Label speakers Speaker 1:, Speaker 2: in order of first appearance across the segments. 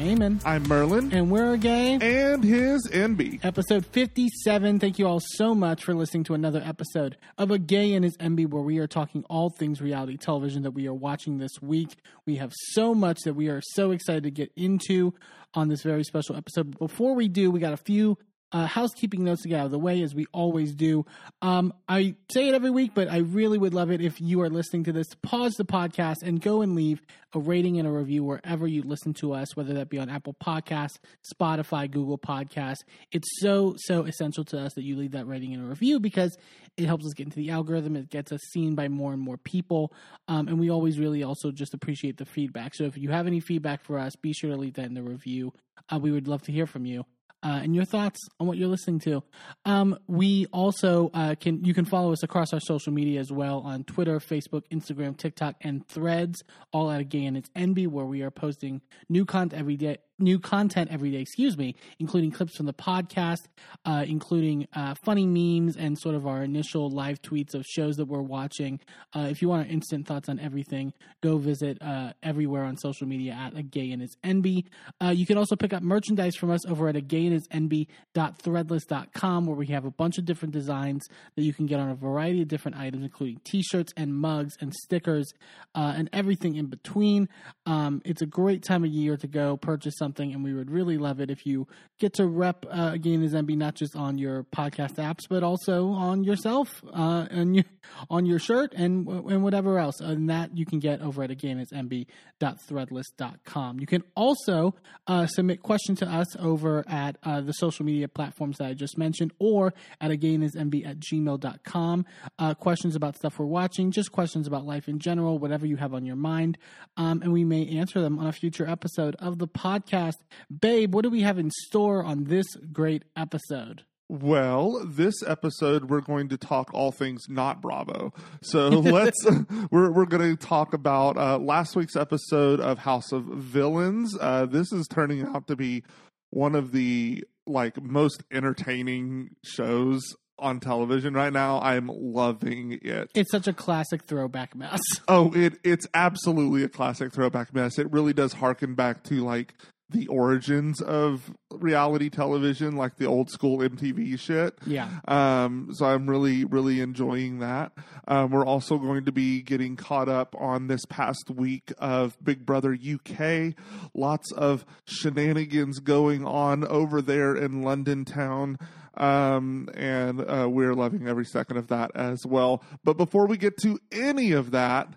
Speaker 1: I'm Eamon,
Speaker 2: I'm Merlin,
Speaker 1: and we're a gay.
Speaker 2: and his Enby.
Speaker 1: Episode 57. Thank you all so much for listening to another episode of A Gay and His Enby, where we are talking all things reality television that we are watching this week. We have so much that we are so excited to get into on this very special episode. But before we do, we got a few uh, housekeeping notes to get out of the way, as we always do. Um, I say it every week, but I really would love it if you are listening to this pause the podcast and go and leave a rating and a review wherever you listen to us, whether that be on Apple Podcasts, Spotify, Google Podcasts. It's so, so essential to us that you leave that rating and a review because it helps us get into the algorithm. It gets us seen by more and more people. Um, and we always really also just appreciate the feedback. So if you have any feedback for us, be sure to leave that in the review. Uh, we would love to hear from you uh, and your thoughts on what you're listening to. Um, we also uh, can you can follow us across our social media as well on Twitter, Facebook, Instagram, TikTok, and Threads. All at again, it's Enby where we are posting new content every day. New content every day, excuse me, including clips from the podcast, uh, including uh, funny memes and sort of our initial live tweets of shows that we're watching. Uh, if you want our instant thoughts on everything, go visit uh, everywhere on social media at a gay and its Enby. Uh, you can also pick up merchandise from us over at a gay and its Enby.threadless.com where we have a bunch of different designs that you can get on a variety of different items, including t-shirts and mugs and stickers uh, and everything in between. Um, it's a great time of year to go purchase something, and we would really love it if you get to rep uh, again as Enby not just on your podcast apps, but also on yourself uh, and your, on your shirt and and whatever else. And that you can get over at again as Enby.threadless.com. You can also uh, submit questions to us over at uh, the social media platforms that I just mentioned, or at agayandhisenby at gmail.com. Uh, questions about stuff we're watching, just questions about life in general, whatever you have on your mind. Um, and we may answer them on a future episode of the podcast. Babe, what do we have in store on this great episode?
Speaker 2: Well, this episode we're going to talk all things not Bravo. So let's we're we're going to talk about uh, last week's episode of House of Villains. Uh, this is turning out to be one of the like most entertaining shows on television right now. I'm loving it.
Speaker 1: It's such a classic throwback mess.
Speaker 2: Oh, it it's absolutely a classic throwback mess. It really does harken back to like the origins of reality television, like the old school MTV shit.
Speaker 1: Yeah.
Speaker 2: Um, so I'm really, really enjoying that. Um, we're also going to be getting caught up on this past week of Big Brother UK. Lots of shenanigans going on over there in London town. Um, and uh, we're loving every second of that as well. But before we get to any of that,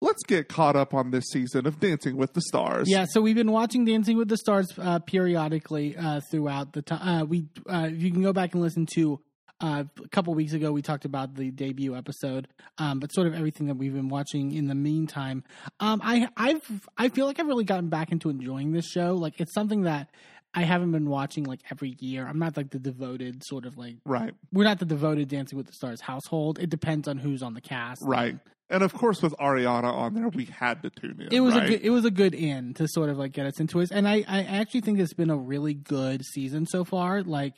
Speaker 2: let's get caught up on this season of Dancing with the Stars.
Speaker 1: Yeah, so we've been watching Dancing with the Stars uh, periodically uh, throughout the time. Uh, we, uh, you can go back and listen to uh, a couple weeks ago. We talked about the debut episode, um, but sort of everything that we've been watching in the meantime. Um, I, I've, I feel like I've really gotten back into enjoying this show. Like it's something that I haven't been watching like every year. I'm not like the devoted sort of like
Speaker 2: Right.
Speaker 1: we're not the devoted Dancing with the Stars household. It depends on who's on the cast.
Speaker 2: Right. And of course, with Ariana on there, we had to tune in.
Speaker 1: it was
Speaker 2: right?
Speaker 1: a good, it was a good in to sort of like get us into it and I, I actually think it's been a really good season so far like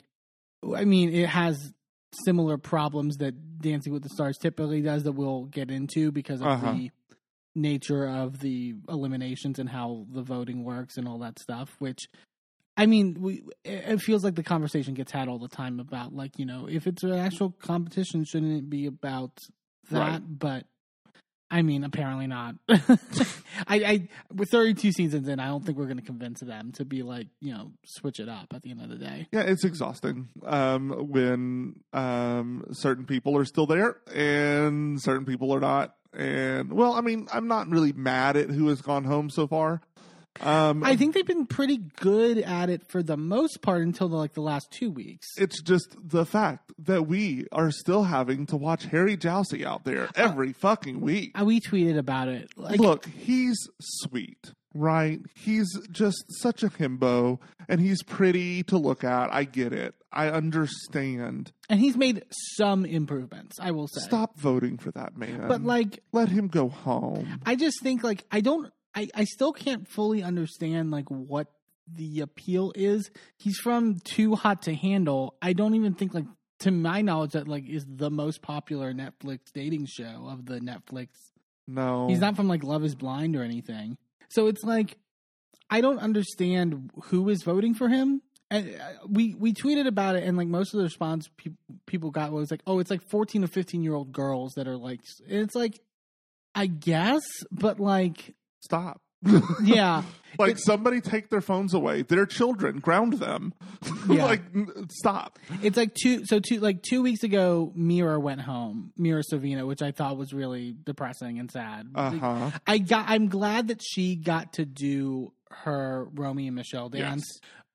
Speaker 1: i mean it has similar problems that dancing with the stars typically does that we'll get into because of
Speaker 2: Uh-huh.
Speaker 1: the nature of the eliminations and how the voting works and all that stuff which i mean we it feels like the conversation gets had all the time about like you know if it's an actual competition shouldn't it be about that
Speaker 2: Right.
Speaker 1: but I mean, apparently not. I, I with 32 seasons in, I don't think we're going to convince them to be like, you know, switch it up at the end of the day.
Speaker 2: Yeah, it's exhausting um, when um, certain people are still there and certain people are not. And well, I mean, I'm not really mad at who has gone home so far. Um,
Speaker 1: I think they've been pretty good at it for the most part until the, like the last two weeks.
Speaker 2: it's just the fact that we are still having to watch Harry Jowsey out there every fucking week.
Speaker 1: Uh, we tweeted about it. Like,
Speaker 2: Look, he's sweet, right? He's just such a himbo, and he's pretty to look at. I get it. I understand.
Speaker 1: and he's made some improvements, I will say.
Speaker 2: Stop voting for that man.
Speaker 1: But like,
Speaker 2: let him go home.
Speaker 1: I just think like I don't I, I still can't fully understand like what the appeal is. He's from Too Hot to Handle. I don't even think like to my knowledge that like is the most popular Netflix dating show of the Netflix.
Speaker 2: No,
Speaker 1: He's not from like Love is Blind or anything. So it's like I don't understand who is voting for him. And uh, we we tweeted about it, and like most of the response pe- people got was like, "Oh, it's like fourteen or fifteen year old girls that are like." and It's like, I guess, but like,
Speaker 2: Stop.
Speaker 1: Yeah,
Speaker 2: like
Speaker 1: It-
Speaker 2: somebody take their phones away. They're children. Ground them.
Speaker 1: Yeah.
Speaker 2: like stop.
Speaker 1: it's like two. So two like two weeks ago, Mira went home, Mira Sorvino, which I thought was really depressing and sad.
Speaker 2: Uh huh.
Speaker 1: I got. I'm glad that she got to do her Romy and Michelle dance.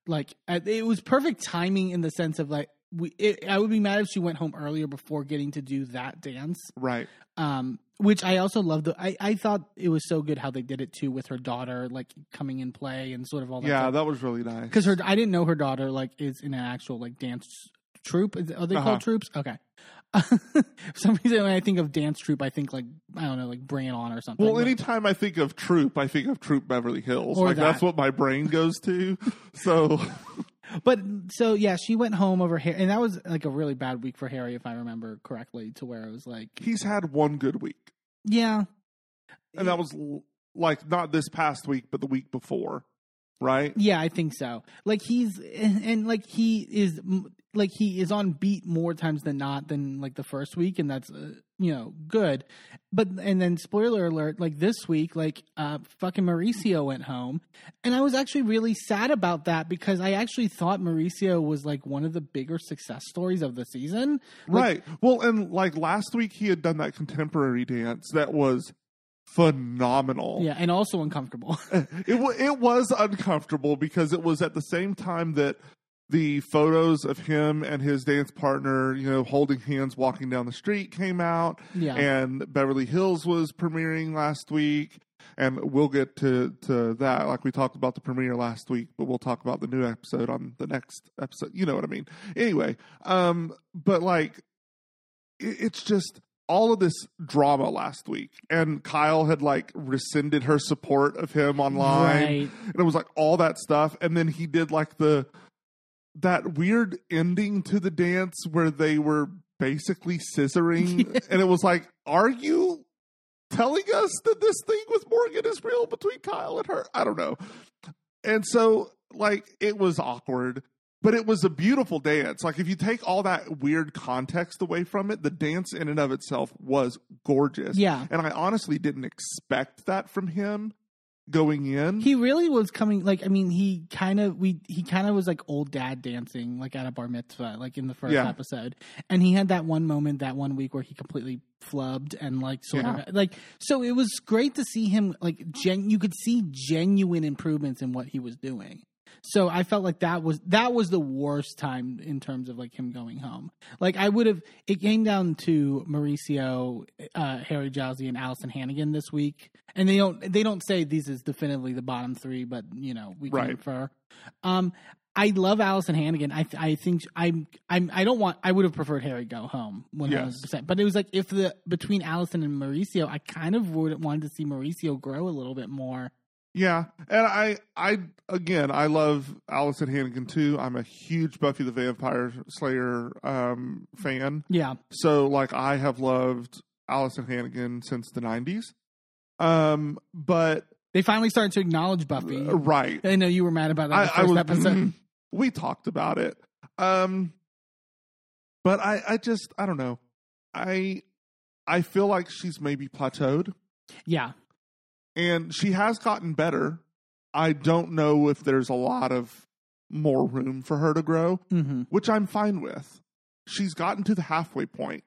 Speaker 1: Like uh, it was perfect timing in the sense of like we. It, I would be mad if she went home earlier before getting to do that dance.
Speaker 2: Right.
Speaker 1: Um, which I also love. The I I thought it was so good how they did it too with her daughter like coming in play and sort of all that.
Speaker 2: Yeah, that was really nice.
Speaker 1: because her I didn't know her daughter like is in an actual like dance troupe. Are they
Speaker 2: Uh-huh.
Speaker 1: called troops? Okay. For some reason, when I think of dance troupe, I think like I don't know, like Brain On or something.
Speaker 2: Well, anytime I think of Troop, I think of Troop Beverly Hills.
Speaker 1: Or
Speaker 2: like that's what my brain goes to. so
Speaker 1: But so yeah, she went home over here, and that was like a really bad week for Harry, if I remember correctly, to where it was like,
Speaker 2: he's had one good week,
Speaker 1: yeah,
Speaker 2: and that was like not this past week, but the week before, right?
Speaker 1: yeah, I think so. Like he's and, and like he is like he is on beat more times than not than like the first week, and that's uh, you know good. But and then spoiler alert, like this week, like uh, fucking Mauricio went home, and I was actually really sad about that because I actually thought Mauricio was like one of the bigger success stories of the season. Like,
Speaker 2: right. Well, and like last week, he had done that contemporary dance that was phenomenal.
Speaker 1: Yeah, and also uncomfortable.
Speaker 2: it wa it was uncomfortable because it was at the same time that the photos of him and his dance partner, you know, holding hands walking down the street came out,
Speaker 1: Yeah.
Speaker 2: and Beverly Hills was premiering last week. And we'll get to, to that, like we talked about the premiere last week, but we'll talk about the new episode on the next episode. You know what I mean? Anyway, um, but like, it, it's just all of this drama last week, and Kyle had like rescinded her support of him online,
Speaker 1: Right.
Speaker 2: and it was like all that stuff, and then he did like the that weird ending to the dance where they were basically scissoring, and it was like, are you telling us that this thing with Morgan is real between Kyle and her? I don't know, and so like it was awkward. But it was a beautiful dance. Like if you take all that weird context away from it, the dance in and of itself was gorgeous.
Speaker 1: Yeah.
Speaker 2: And I honestly didn't expect that from him going in.
Speaker 1: He really was coming like I mean he kind of we he kind of was like old dad dancing like at a bar mitzvah like in the first
Speaker 2: Yeah.
Speaker 1: episode and he had that one moment that one week where he completely flubbed and like sort
Speaker 2: Yeah.
Speaker 1: of like so it was great to see him like gen you could see genuine improvements in what he was doing so I felt like that was that was the worst time in terms of like him going home. Like I would have it came down to Mauricio, uh, Harry Jowsey, and Alyson Hannigan this week, and they don't they don't say these is definitively the bottom three, but you know we can
Speaker 2: Right.
Speaker 1: infer. Um, I love Alyson Hannigan. I I think I'm I'm I don't want I would have preferred Harry go home one hundred percent. But it was like if the between Alyson and Mauricio, I kind of would wanted to see Mauricio grow a little bit more.
Speaker 2: Yeah, and I, I again, I love Alyson Hannigan too. I'm a huge Buffy the Vampire Slayer um, fan,
Speaker 1: Yeah,
Speaker 2: so like I have loved Alyson Hannigan since the '90s. Um, but
Speaker 1: they finally started to acknowledge Buffy.
Speaker 2: uh, right,
Speaker 1: I know you were mad about that
Speaker 2: I,
Speaker 1: first
Speaker 2: was.
Speaker 1: episode.
Speaker 2: we talked about it. Um, but I, I just, I don't know. I, I feel like she's maybe plateaued.
Speaker 1: Yeah,
Speaker 2: and she has gotten better. I don't know if there's a lot of more room for her to grow,
Speaker 1: hmm
Speaker 2: which I'm fine with. She's gotten to the halfway point.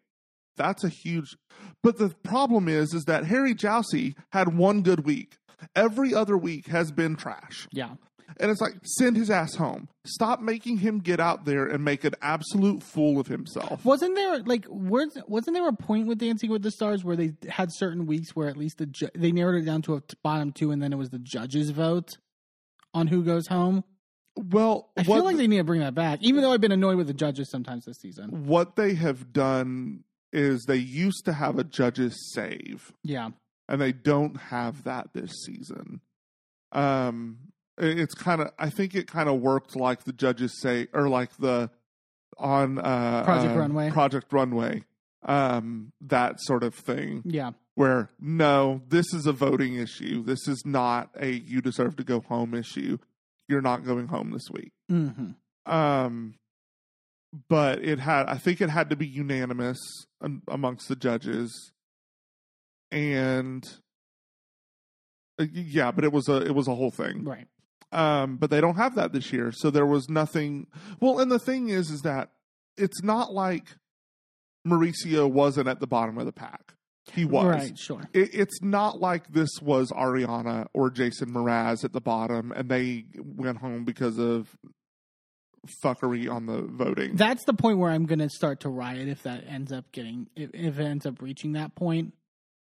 Speaker 2: That's a huge but the problem is is that Harry Jowsey had one good week. Every other week has been trash.
Speaker 1: yeah.
Speaker 2: And it's like send his ass home. Stop making him get out there and make an absolute fool of himself.
Speaker 1: Wasn't there like was wasn't there a point with Dancing with the Stars where they had certain weeks where at least the ju- they narrowed it down to a bottom two, and then it was the judges' vote on who goes home?
Speaker 2: Well,
Speaker 1: I feel like they need to bring that back, even though I've been annoyed with the judges sometimes this season.
Speaker 2: what they have done is they used to have a judge's save.
Speaker 1: Yeah,
Speaker 2: and they don't have that this season. Um, it's kind of I think it kind of worked like the judges say, or like the on uh,
Speaker 1: Project
Speaker 2: uh,
Speaker 1: Runway.
Speaker 2: Project Runway, um, that sort of thing.
Speaker 1: yeah,
Speaker 2: where no, this is a voting issue. This is not a you deserve to go home issue. You're not going home this week.
Speaker 1: hmm
Speaker 2: Um, but it had, I think it had to be unanimous amongst the judges, and uh, yeah, but it was a it was a whole thing.
Speaker 1: Right.
Speaker 2: Um, but they don't have that this year, so there was nothing. Well, and the thing is, is that it's not like Mauricio wasn't at the bottom of the pack. He was.
Speaker 1: Right. Sure.
Speaker 2: It, it's not like this was Ariana or Jason Mraz at the bottom, and they went home because of fuckery on the voting.
Speaker 1: That's the point where I'm going to start to riot if that ends up getting if, if it ends up reaching that point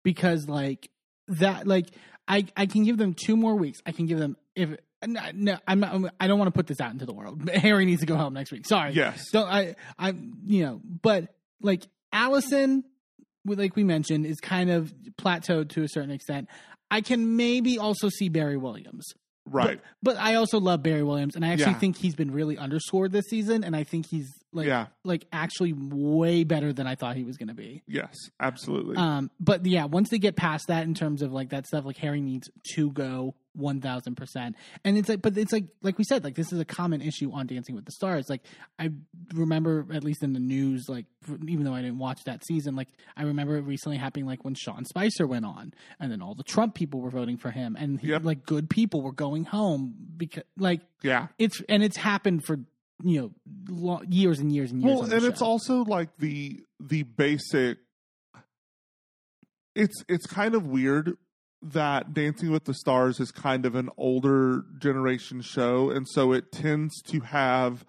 Speaker 1: because like that like I I can give them two more weeks. I can give them if no, no I'm not I don't want to put this out into the world. Harry needs to go home next week. Sorry.
Speaker 2: yes.
Speaker 1: So I I you know, but like Alyson like we mentioned is kind of plateaued to a certain extent. I can maybe also see Barry Williams.
Speaker 2: Right.
Speaker 1: But I also love Barry Williams, and I actually
Speaker 2: Yeah.
Speaker 1: think he's been really underscored this season, and I think he's like
Speaker 2: yeah.
Speaker 1: like actually way better than I thought he was going to be.
Speaker 2: Yes. Absolutely.
Speaker 1: Um, but yeah, once they get past that in terms of like that stuff, like Harry needs to go one thousand percent, and it's like, but it's like like we said, like this is a common issue on Dancing with the Stars. Like I remember at least in the news, like even though I didn't watch that season, like I remember it recently happening, like when Sean Spicer went on, and then all the Trump people were voting for him, and he,
Speaker 2: Yep.
Speaker 1: like good people were going home because like
Speaker 2: yeah.
Speaker 1: it's and it's happened for you know lo- years and years and years.
Speaker 2: Well, and it's also like the the basic. It's it's kind of weird that Dancing with the Stars is kind of an older generation show, and so it tends to have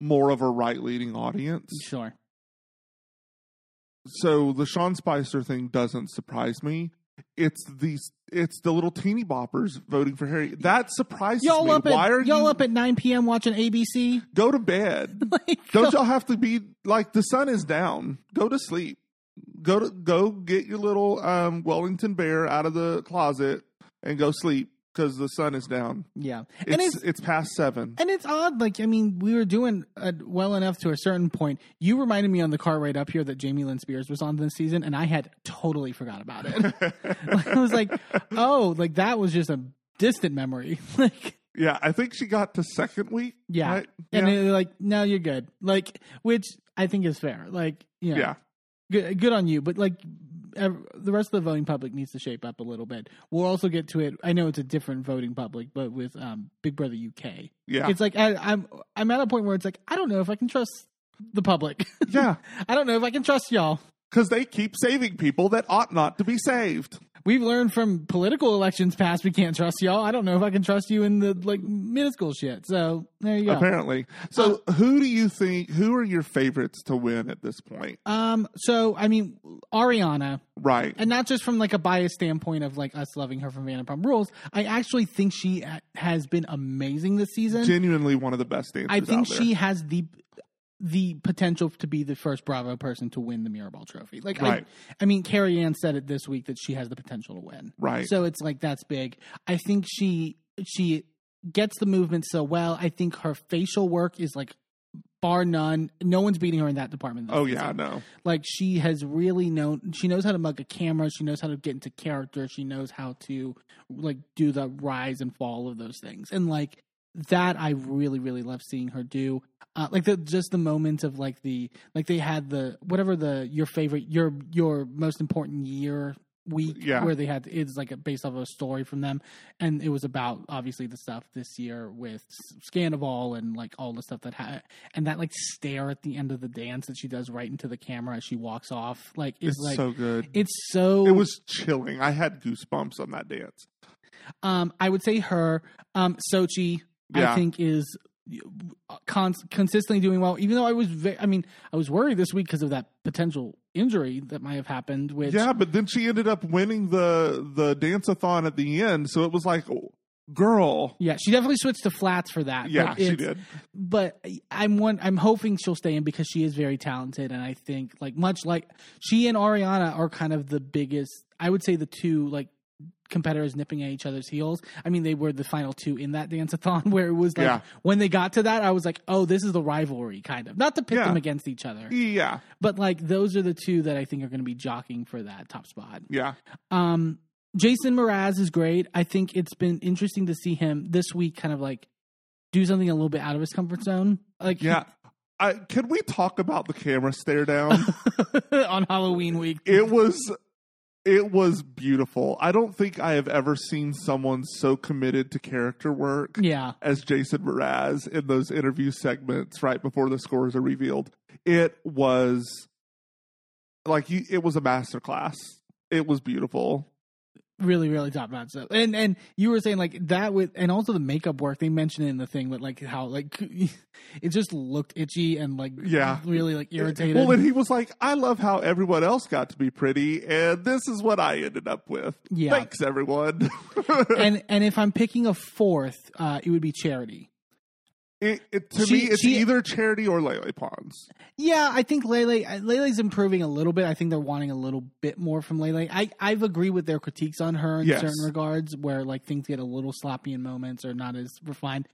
Speaker 2: more of a right leaning audience.
Speaker 1: sure.
Speaker 2: So the Sean Spicer thing doesn't surprise me. It's these it's the little teeny boppers voting for Harry. That surprises
Speaker 1: Y'all
Speaker 2: me.
Speaker 1: up
Speaker 2: Why
Speaker 1: at
Speaker 2: are
Speaker 1: y'all
Speaker 2: you
Speaker 1: up at nine p.m. watching ABC?
Speaker 2: go to bed?
Speaker 1: like,
Speaker 2: Don't y'all have to be like the sun is down? Go to sleep. Go to go get your little um, Wellington bear out of the closet and go sleep because the sun is down.
Speaker 1: yeah, and
Speaker 2: It's
Speaker 1: it's
Speaker 2: it's past seven.
Speaker 1: and it's odd. Like I mean, we were doing uh, well enough to a certain point. You reminded me on the car right up here that Jamie Lynn Spears was on this season, and I had totally forgot about it. I was like, oh, like that was just a distant memory. like
Speaker 2: yeah, I think she got to second week.
Speaker 1: yeah,
Speaker 2: right?
Speaker 1: and
Speaker 2: yeah.
Speaker 1: like, no, you're good. Like which I think is fair. Like you know,
Speaker 2: yeah.
Speaker 1: Good, good on you. But like the rest of the voting public needs to shape up a little bit. We'll also get to it. I know it's a different voting public, but with um, Big Brother UK,
Speaker 2: Yeah.
Speaker 1: it's like I, I'm I'm at a point where it's like I don't know if I can trust the public.
Speaker 2: yeah.
Speaker 1: I don't know if I can trust y'all.
Speaker 2: Because they keep saving people that ought not to be saved.
Speaker 1: We've learned from political elections past we can't trust y'all. I don't know if I can trust you in the like minuscule shit. So there you go.
Speaker 2: Apparently. So, who do you think? Who are your favorites to win at this point?
Speaker 1: Um. So I mean, Ariana,
Speaker 2: Right.
Speaker 1: and not just from like a biased standpoint of like us loving her from Vanderpump Rules. I actually think she has been amazing this season.
Speaker 2: Genuinely one of the best dancers
Speaker 1: I think she has the the potential to be the first Bravo person to win the Mirrorball Trophy. Like,
Speaker 2: Right.
Speaker 1: I, I mean, Carrie Ann said it this week that she has the potential to win.
Speaker 2: Right.
Speaker 1: So it's like that's big. I think she she gets the movement so well. I think her facial work is like bar none. No one's beating her in that department.
Speaker 2: Oh yeah,
Speaker 1: season.
Speaker 2: no.
Speaker 1: Like she has really known. She knows how to mug a camera. She knows how to get into character. She knows how to like do the rise and fall of those things. And like that, I really really love seeing her do. Uh, like the just the moments of like the like they had the whatever the your favorite your your most important year week
Speaker 2: Yeah.
Speaker 1: where they had it's like a, based off of a story from them and it was about obviously the stuff this year with Scandoval and like all the stuff that had and that like stare at the end of the dance that she does right into the camera as she walks off like is
Speaker 2: It's
Speaker 1: like
Speaker 2: so good.
Speaker 1: it's so
Speaker 2: It was chilling. I had goosebumps on that dance.
Speaker 1: um I would say her um Xochitl
Speaker 2: Yeah.
Speaker 1: I think is uh, con- consistently doing well even though I was ve- I mean I was worried this week because of that potential injury that might have happened which
Speaker 2: Yeah, but then she ended up winning the the dance-a-thon at the end, so it was like, oh, girl.
Speaker 1: yeah she definitely switched to flats for that
Speaker 2: Yeah, she did.
Speaker 1: but I'm one. I'm hoping she'll stay in because she is very talented, and I think like much like she and Ariana are kind of the biggest. I would say the two like competitors nipping at each other's heels. I mean, they were the final two in that dance-a-thon where it was like
Speaker 2: Yeah.
Speaker 1: when they got to that, I was like, oh, this is the rivalry kind of. Not to pit
Speaker 2: Yeah.
Speaker 1: them against each other,
Speaker 2: Yeah,
Speaker 1: but like those are the two that I think are going to be jockeying for that top spot.
Speaker 2: yeah,
Speaker 1: Um, Jason Mraz is great. I think it's been interesting to see him this week, kind of like do something a little bit out of his comfort zone. Like
Speaker 2: yeah. I, can we talk about the camera stare down?
Speaker 1: on Halloween week.
Speaker 2: it was it was beautiful. I don't think I have ever seen someone so committed to character work
Speaker 1: yeah,
Speaker 2: as Jason Mraz in those interview segments right before the scores are revealed. It was like you, it was a masterclass. It was beautiful.
Speaker 1: Really, really top notch stuff. And and you were saying like that with, and also the makeup work they mentioned in the thing, but like how like it just looked itchy and like
Speaker 2: Yeah.
Speaker 1: really like irritated.
Speaker 2: Well, and he was like, "I love how everyone else got to be pretty, and this is what I ended up with."
Speaker 1: Yeah.
Speaker 2: Thanks, everyone.
Speaker 1: and and if I'm picking a fourth, uh, it would be Charity.
Speaker 2: It, it, to
Speaker 1: She-
Speaker 2: me, it's
Speaker 1: she-
Speaker 2: either Charity or Lele Pons.
Speaker 1: Yeah, I think Lele Lele's improving a little bit. I think they're wanting a little bit more from Lele. I I've agreed with their critiques on her in
Speaker 2: Yes.
Speaker 1: certain regards, where like things get a little sloppy in moments or not as refined.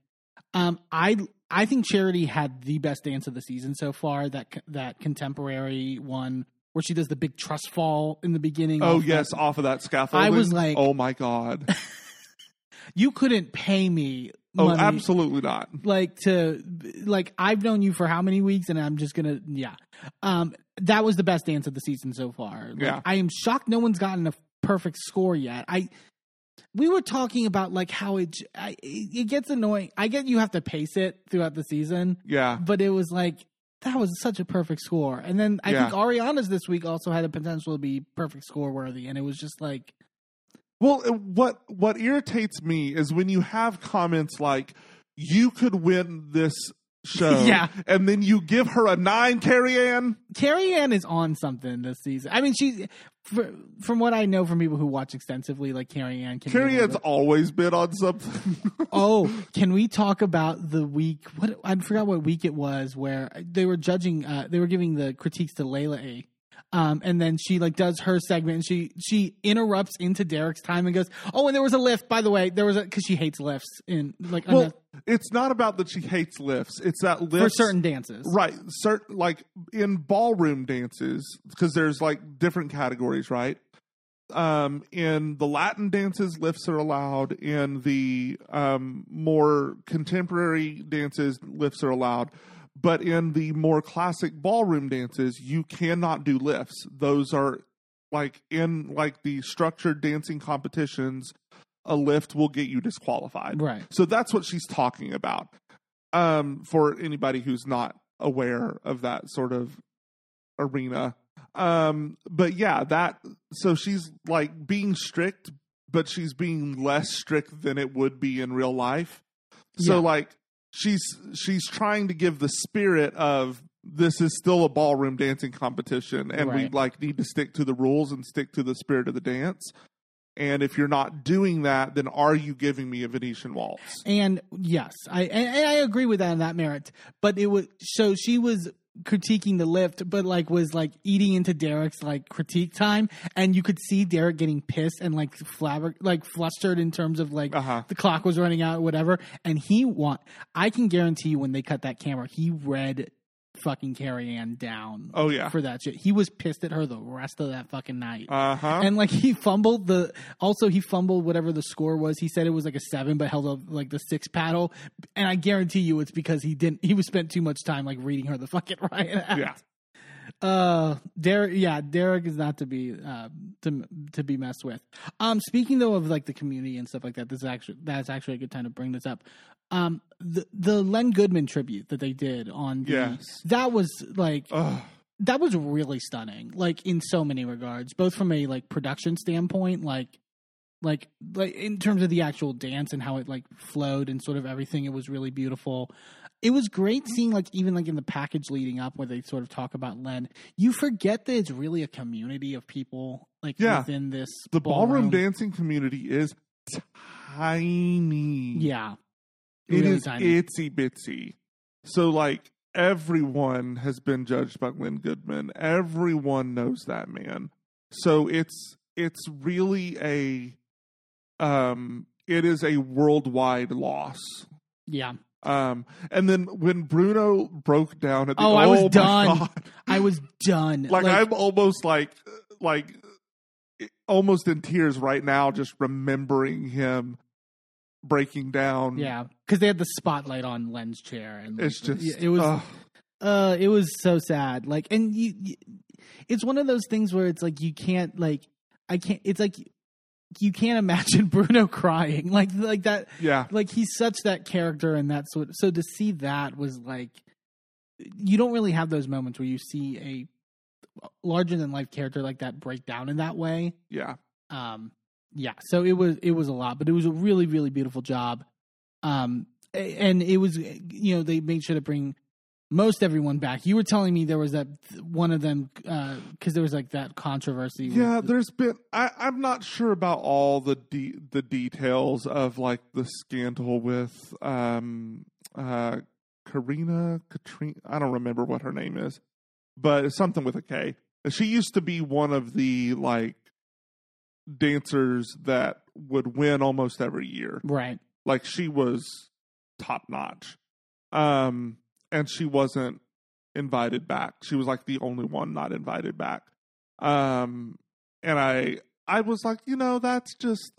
Speaker 1: Um, I I think Charity had the best dance of the season so far. That that contemporary one where she does the big trust fall in the beginning.
Speaker 2: Oh
Speaker 1: off
Speaker 2: yes,
Speaker 1: that-
Speaker 2: off of that scaffold.
Speaker 1: I was like-
Speaker 2: "Oh my god!"
Speaker 1: you couldn't pay me.
Speaker 2: Oh,
Speaker 1: money.
Speaker 2: absolutely not.
Speaker 1: like to like I've known you for how many weeks and I'm just gonna yeah. Um that was the best dance of the season so far. Like,
Speaker 2: Yeah.
Speaker 1: I am shocked no one's gotten a perfect score yet. I we were talking about like how it I, it gets annoying. I get you have to pace it throughout the season,
Speaker 2: Yeah,
Speaker 1: but it was like that was such a perfect score. And then I
Speaker 2: Yeah.
Speaker 1: think Ariana's this week also had a potential to be perfect score worthy and it was just like
Speaker 2: Well, uh, what what irritates me is when you have comments like "You could win this show,"
Speaker 1: Yeah.
Speaker 2: and then you give her a nine, Carrie Ann.
Speaker 1: Carrie Ann is on something this season. I mean, she, fr- from what I know from people who watch extensively, like Carrie Ann. Can
Speaker 2: Carrie
Speaker 1: little
Speaker 2: Ann's always been on something.
Speaker 1: Oh, can we talk about the week? What I forgot what week it was where they were judging. Uh, they were giving the critiques to Layla. Um, and then she like does her segment and she she interrupts into Derek's time and goes, "Oh, and there was a lift, by the way. There was a because she hates lifts in like
Speaker 2: well, it's not about that she hates lifts. It's that lifts for
Speaker 1: certain dances.
Speaker 2: Right, certain like in ballroom dances because there's like different categories, right? Um, in the Latin dances, lifts are allowed. In the um, more contemporary dances, lifts are allowed. But in the more classic ballroom dances, you cannot do lifts. Those are like in like the structured dancing competitions. A lift will get you disqualified.
Speaker 1: Right.
Speaker 2: So that's what she's talking about. Um, for anybody who's not aware of that sort of arena. Um, but yeah, that so she's like being strict, but she's being less strict than it would be in real life. So
Speaker 1: Yeah.
Speaker 2: like she's she's trying to give the spirit of this is still a ballroom dancing competition and we like need to stick to the rules and stick to the spirit of the dance. And if you're not doing that, then are you giving me a Venetian waltz?
Speaker 1: And yes, I and, and I agree with that on that merit. But it was so she was critiquing the lift, but like was like eating into Derek's like critique time, and you could see Derek getting pissed and like flabber like flustered in terms of like
Speaker 2: Uh-huh.
Speaker 1: the clock was running out, or whatever. And he want I can guarantee you when they cut that camera, he read fucking Carrie Ann down
Speaker 2: Oh yeah.
Speaker 1: for that shit. He was pissed at her the rest of that fucking night.
Speaker 2: Uh huh.
Speaker 1: And like he fumbled the also he fumbled whatever the score was. He said it was like a seven, but held up like the six paddle. And I guarantee you it's because he didn't he was spent too much time like reading her the fucking riot act.
Speaker 2: Yeah.
Speaker 1: Uh Derek yeah, Derek is not to be uh to to be messed with. Um speaking though of like the community and stuff like that, this is actually that's actually a good time to bring this up. Um the the Len Goodman tribute that they did on the
Speaker 2: Yes.
Speaker 1: that was like
Speaker 2: Ugh.
Speaker 1: that was really stunning like in so many regards both from a like production standpoint like like like in terms of the actual dance and how it like flowed and sort of everything it was really beautiful it was great seeing like even like in the package leading up where they sort of talk about len you forget that it's really a community of people like
Speaker 2: Yeah.
Speaker 1: within this
Speaker 2: The ballroom dancing community is tiny.
Speaker 1: yeah
Speaker 2: It
Speaker 1: really
Speaker 2: is
Speaker 1: tiny.
Speaker 2: itsy bitsy. So like everyone has been judged by Len Goodman. Everyone knows that man. So it's it's really a um, it is a worldwide loss.
Speaker 1: Yeah.
Speaker 2: Um, and then when Bruno broke down at the
Speaker 1: Oh, I was done.
Speaker 2: God.
Speaker 1: I was done.
Speaker 2: like, I'm almost like like almost in tears right now just remembering him breaking down.
Speaker 1: yeah, because they had the spotlight on Len's chair, and like,
Speaker 2: It's just
Speaker 1: it was
Speaker 2: ugh.
Speaker 1: uh it was so sad like and you, you it's one of those things where it's like you can't like i can't it's like you can't imagine bruno crying like like that
Speaker 2: yeah.
Speaker 1: like he's such that character and that sort so to see that was like you don't really have those moments where you see a larger than life character like that break down in that way
Speaker 2: Yeah.
Speaker 1: um yeah so it was it was a lot but it was a really really beautiful job um and it was you know they made sure to bring most everyone back you were telling me there was that one of them because there was like that controversy
Speaker 2: Yeah,
Speaker 1: the-
Speaker 2: there's been. I, I'm not sure about all the de- the details of like the scandal with um uh Karina Katrina. I don't remember what her name is, but it's something with a K. She used to be one of the like dancers that would win almost every year.
Speaker 1: right
Speaker 2: Like she was top notch. Um, and she wasn't invited back. She was like the only one not invited back. Um, and I, I was like, you know, that's just,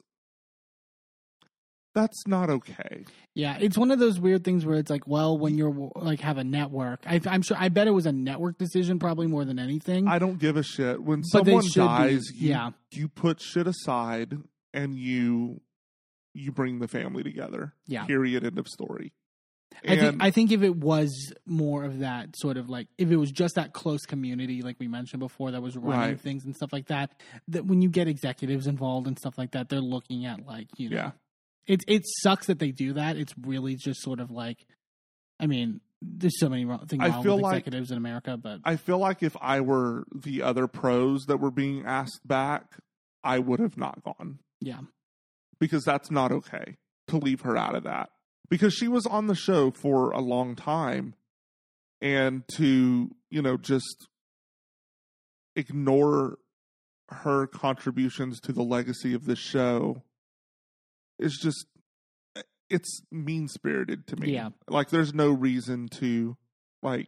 Speaker 2: that's not okay.
Speaker 1: Yeah, it's one of those weird things where it's like, well, when you're like have a network, I, I'm sure I bet it was a network decision probably more than anything.
Speaker 2: I don't give a shit when
Speaker 1: But
Speaker 2: someone
Speaker 1: should be,
Speaker 2: dies. You,
Speaker 1: yeah.
Speaker 2: you put shit aside and you, you bring the family together.
Speaker 1: Yeah.
Speaker 2: Period. End of story.
Speaker 1: I think I think if it was more of that sort of like if it was just that close community, like we mentioned before, that was running
Speaker 2: Right.
Speaker 1: things and stuff like that, that when you get executives involved and stuff like that, they're looking at like you know,
Speaker 2: Yeah.
Speaker 1: it it sucks that they do that. It's really just sort of like, I mean, there's so many wrong things
Speaker 2: I
Speaker 1: wrong
Speaker 2: feel like-
Speaker 1: executives in America, but
Speaker 2: I feel like if I were the other pros that were being asked back, I would have not gone
Speaker 1: yeah,
Speaker 2: because that's not okay to leave her out of that because she was on the show for a long time and to, you know, just ignore her contributions to the legacy of the show is just eh, it's mean-spirited to me.
Speaker 1: Yeah.
Speaker 2: Like there's no reason to like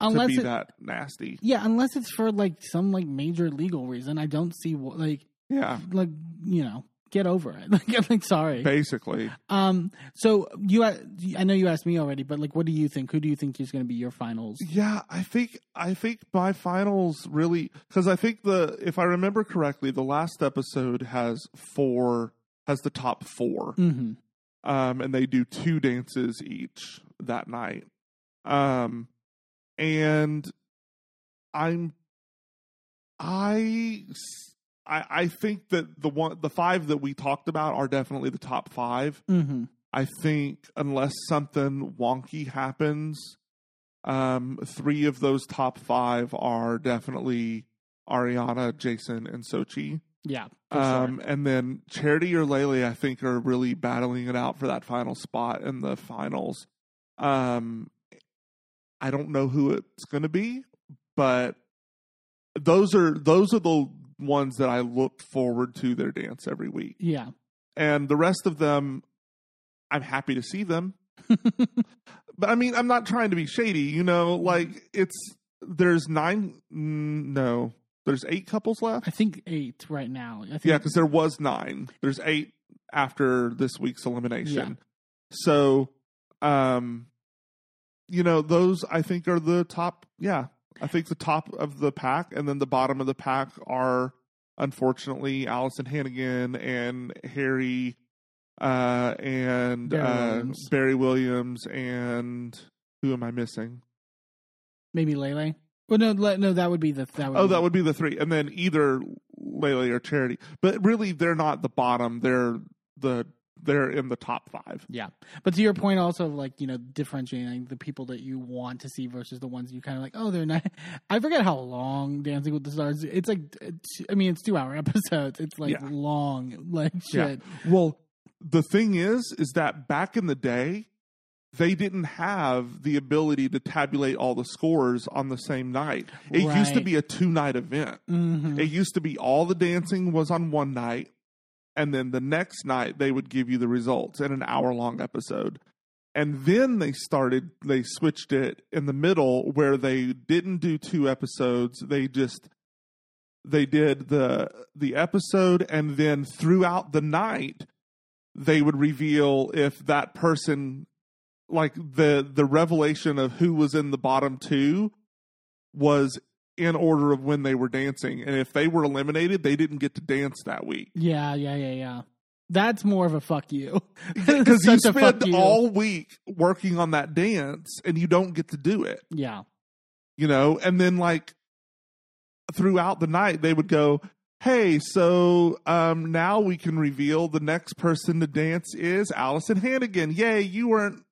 Speaker 1: unless
Speaker 2: to be
Speaker 1: it,
Speaker 2: that nasty.
Speaker 1: yeah, unless it's for like some like major legal reason, I don't see what like
Speaker 2: Yeah,
Speaker 1: like you know get over it. Like I'm like sorry.
Speaker 2: basically.
Speaker 1: Um. So you, I know you asked me already, but like, what do you think? Who do you think is going to be your finals?
Speaker 2: Yeah, I think I think my finals really because I think the if I remember correctly, the last episode has four has the top four,
Speaker 1: Mm-hmm.
Speaker 2: um, and they do two dances each that night. Um, and I'm I I I think that the one the five that we talked about are definitely the top five.
Speaker 1: Mm-hmm.
Speaker 2: I think unless something wonky happens, um, three of those top five are definitely Ariana, Jason, and Xochitl.
Speaker 1: Yeah.
Speaker 2: Um, and then Charity or Lele, I think, are really battling it out for that final spot in the finals. Um, I don't know who it's going to be, but those are those are the ones that I look forward to their dance every week.
Speaker 1: Yeah.
Speaker 2: and the rest of them, I'm happy to see them. But I mean, I'm not trying to be shady, you know. Like it's there's nine, no, there's eight couples left.
Speaker 1: I think eight right now. I think,
Speaker 2: Yeah, because there was nine. There's eight after this week's elimination. So, um, you know, those I think are the top. Yeah, I think the top of the pack, and then the bottom of the pack are unfortunately Alyson Hannigan and Harry, uh, and
Speaker 1: Barry
Speaker 2: uh,
Speaker 1: Williams.
Speaker 2: Barry Williams, and who am I missing?
Speaker 1: maybe Lele. Well, no, no, that would be the that would.
Speaker 2: Oh,
Speaker 1: be,
Speaker 2: that would be the three, and then either Lele or Charity. But really, they're not the bottom. They're the they're in the top five.
Speaker 1: Yeah, but to your point, also of like you know differentiating the people that you want to see versus the ones you kind of like. Oh, they're not. I forget how long Dancing with the Stars. It's like, I mean, it's two hour episodes. It's like
Speaker 2: Yeah.
Speaker 1: long, like
Speaker 2: Yeah.
Speaker 1: shit.
Speaker 2: Well, the thing is, is that back in the day, they didn't have the ability to tabulate all the scores on the same night. It used to be a two night event.
Speaker 1: hmm
Speaker 2: It used to be all the dancing was on one night, and then the next night they would give you the results in an hour long episode. And then they started, they switched it in the middle where they didn't do two episodes. They just, they did the, the episode and then throughout the night, they would reveal if that person, like the, the revelation of who was in the bottom two was in order of when they were dancing. And if they were eliminated, they didn't get to dance that week.
Speaker 1: Yeah, yeah, yeah, yeah. That's more of a fuck you.
Speaker 2: Because you
Speaker 1: Such a fuck
Speaker 2: spend all week working on that dance and you don't get to do it,
Speaker 1: Yeah.
Speaker 2: you know? And then, like, throughout the night, they would go, Hey, so um, now we can reveal the next person to dance is Alyson Hannigan. Yay, you weren't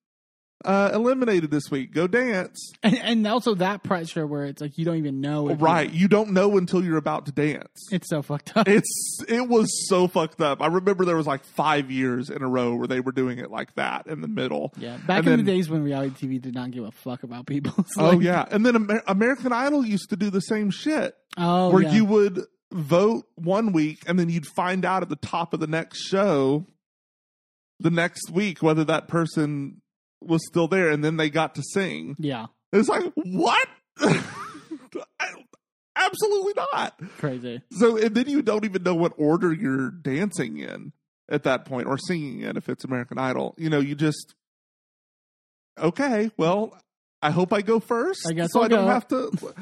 Speaker 2: uh, eliminated this week. Go dance.
Speaker 1: And, and also that pressure where it's like you don't even know. you-
Speaker 2: Right. You don't know until you're about to dance.
Speaker 1: It's so fucked up.
Speaker 2: It's it was so fucked up. I remember there was like five years in a row where they were doing it like that in the middle.
Speaker 1: yeah. Back
Speaker 2: And
Speaker 1: in
Speaker 2: then-
Speaker 1: the days when reality TV did not give a fuck about people.
Speaker 2: Oh yeah, and then Amer- American Idol used to do the same shit,
Speaker 1: Oh,
Speaker 2: where
Speaker 1: yeah.
Speaker 2: you would vote one week and then you'd find out at the top of the next show, the next week whether that person was still there, and then they got to sing.
Speaker 1: Yeah.
Speaker 2: It's like what? Absolutely not.
Speaker 1: Crazy.
Speaker 2: So and then you don't even know what order you're dancing in at that point or singing in if it's American Idol. You know, you just okay. Well, I hope I go first.
Speaker 1: I guess
Speaker 2: so
Speaker 1: I'll
Speaker 2: I don't
Speaker 1: go.
Speaker 2: have to.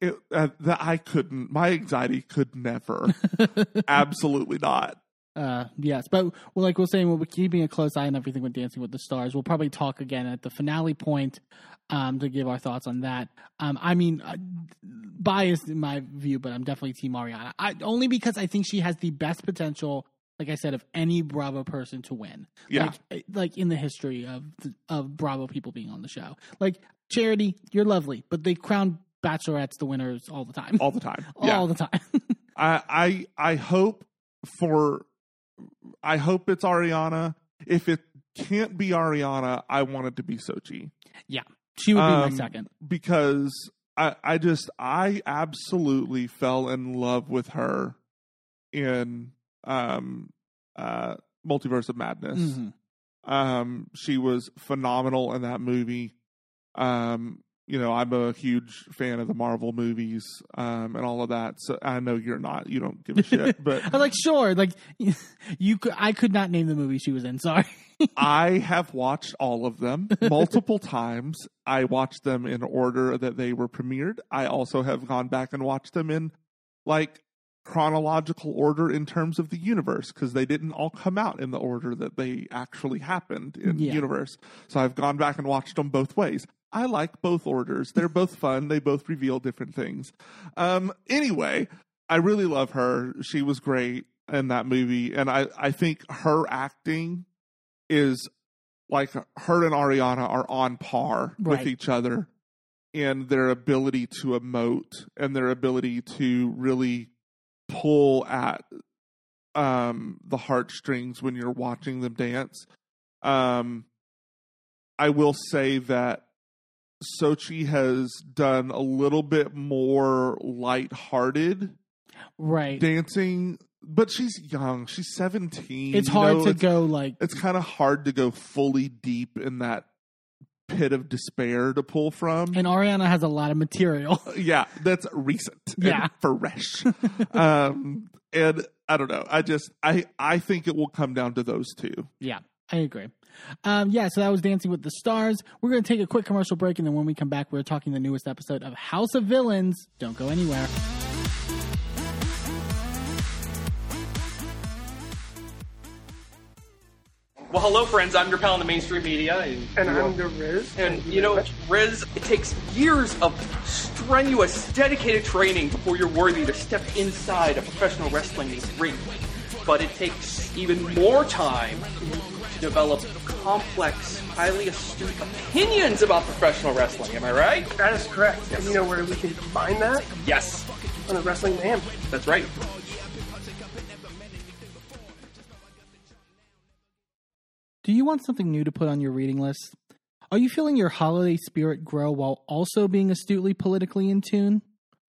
Speaker 2: It, uh, that I couldn't. My anxiety could never. Absolutely not.
Speaker 1: Uh, yes, but well, like we're saying, we'll be keeping a close eye on everything with Dancing with the Stars. We'll probably talk again at the finale point um, to give our thoughts on that. Um, I mean, uh, biased in my view, but I'm definitely Team Ariana. I, only because I think she has the best potential, like I said, of any Bravo person to win.
Speaker 2: Yeah.
Speaker 1: like, like in the history of the, of Bravo people being on the show. Like Charity, you're lovely, but they crown bachelorettes the winners all the time,
Speaker 2: All the time.
Speaker 1: all
Speaker 2: yeah.
Speaker 1: the time.
Speaker 2: I I I hope for I hope it's Ariana. If it can't be Ariana, I want it to be Xochitl.
Speaker 1: Yeah, she would be my
Speaker 2: Um,
Speaker 1: second.
Speaker 2: because I I just I absolutely fell in love with her in um uh Multiverse of Madness.
Speaker 1: Mhm.
Speaker 2: Um she was phenomenal in that movie. Um you know, I'm a huge fan of the Marvel movies um and all of that. So I know you're not. You don't give a shit, but
Speaker 1: I was like, sure, like you could. I could not name the movie she was in. Sorry.
Speaker 2: I have watched all of them multiple times. I watched them in order that they were premiered. I also have gone back and watched them in like chronological order in terms of the universe because they didn't all come out in the order that they actually happened in
Speaker 1: Yeah.
Speaker 2: the universe. So I've gone back and watched them both ways. I like both orders. They're both fun. They both reveal different things. Um, anyway, I really love her. She was great in that movie. And I, I think her acting is like her and Ariana are on par
Speaker 1: Right.
Speaker 2: with each other in their ability to emote and their ability to really pull at um the heartstrings when you're watching them dance. Um I will say that Xochitl has done a little bit more lighthearted
Speaker 1: Right.
Speaker 2: dancing, but she's young. She's 17.
Speaker 1: it's
Speaker 2: you
Speaker 1: hard
Speaker 2: know,
Speaker 1: to
Speaker 2: it's-
Speaker 1: go like.
Speaker 2: it's kind of hard to go fully deep in that pit of despair to pull from.
Speaker 1: And Ariana has a lot of material.
Speaker 2: yeah, that's recent.
Speaker 1: Yeah.
Speaker 2: fresh. um, and I don't know. I just I I think it will come down to those two.
Speaker 1: yeah, I agree. Um, yeah, so that was Dancing with the Stars. We're going to take a quick commercial break, and then when we come back, we're talking the newest episode of House of Villains. Don't go anywhere.
Speaker 3: Well, hello, friends. I'm your pal in the mainstream media. And,
Speaker 4: And I'm the Riz.
Speaker 3: and you know, Riz, it takes years of strenuous, dedicated training before you're worthy to step inside a professional wrestling ring. But it takes even more time to develop complex, highly astute opinions about professional wrestling. Am I right?
Speaker 4: that is correct. And you know where we can combine that?
Speaker 3: Yes,
Speaker 4: On the Wrestling Man.
Speaker 3: that's right.
Speaker 1: Do you want something new to put on your reading list? Are you feeling your holiday spirit grow while also being astutely politically in tune?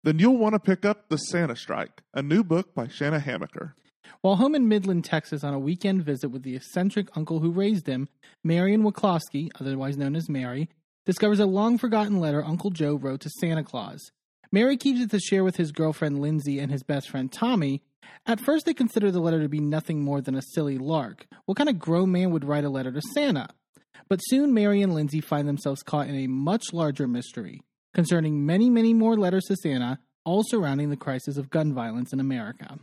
Speaker 2: Then you'll want to pick up The Santa Strike, a new book by Shanna Hamaker.
Speaker 1: While home in Midland, Texas, on a weekend visit with the eccentric uncle who raised him, Marion Waclowski, otherwise known as Mary, discovers a long forgotten letter Uncle Joe wrote to Santa Claus. Mary keeps it to share with his girlfriend Lindsay and his best friend Tommy. At first, they consider the letter to be nothing more than a silly lark. What kind of grown man would write a letter to Santa? But soon, Mary and Lindsay find themselves caught in a much larger mystery concerning many, many more letters to Santa, all surrounding the crisis of gun violence in America.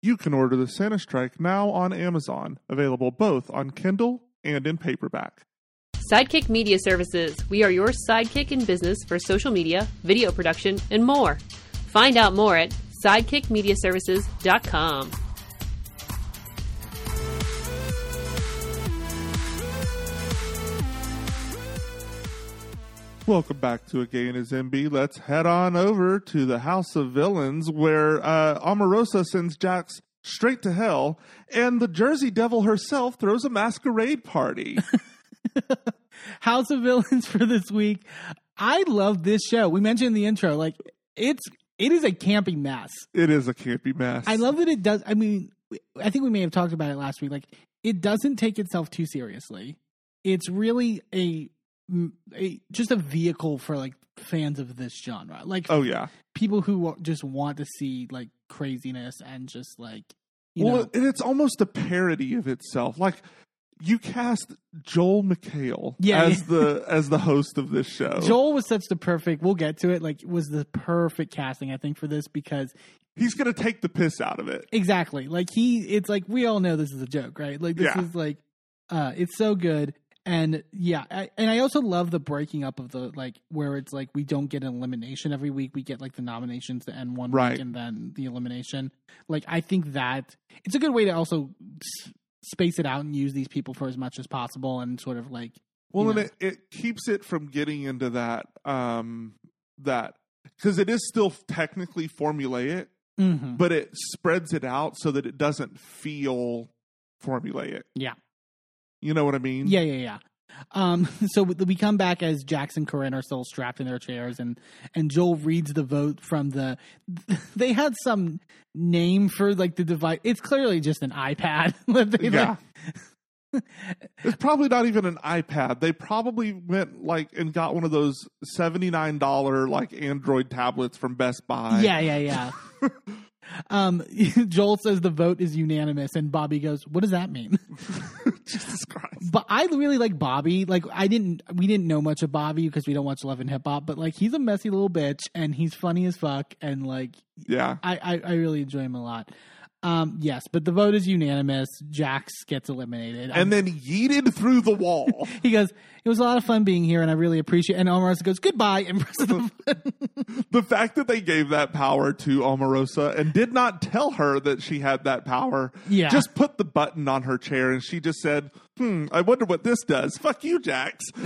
Speaker 2: You can order the Santa Strike now on Amazon, available both on Kindle and in paperback.
Speaker 5: Sidekick Media Services. We are your sidekick in business for social media, video production, and more. Find out more at sidekickmediaservices.com.
Speaker 2: Welcome back to A Gay and His Enby. Let's head on over to the House of Villains where uh, Omarosa sends Jax straight to hell and the Jersey Devil herself throws a masquerade party.
Speaker 1: House of Villains for this week. I love this show. We mentioned in the intro, like it's it is a campy mess.
Speaker 2: it is a campy mess.
Speaker 1: I love that it does. I mean, I think we may have talked about it last week. Like it doesn't take itself too seriously. It's really a, a just a vehicle for like fans of this genre, like
Speaker 2: Oh, yeah.
Speaker 1: people who just want to see like craziness and just like you
Speaker 2: well,
Speaker 1: know.
Speaker 2: and it's almost a parody of itself. Like you cast Joel McHale
Speaker 1: Yeah,
Speaker 2: as
Speaker 1: yeah.
Speaker 2: the as the host of this show.
Speaker 1: Joel was such the perfect. We'll get to it. Like was the perfect casting, I think, for this because
Speaker 2: He's going to take the piss out of it.
Speaker 1: Exactly. Like he it's like we all know this is a joke, right? Like this
Speaker 2: Yeah.
Speaker 1: is like uh it's so good. And yeah, I, and I also love the breaking up of the like where it's like we don't get an elimination every week. We get like the nominations to end one
Speaker 2: Right.
Speaker 1: week and then the elimination. Like I think that it's a good way to also s- space it out and use these people for as much as possible and sort of like
Speaker 2: Well, and it, it keeps it from getting into that um that because it is still technically formulaic,
Speaker 1: mhm.
Speaker 2: but it spreads it out so that it doesn't feel formulaic.
Speaker 1: yeah.
Speaker 2: You know what I mean?
Speaker 1: Yeah, yeah, yeah. Um, so we come back as Jax and Corinne are still strapped in their chairs, and and Joel reads the vote from the. They had some name for like the device. It's clearly just an iPad. they,
Speaker 2: Yeah.
Speaker 1: like-
Speaker 2: It's probably not even an iPad. They probably went like and got one of those seventy nine dollar like Android tablets from Best Buy.
Speaker 1: yeah, yeah, yeah. Um, Joel says the vote is unanimous, and Bobby goes, "What does that mean?"
Speaker 2: Jesus Christ.
Speaker 1: But I really like Bobby. Like I didn't, we didn't know much of Bobby because we don't watch Love and Hip Hop. But like he's a messy little bitch, and he's funny as fuck, and like
Speaker 2: Yeah.
Speaker 1: I, I, I really enjoy him a lot. Um, yes, but the vote is unanimous. Jax gets eliminated.
Speaker 2: And then yeeted through the wall.
Speaker 1: he goes, "It was a lot of fun being here, and I really appreciate." And Omarosa goes, "Goodbye," and presses the button.
Speaker 2: the fact that they gave that power to Omarosa and did not tell her that she had that power.
Speaker 1: Yeah.
Speaker 2: Just put the button on her chair and she just said, Hmm, I wonder what this does. Fuck you, Jax.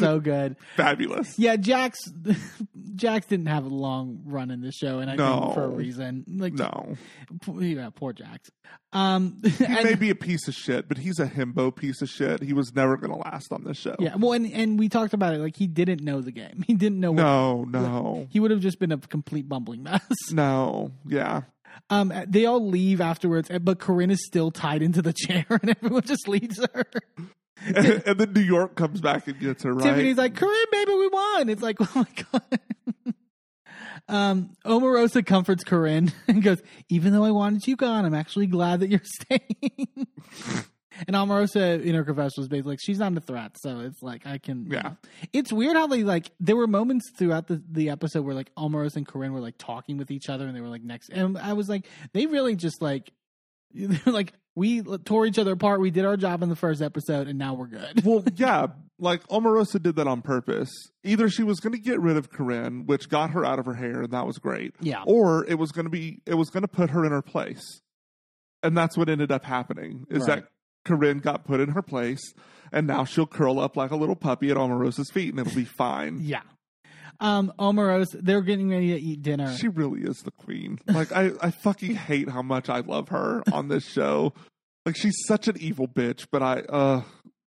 Speaker 1: So good.
Speaker 2: Fabulous.
Speaker 1: Yeah, Jax. Jax didn't have a long run in this show, and I
Speaker 2: No.
Speaker 1: think for a reason. Like,
Speaker 2: No.
Speaker 1: poor, yeah, poor Jax. Um,
Speaker 2: He
Speaker 1: and-
Speaker 2: may be a piece of shit, but he's a himbo piece of shit. He was never going to last on this show.
Speaker 1: yeah. Well, and and we talked about it. Like he didn't know the game. He didn't know. What,
Speaker 2: No, no.
Speaker 1: He would have just been a complete bumbling mess.
Speaker 2: No. Yeah.
Speaker 1: Um, they all leave afterwards, but Corinne is still tied into the chair, and everyone just leaves her.
Speaker 2: and, and then New York comes back and gets her, right?
Speaker 1: Tiffany's like, Corinne, baby, we won. It's like, oh my god. um, Omarosa comforts Corinne and goes, even though I wanted you gone, I'm actually glad that you're staying. And Omarosa in her confessional is basically like, she's not a threat, so it's like I can.
Speaker 2: Yeah.
Speaker 1: It's weird how they like. There were moments throughout the the episode where like Omarosa and Corinne were like talking with each other, and they were like next. And I was like, they really just like. Like we tore each other apart. We did our job in the first episode, and now we're good.
Speaker 2: well, yeah, like Omarosa did that on purpose. Either she was going to get rid of Corinne, which got her out of her hair, and that was great.
Speaker 1: Yeah.
Speaker 2: Or it was going to be, it was going to put her in her place, and that's what ended up happening. Is
Speaker 1: Right.
Speaker 2: that Corinne got put in her place, and now she'll curl up like a little puppy at Omarosa's feet, and it'll be fine.
Speaker 1: Yeah. Um, Omarosa, they're getting ready to eat dinner.
Speaker 2: She really is the queen. Like I, I fucking hate how much I love her on this show. Like she's such an evil bitch, but I, uh,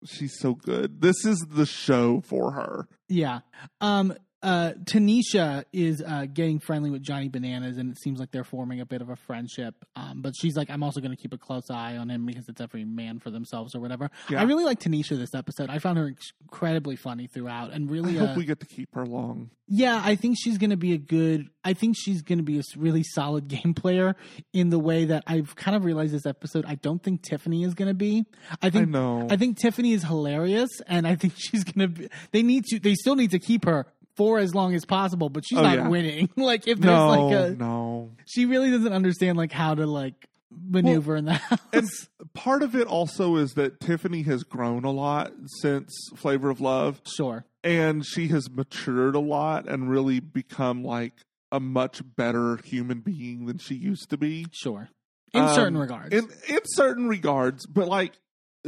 Speaker 2: she's so good. This is the show for her.
Speaker 1: yeah. Um, uh, Tanisha is uh, getting friendly with Johnny Bananas, and it seems like they're forming a bit of a friendship. Um, but she's like, I'm also going to keep a close eye on him because it's every man for themselves or whatever.
Speaker 2: Yeah.
Speaker 1: I really like Tanisha this episode. I found her incredibly funny throughout, and
Speaker 2: I
Speaker 1: really,
Speaker 2: hope
Speaker 1: uh,
Speaker 2: we get to keep her long.
Speaker 1: yeah, I think she's going to be a good. I think she's going to be a really solid game player in the way that I've kind of realized this episode. I don't think Tiffany is going to be. I think
Speaker 2: I know.
Speaker 1: I think Tiffany is hilarious, and I think she's going to be. They need to. They still need to keep her for as long as possible, but she's
Speaker 2: Oh,
Speaker 1: not
Speaker 2: yeah.
Speaker 1: winning. like if there's
Speaker 2: no,
Speaker 1: like a,
Speaker 2: no.
Speaker 1: she really doesn't understand like how to like maneuver in the house.
Speaker 2: And part of it also is that Tiffany has grown a lot since Flavor of Love,
Speaker 1: sure,
Speaker 2: and she has matured a lot and really become like a much better human being than she used to be.
Speaker 1: sure. In
Speaker 2: Um,
Speaker 1: certain regards,
Speaker 2: In in certain regards, but like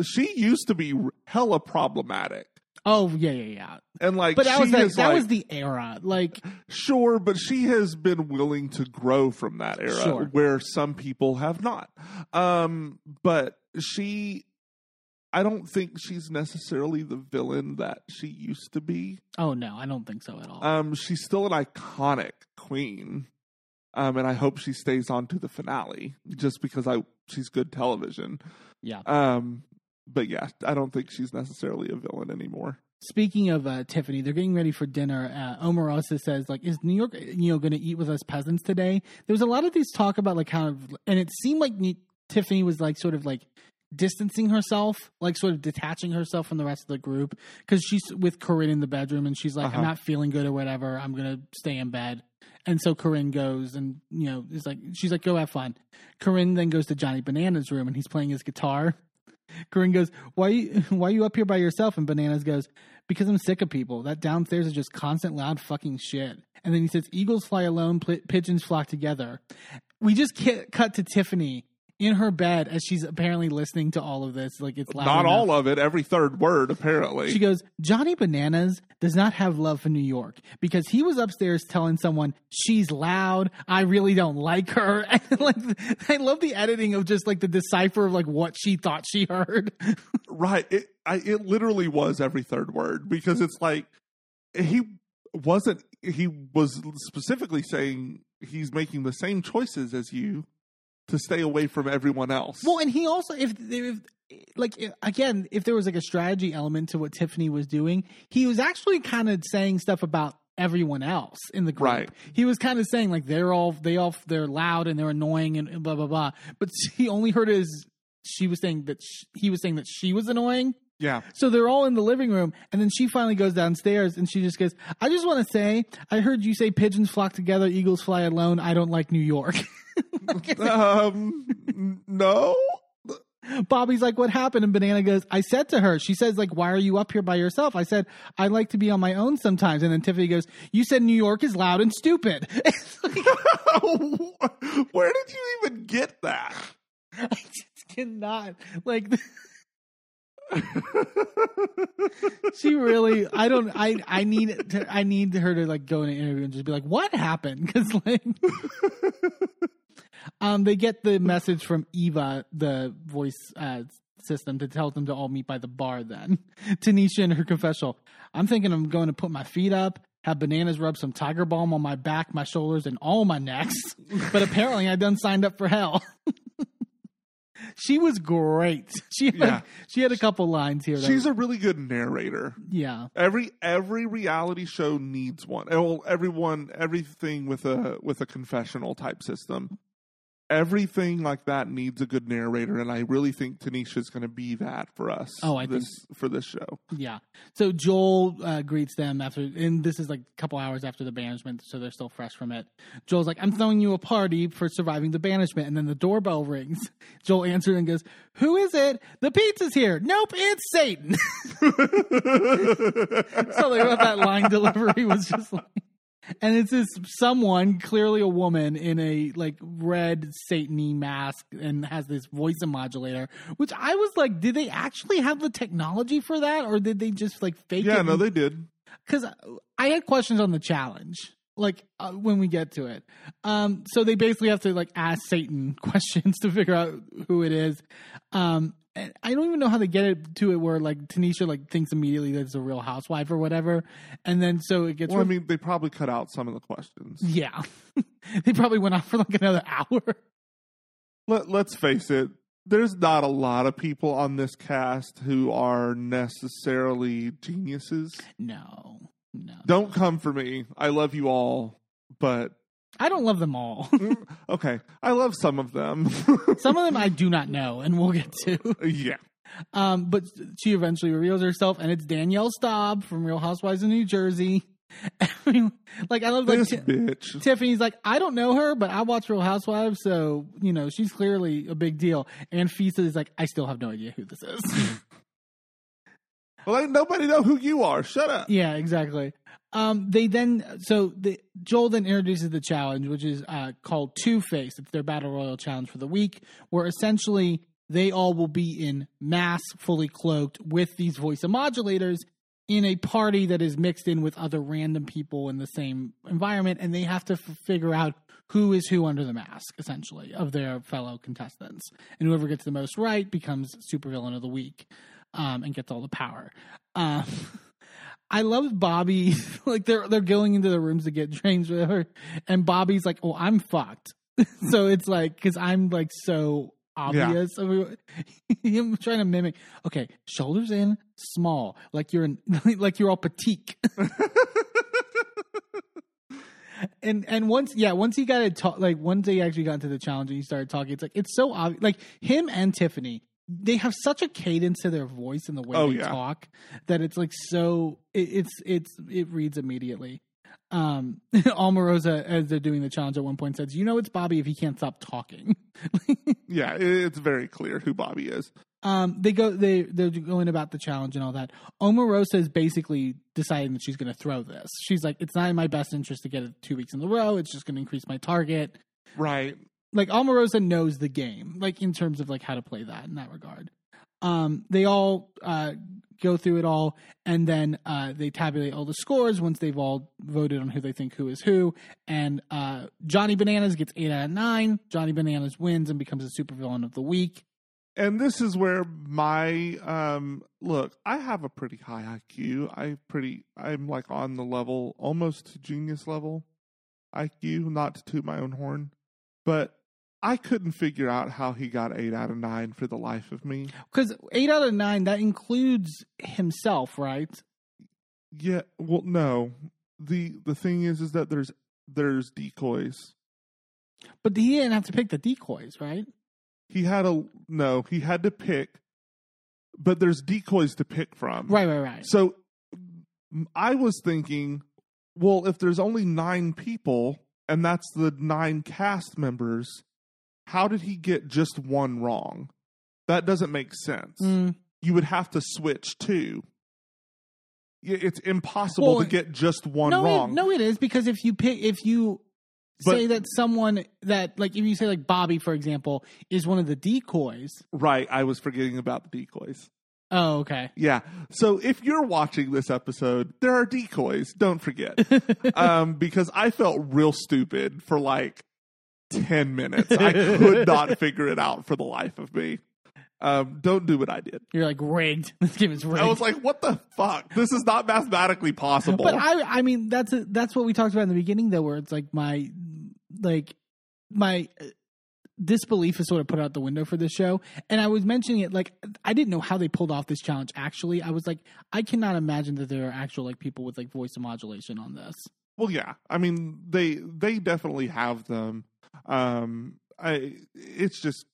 Speaker 2: she used to be hella problematic.
Speaker 1: Oh yeah, yeah, yeah.
Speaker 2: And like
Speaker 1: But that was the, that
Speaker 2: like-
Speaker 1: was the era. Like
Speaker 2: Sure, but she has been willing to grow from that era
Speaker 1: Sure.
Speaker 2: where some people have not. Um, but she, I don't think she's necessarily the villain that she used to be.
Speaker 1: oh no, I don't think so at all.
Speaker 2: Um, she's still an iconic queen. Um, and I hope she stays on to the finale just because I she's good television.
Speaker 1: yeah.
Speaker 2: Um, but yeah, I don't think she's necessarily a villain anymore.
Speaker 1: Speaking of uh, Tiffany, they're getting ready for dinner. Uh, Omarosa says, "Like, is New York, you know, going to eat with us peasants today?" There was a lot of these talk about like kind of, and it seemed like Ne- Tiffany was like sort of like distancing herself, like sort of detaching herself from the rest of the group because she's with Corinne in the bedroom and she's like,
Speaker 2: Uh-huh.
Speaker 1: "I'm not feeling good or whatever. I'm gonna stay in bed." And so Corinne goes and you know is like, she's like, "Go have fun." Corinne then goes to Johnny Banana's room and he's playing his guitar. Corinne goes, "Why you why you up here by yourself?" And Bananas goes, "Because I'm sick of people. That downstairs is just constant loud fucking shit." And then he says, "Eagles fly alone, pl- pigeons flock together." We just cut to Tiffany in her bed as she's apparently listening to all of this. Like it's loud
Speaker 2: Not
Speaker 1: enough.
Speaker 2: all of it, every third word, apparently.
Speaker 1: She goes, Johnny Bananas does not have love for New York because he was upstairs telling someone she's loud. I really don't like her. And like, I love the editing of just like the decipher of like what she thought she heard.
Speaker 2: Right. It I it literally was every third word because it's like he wasn't he was specifically saying he's making the same choices as you to stay away from everyone else.
Speaker 1: Well, and he also, if, if like again, if there was like a strategy element to what Tiffany was doing, he was actually kind of saying stuff about everyone else in the group.
Speaker 2: Right.
Speaker 1: He was kind of saying like they're all they all they're loud and they're annoying and blah blah blah. But he only heard his. She was saying that sh he was saying that she was annoying.
Speaker 2: Yeah.
Speaker 1: So they're all in the living room, and then she finally goes downstairs and she just goes, "I just want to say, I heard you say pigeons flock together, eagles fly alone. I don't like New York."
Speaker 2: Um no.
Speaker 1: Bobby's like, what happened? And Banana goes, I said to her, she says, like, why are you up here by yourself? I said, I like to be on my own sometimes. And then Tiffany goes, you said New York is loud and stupid.
Speaker 2: Where did you even get that?
Speaker 1: I just cannot. Like, she really, I don't, I, I need, to, I need her to like go in an interview and just be like, what happened? Cause like, um, they get the message from Eva, the voice, uh, system to tell them to all meet by the bar then. Tanisha in her confessional. I'm thinking I'm going to put my feet up, have bananas rub some tiger balm on my back, my shoulders, and all my necks. But apparently I done signed up for hell. She was great. She had,
Speaker 2: Yeah.
Speaker 1: she had a couple lines here.
Speaker 2: She's a really good narrator.
Speaker 1: yeah.
Speaker 2: Every every reality show needs one. Everyone everything with a with a confessional type system. Everything like that needs a good narrator, and I really think Tanisha's going to be that for us.
Speaker 1: Oh, I
Speaker 2: this for this show.
Speaker 1: Yeah. So Joel uh, greets them after, and this is like a couple hours after the banishment, so they're still fresh from it. Joel's like, "I'm throwing you a party for surviving the banishment," and then the doorbell rings. Joel answers and goes, "Who is it? The pizza's here." Nope, it's Satan. Something about that line delivery was just like. And it's this someone, clearly a woman, in a like red satiny mask and has this voice modulator, which I was like, did they actually have the technology for that, or did they just like fake it?
Speaker 2: yeah,
Speaker 1: it?
Speaker 2: no, they did.
Speaker 1: because I had questions on the challenge. Like uh, when we get to it. Um, so they basically have to like ask Satan questions to figure out who it is. Um, and I don't even know how they get it to it where like Tanisha like thinks immediately that it's a real housewife or whatever, and then so it gets.
Speaker 2: Well, I mean, they probably cut out some of the questions.
Speaker 1: yeah, they probably went on for like another hour.
Speaker 2: Let, let's face it, there's not a lot of people on this cast who are necessarily geniuses.
Speaker 1: No, no,
Speaker 2: Don't come for me. I love you all, but
Speaker 1: I don't love them all.
Speaker 2: okay, I love some of them.
Speaker 1: Some of them I do not know, and we'll get to.
Speaker 2: yeah.
Speaker 1: Um, but she eventually reveals herself, and it's Danielle Staub from Real Housewives of New Jersey. Like I love like
Speaker 2: This
Speaker 1: Ti-
Speaker 2: bitch.
Speaker 1: Tiffany's like I don't know her, but I watch Real Housewives, so you know she's clearly a big deal. Anfisa is like I still have no idea who this is.
Speaker 2: Well, ain't nobody know who you are. Shut up.
Speaker 1: yeah, exactly. Um, they then so the Joel then introduces the challenge, which is uh, called Two Face. It's their battle royal challenge for the week, where essentially they all will be in mass, fully cloaked, with these voice modulators in a party that is mixed in with other random people in the same environment, and they have to f- figure out who is who under the mask, essentially, of their fellow contestants. And whoever gets the most right becomes supervillain of the week um, and gets all the power. Um, I love Bobby. like they're they're going into the rooms to get drinks, whatever, and Bobby's like, "Oh, I'm fucked." so it's like because I'm like so obvious. Mean, I'm trying to mimic. Okay, shoulders in, small, like you're in, like you're all petite. and and once yeah once he got to talk like once he actually got into the challenge and he started talking it's like it's so obvious like him and tiffany they have such a cadence to their voice and the way
Speaker 2: Oh,
Speaker 1: they
Speaker 2: yeah.
Speaker 1: talk that it's like so it, it's it's it reads immediately um Omarosa as they're doing the challenge at one point says you know it's bobby if he can't stop talking
Speaker 2: Yeah, it's very clear who Bobby is.
Speaker 1: um they go they they're going about the challenge and all that omarosa is basically deciding that she's going to throw this she's like it's not in my best interest to get it two weeks in a row it's just going to increase my target
Speaker 2: Right.
Speaker 1: Like Omarosa knows the game, like in terms of like how to play that in that regard. Um, they all uh, go through it all, and then uh, they tabulate all the scores once they've all voted on who they think who is who. And uh, Johnny Bananas gets eight out of nine. Johnny Bananas wins and becomes a supervillain of the week.
Speaker 2: And this is where my um look, I have a pretty high IQ. I pretty I'm like on the level almost genius level IQ, not to toot my own horn. But I couldn't figure out how he got eight out of nine for the life of me.
Speaker 1: Because eight out of nine that includes himself, right?
Speaker 2: Yeah, well no. The the thing is is that there's there's decoys.
Speaker 1: But he didn't have to pick the decoys, right?
Speaker 2: He had a no, he had to pick but there's decoys to pick from.
Speaker 1: Right, right, right.
Speaker 2: So I was thinking, well, if there's only nine people and that's the nine cast members, how did he get just one wrong? That doesn't make sense.
Speaker 1: Mm.
Speaker 2: You would have to switch two. It's impossible
Speaker 1: Well,
Speaker 2: to get just one
Speaker 1: no,
Speaker 2: wrong.
Speaker 1: It, no, it is because if you pick, if you
Speaker 2: But-
Speaker 1: say that someone that, like, if you say like Bobby, for example, is one of the decoys.
Speaker 2: Right, I was forgetting about the decoys.
Speaker 1: Oh, okay.
Speaker 2: Yeah. So if you're watching this episode, there are decoys. Don't forget. um, because I felt real stupid for like 10 minutes. I could not figure it out for the life of me. Um, don't do what I did.
Speaker 1: You're like rigged. This game is rigged.
Speaker 2: I was like, what the fuck? This is not mathematically possible.
Speaker 1: but I, I mean, that's a, that's what we talked about in the beginning, though, where it's like my, like, my uh, disbelief is sort of put out the window for this show. And I was mentioning it like I didn't know how they pulled off this challenge. Actually, I was like, I cannot imagine that there are actual like people with like voice modulation on this.
Speaker 2: well, yeah. I mean, they they definitely have them. Um, I it's just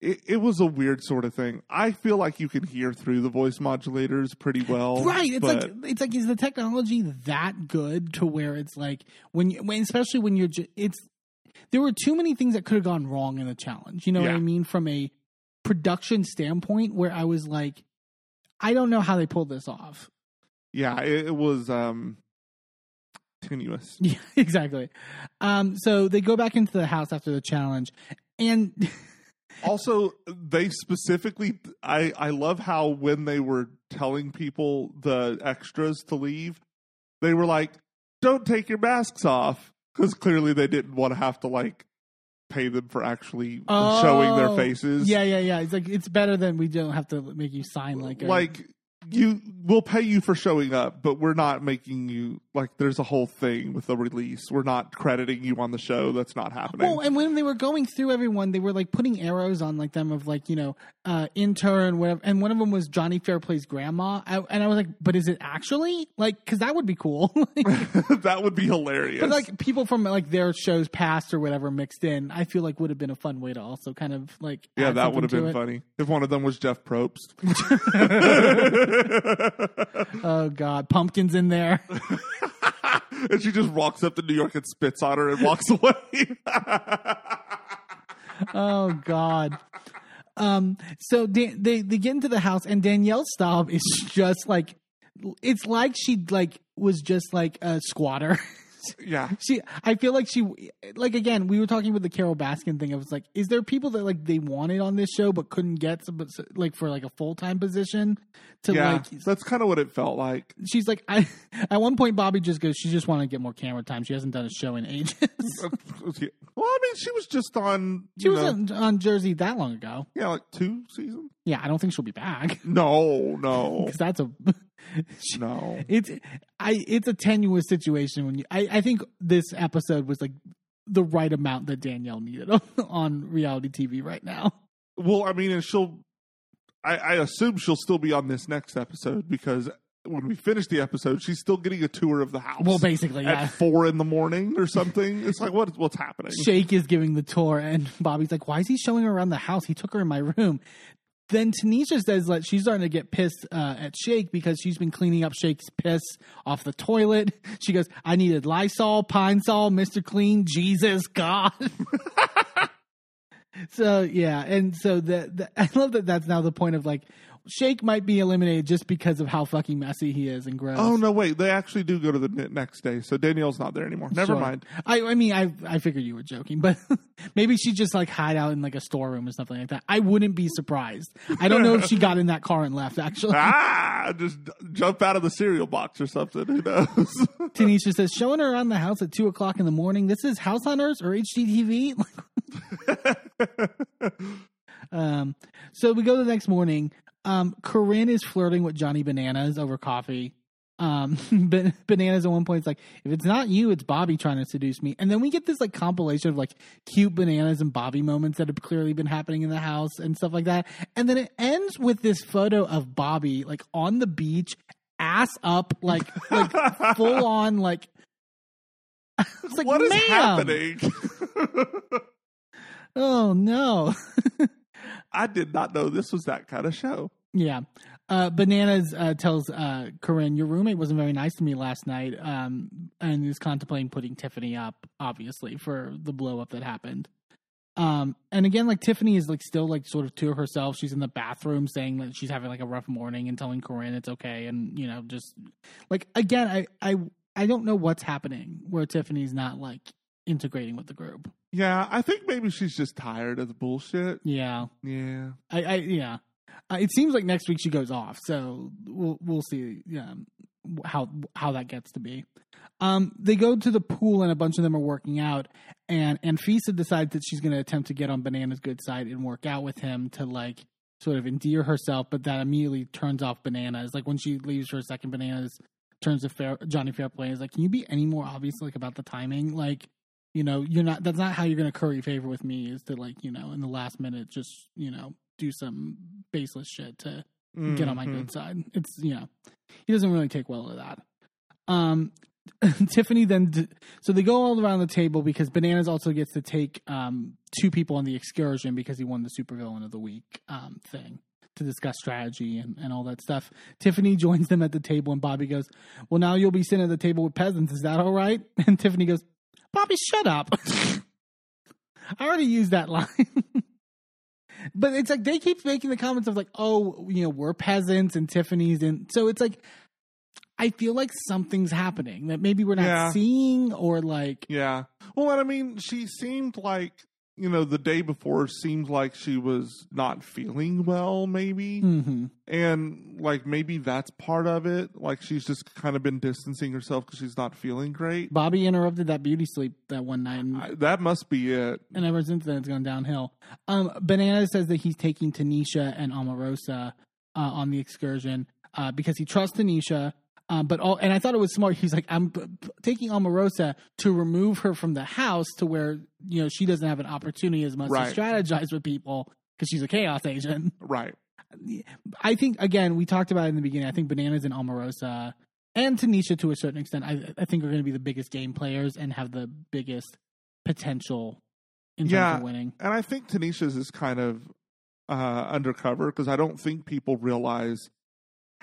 Speaker 2: it, it was a weird sort of thing. I feel like you can hear through the voice modulators pretty well.
Speaker 1: right it's
Speaker 2: but-
Speaker 1: like it's like is the technology that good to where it's like when you when especially when you're ju- it's there were too many things that could have gone wrong in the challenge you know what i mean from a production standpoint where i was like i don't know how they pulled this off
Speaker 2: yeah, it, it was um tenuous.
Speaker 1: yeah exactly um so they go back into the house after the challenge and
Speaker 2: Also, they specifically I I love how when they were telling people the extras to leave, they were like, don't take your masks off because clearly they didn't want to have to like pay them for actually showing their
Speaker 1: Oh,
Speaker 2: faces.
Speaker 1: Yeah, yeah, yeah. It's like it's better than we don't have to make you sign like a,
Speaker 2: like you we'll pay you for showing up but we're not making you like there's a whole thing with the release. We're not crediting you on the show. That's not happening.
Speaker 1: Well, and when they were going through everyone, they were like putting arrows on like them of like you know uh intern whatever, and one of them was Johnny Fairplay's grandma, I, and I was like, but is it actually? Like because that would be cool.
Speaker 2: that would be hilarious.
Speaker 1: But like people from like their shows past or whatever mixed in, I feel like would have been a fun way to also kind of like
Speaker 2: yeah that would have been
Speaker 1: it.
Speaker 2: funny. If one of them was jeff probst
Speaker 1: Oh god, Pumpkin's in there.
Speaker 2: and she just walks up to new york and spits on her and walks away
Speaker 1: oh god. Um. So Dan- they they get into the house and Danielle Staub is just like, it's like she like was just like a squatter.
Speaker 2: Yeah.
Speaker 1: She i feel like she like again we were talking about the Carole Baskin thing. I was like is there people that like they wanted on this show but couldn't get some, but like for like a full-time position to
Speaker 2: yeah.
Speaker 1: like
Speaker 2: that's kind of what it felt like.
Speaker 1: she's like i at one point bobby just goes she just wanted to get more camera time. She hasn't done a show in ages.
Speaker 2: Well i mean she was just on
Speaker 1: she was on, on jersey that long ago.
Speaker 2: Yeah like two seasons?
Speaker 1: Yeah i don't think she'll be back.
Speaker 2: No no.
Speaker 1: Because that's a
Speaker 2: no
Speaker 1: it's i it's a tenuous situation when you i i think this episode was like the right amount that danielle needed on, on reality tv right now
Speaker 2: Well, I mean, and she'll. I, I assume she'll still be on this next episode because when we finish the episode, she's still getting a tour of the house.
Speaker 1: well basically
Speaker 2: at
Speaker 1: yeah
Speaker 2: four in the morning or something. It's like what what's happening?
Speaker 1: Shake is giving the tour, and Bobby's like, "Why is he showing her around the house? He took her in my room." Then Tanisha says that she's starting to get pissed uh, at Shake because she's been cleaning up Shake's piss off the toilet. She goes, "I needed Lysol, Pine Sol, Mister Clean, Jesus God." so yeah, and so the, the I love that that's now the point of like Shake might be eliminated just because of how fucking messy he is and gross.
Speaker 2: Oh no, wait! They actually do go to the next day, so Danielle's not there anymore. Never
Speaker 1: Sure.
Speaker 2: mind.
Speaker 1: I, I mean, I I figured you were joking, but maybe she just like hide out in like a storeroom or something like that. I wouldn't be surprised. I don't know if she got in that car and left. Actually,
Speaker 2: Ah, just jump out of the cereal box or something. Who knows?
Speaker 1: Tanisha says showing her around the house at two o'clock in the morning. This is House Hunters or HGTV. um, so we go the next morning. Um, Corinne is flirting with Johnny Bananas over coffee. Um, Ban- Bananas at one point is like, if it's not you, it's Bobby trying to seduce me. And then we get this like compilation of like cute Bananas and Bobby moments that have clearly been happening in the house and stuff like that. And then it ends with this photo of Bobby like on the beach, ass up, like like full on like. I was like,
Speaker 2: what is happening?
Speaker 1: Oh no.
Speaker 2: I did not know this was that kind of show.
Speaker 1: Yeah. Uh, Bananas uh, tells uh, Corinne, Your roommate wasn't very nice to me last night um, and is contemplating putting Tiffany up, obviously, for the blow up that happened. Um, and again, like Tiffany is like still like sort of to herself. She's in the bathroom saying that she's having like a rough morning and telling Corinne it's okay. And, you know, just like again, I, I, I don't know what's happening where Tiffany's not like integrating with the group.
Speaker 2: Yeah, I think maybe she's just tired of the bullshit.
Speaker 1: Yeah.
Speaker 2: Yeah.
Speaker 1: I, I yeah. Uh, it seems like next week she goes off, so we'll we'll see um, how how that gets to be. Um, they go to the pool and a bunch of them are working out, and Anfisa decides that she's going to attempt to get on Banana's good side and work out with him to like sort of endear herself, but that immediately turns off Bananas. Like when she leaves for a second, Bananas turns to Fair, Johnny Fairplay and is like, "Can you be any more obvious like about the timing? Like, you know, you're not. That's not how you're going to curry favor with me. Is to like, you know, in the last minute, just you know, do some baseless shit to get on my
Speaker 2: Mhm.
Speaker 1: good side. It's you know, he doesn't really take well to that. Um, Tiffany then d- so they go all around the table because Bananas also gets to take um two people on the excursion because he won the supervillain of the week um thing to discuss strategy and, and all that stuff. Tiffany joins them at the table and Bobby goes, Well now you'll be sitting at the table with peasants, is that all right? And Tiffany goes, Bobby, shut up. I already used that line. but it's like they keep making the comments of like, oh, you know, we're peasants and Tiffany's and so it's like I feel like something's happening that maybe we're not
Speaker 2: Yeah.
Speaker 1: seeing or like
Speaker 2: Yeah. Well, and I mean, she seemed like you know, the day before seemed like she was not feeling well, maybe.
Speaker 1: hmm
Speaker 2: And like maybe that's part of it. Like she's just kind of been distancing herself because she's not feeling great.
Speaker 1: Bobby interrupted that beauty sleep that one night, and,
Speaker 2: I, that must be it.
Speaker 1: and ever since then it's gone downhill. Um, Banana says that he's taking Tanisha and Omarosa uh, on the excursion uh, because he trusts Tanisha. Um, but all, and I thought it was smart. He's like, I'm p- p- taking Omarosa to remove her from the house to where you know she doesn't have an opportunity as much
Speaker 2: Right.
Speaker 1: to strategize with people because she's a chaos agent.
Speaker 2: Right.
Speaker 1: I think again we talked about it in the beginning. I think Bananas and Omarosa and Tanisha to a certain extent, I, I think are going to be the biggest game players and have the biggest potential in terms of winning.
Speaker 2: And I think Tanisha's is kind of uh, undercover because I don't think people realize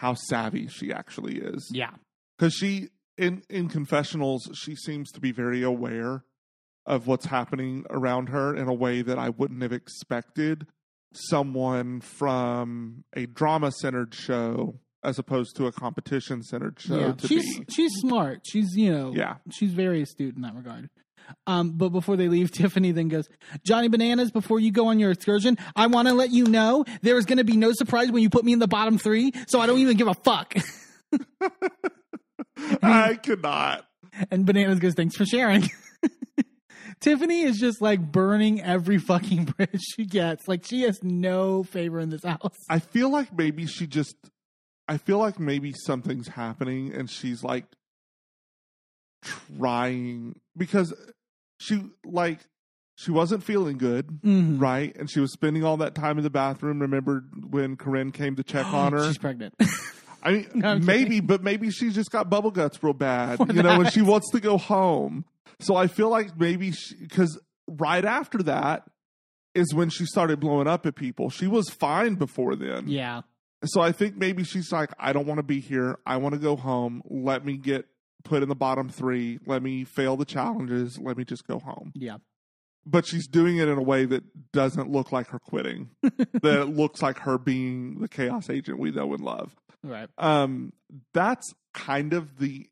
Speaker 2: how savvy she actually is.
Speaker 1: Yeah,
Speaker 2: Because she, in, in confessionals, she seems to be very aware of what's happening around her in a way that I wouldn't have expected someone from a drama centered show as opposed to a competition centered show
Speaker 1: yeah. She's
Speaker 2: be.
Speaker 1: she's smart. She's you know
Speaker 2: Yeah.
Speaker 1: she's very astute in that regard. Um, but before they leave, Tiffany then goes, Johnny Bananas, before you go on your excursion, I want to let you know there is going to be no surprise when you put me in the bottom three, so I don't even give a fuck.
Speaker 2: I could not.
Speaker 1: And Bananas goes, thanks for sharing. Tiffany is just like burning every fucking bridge she gets. Like she has no favor in this house.
Speaker 2: I feel like maybe she just I feel like maybe something's happening and she's like trying because she like she wasn't feeling good,
Speaker 1: Mhm.
Speaker 2: right? And she was spending all that time in the bathroom. Remember when Corinne came to check on her?
Speaker 1: She's pregnant.
Speaker 2: I mean,
Speaker 1: No,
Speaker 2: maybe, but maybe she's just got bubble guts real bad,
Speaker 1: Or
Speaker 2: you know, when she wants to go home. So I feel like maybe because right after that is when she started blowing up at people. She was fine before then.
Speaker 1: yeah.
Speaker 2: So I think maybe she's like, I don't want to be here. I want to go home. Let me get put in the bottom three. Let me fail the challenges. Let me just go home.
Speaker 1: Yeah.
Speaker 2: But she's doing it in a way that doesn't look like her quitting. that it looks like her being the chaos agent we know and love.
Speaker 1: Right.
Speaker 2: Um, that's kind of the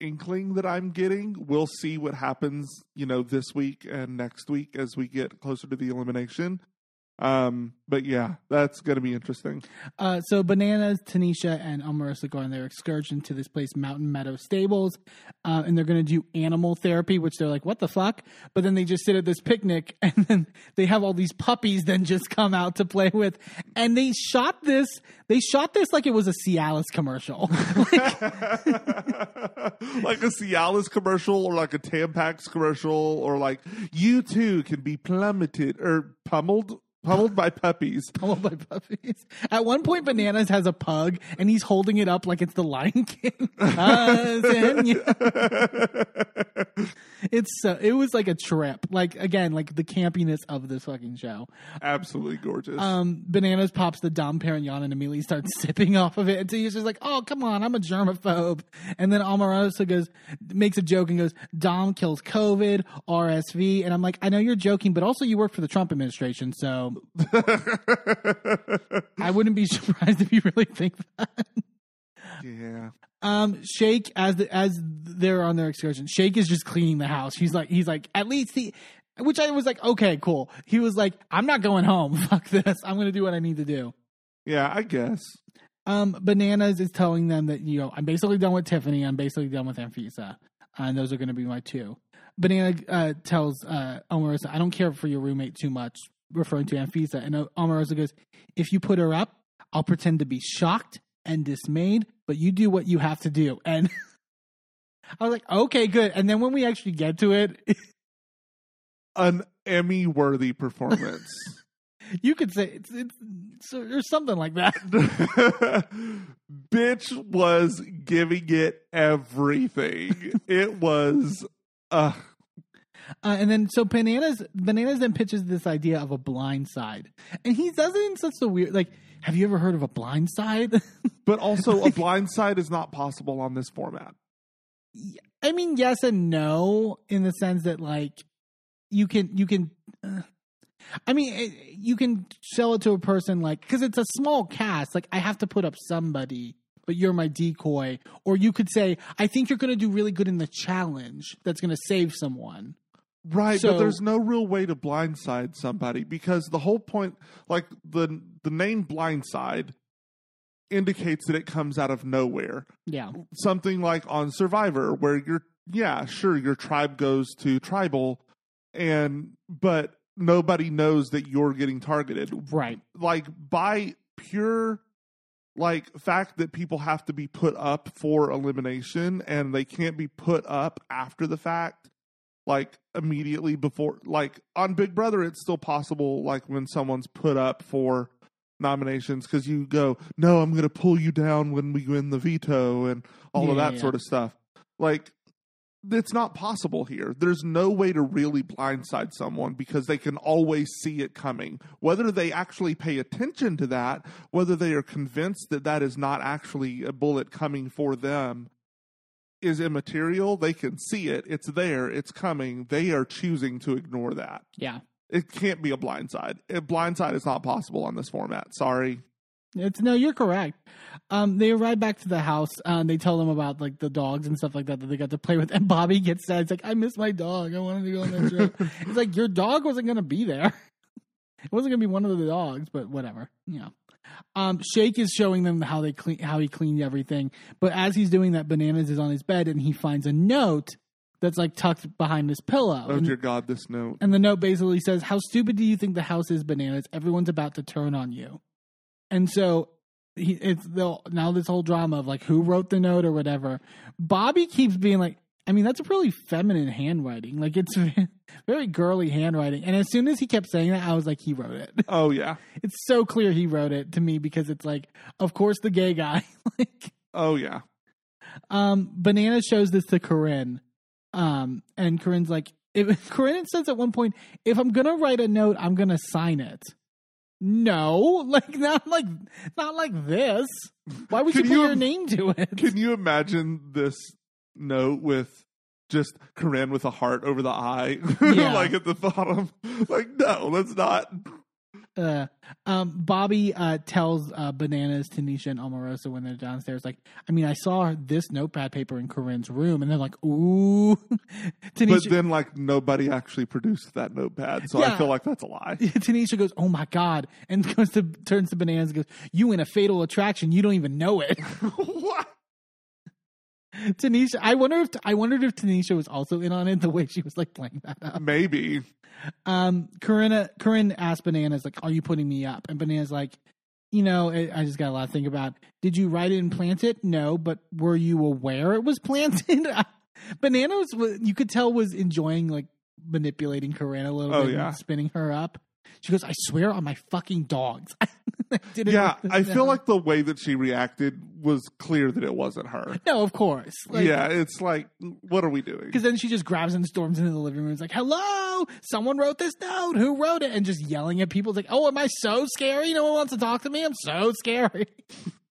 Speaker 2: inkling that I'm getting. We'll see what happens, you know, this week and next week as we get closer to the elimination. Um, but yeah, that's going to be interesting.
Speaker 1: Uh, so Bananas, Tanisha, and Omarosa go on their excursion to this place, Mountain Meadow Stables, uh, and they're going to do animal therapy, which they're like, "What the fuck?" But then they just sit at this picnic, and then they have all these puppies then just come out to play with, and they shot this. They shot this like it was a Cialis commercial.
Speaker 2: like a Cialis commercial or like a Tampax commercial or like you too can be plummeted or pummeled pummeled by puppies.
Speaker 1: Pummeled by puppies. At one point, Bananas has a pug, and he's holding it up like it's the Lion King. It's so it was like a trip. Like again, like the campiness of this fucking show.
Speaker 2: Absolutely gorgeous.
Speaker 1: Um, Bananas pops the Dom Perignon and immediately starts sipping off of it until he's just like, "Oh, come on, I'm a germaphobe." And then Omarosa goes, makes a joke and goes, "Dom kills COVID, RSV," and I'm like, "I know you're joking, but also you work for the Trump administration, so I wouldn't be surprised if you really think that."
Speaker 2: yeah.
Speaker 1: Um, Shake as the, as they're on their excursion, Shake is just cleaning the house. He's like, he's like, at least he, which I was like, okay, cool. He was like, I'm not going home. Fuck this. I'm gonna do what I need to do.
Speaker 2: Yeah, I guess.
Speaker 1: Um, Bananas is telling them that you know I'm basically done with Tiffany. I'm basically done with Anfisa, and those are going to be my two. Banana uh, tells uh, Omarosa, "I don't care for your roommate too much," referring to Anfisa, and Omarosa goes, "If you put her up, I'll pretend to be shocked and dismayed, but you do what you have to do." And I was like, "Okay, good." And then when we actually get to it,
Speaker 2: An Emmy worthy performance.
Speaker 1: you could say it's, it's, it's or something like that.
Speaker 2: Bitch was giving it everything. it was uh
Speaker 1: Uh, and then so bananas bananas then pitches this idea of a blind side, and he does it in such a weird like. Have you ever heard of a blind side?
Speaker 2: but also a blind side is not possible on this format.
Speaker 1: I mean, yes and no, in the sense that like you can you can. Uh, I mean, eh, you can sell it to a person like because it's a small cast. Like I have to put up somebody, but you're my decoy. Or you could say, I think you're going to do really good in the challenge. That's going to save someone.
Speaker 2: Right,
Speaker 1: So-
Speaker 2: but there's no real way to blindside somebody because the whole point, like the the name blindside, indicates that it comes out of nowhere.
Speaker 1: Yeah.
Speaker 2: Something like on Survivor, where you're, yeah, sure, your tribe goes to tribal, and but nobody knows that you're getting targeted.
Speaker 1: Right.
Speaker 2: Like by pure like fact that people have to be put up for elimination and they can't be put up after the fact like immediately before like on big brother it's still possible like when someone's put up for nominations because you go no i'm going to pull you down when we win the veto and all of that
Speaker 1: yeah.
Speaker 2: sort of stuff. Like it's not possible here. There's no way to really blindside someone because they can always see it coming. Whether they actually pay attention to that whether they are convinced that that is not actually a bullet coming for them is immaterial. They can see it. It's there. It's coming. They are choosing to ignore that.
Speaker 1: Yeah.
Speaker 2: It can't be a blindside. A blindside is not possible on this format. Sorry.
Speaker 1: It's no, you're correct. Um, they arrive back to the house. Uh, they tell them about like the dogs and stuff like that that they got to play with. And Bobby gets sad. It's like, I miss my dog. I wanted to go on that trip. it's like your dog wasn't gonna be there. It wasn't gonna be one of the dogs, but whatever. Yeah. Um, Shake is showing them how they clean how he cleaned everything. But as he's doing that, Bananas is on his bed and he finds a note that's like tucked behind his pillow.
Speaker 2: Oh
Speaker 1: And-
Speaker 2: dear God, this note.
Speaker 1: and the note basically says, How stupid do you think the house is, bananas? Everyone's about to turn on you. And so he, it's the, now this whole drama of like who wrote the note or whatever. Bobby keeps being like, I mean, that's a really feminine handwriting. Like it's very girly handwriting. And as soon as he kept saying that, I was like, he wrote it.
Speaker 2: Oh yeah.
Speaker 1: It's so clear he wrote it to me because it's like, of course, the gay guy. like,
Speaker 2: Oh yeah.
Speaker 1: um, Banana shows this to Corinne, um, and Corinne's like, if, Corinne says at one point, "If I'm gonna write a note, I'm gonna sign it." No, like not like not like this. Why would you
Speaker 2: Can
Speaker 1: put your name to it?
Speaker 2: Can you imagine this note with just Corinne with a heart over the eye,
Speaker 1: Yeah.
Speaker 2: like at the bottom? Like no, that's not.
Speaker 1: Uh, um, Bobby uh, tells uh, Bananas, Tanisha, and Omarosa when they're downstairs, like, I mean, I saw this notepad paper in Corinne's room, and they're like, ooh. Tanisha,
Speaker 2: But then, like, nobody actually produced that notepad, so
Speaker 1: Yeah.
Speaker 2: I feel like that's a lie.
Speaker 1: Tanisha goes, "Oh my god!" and goes to turns to Bananas and goes, "You in a fatal attraction? You don't even know it."
Speaker 2: what?
Speaker 1: Tanisha, I wonder if I wondered if Tanisha was also in on it the way she was like playing that up.
Speaker 2: Maybe.
Speaker 1: Um, Corinna, Corinne asked Bananas like, "Are you putting me up?" And Bananas like, "You know, I I just got a lot to think about. Did you write it and plant it? No, but were you aware it was planted?" Bananas, was- you could tell, was enjoying like manipulating Corinne a little
Speaker 2: Oh,
Speaker 1: bit,
Speaker 2: yeah.
Speaker 1: and spinning her up. She goes, "I swear on my fucking dogs." I
Speaker 2: Yeah, I feel
Speaker 1: down."
Speaker 2: like the way that she reacted was clear that it wasn't her.
Speaker 1: no, of course, like,
Speaker 2: yeah, it's like, what are we doing?
Speaker 1: Because then she just grabs and storms into the living room. It's like, "Hello, someone wrote this note. Who wrote it?" And just yelling at people. It's like, "Oh, am I so scary? No one wants to talk to me. I'm so scary."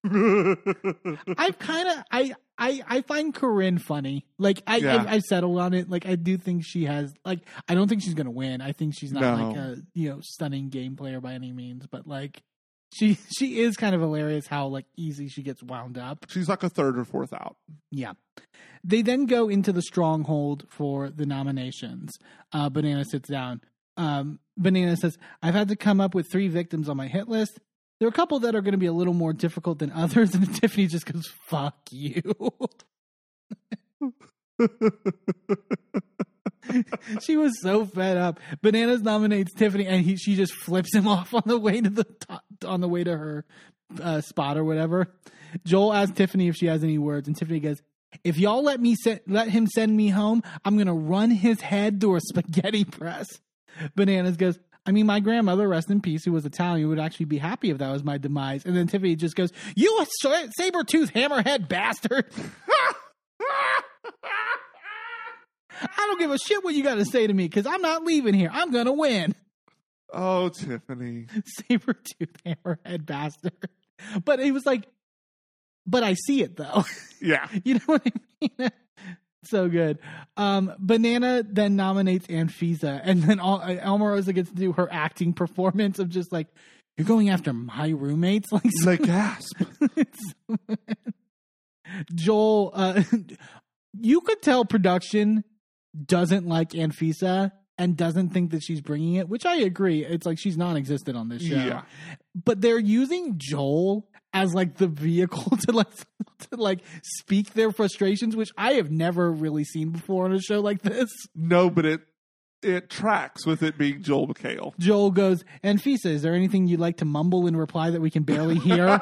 Speaker 1: I've kind of I I I find Corinne funny. Like I,
Speaker 2: Yeah.
Speaker 1: I I settled on it. Like I do think she has. Like I don't think she's gonna win. I think she's not
Speaker 2: No.
Speaker 1: like a you know stunning game player by any means. But like she she is kind of hilarious how like easy she gets wound up.
Speaker 2: She's like a third or fourth out.
Speaker 1: Yeah. They then go into the stronghold for the nominations. Uh, Banana sits down. Um, Banana says, I've had to come up with three victims on my hit list. There are a couple that are going to be a little more difficult than others. And Tiffany just goes, fuck you. she was so fed up. Bananas nominates Tiffany, and he, she just flips him off on the way to the top, on the way to her uh, spot or whatever. Joel asks Tiffany if she has any words, and Tiffany goes, "If y'all let me se- let him send me home, I'm gonna run his head through a spaghetti press." Bananas goes, "I mean, my grandmother, rest in peace, who was Italian, would actually be happy if that was my demise." And then Tiffany just goes, "You a saber tooth hammerhead bastard!" I don't give a shit what you got to say to me because I'm not leaving here. I'm gonna win.
Speaker 2: oh, Tiffany.
Speaker 1: saber tooth hammerhead bastard. But he was like, but I see it though.
Speaker 2: Yeah.
Speaker 1: you know what I mean? So good. Um, Banana then nominates Anfisa, and then Al- uh, Omarosa gets to do her acting performance of just like, you're going after my roommates? Like,
Speaker 2: Like gasp.
Speaker 1: Joel, uh, you could tell production doesn't like Anfisa and doesn't think that she's bringing it, which I agree. It's like she's non-existent on this show.
Speaker 2: Yeah.
Speaker 1: But they're using Joel as like the vehicle to like to like speak their frustrations, which I have never really seen before on a show like this.
Speaker 2: No, but it it tracks with it being Joel McHale.
Speaker 1: Joel goes, Anfisa, is there anything you'd like to mumble in reply that we can barely hear?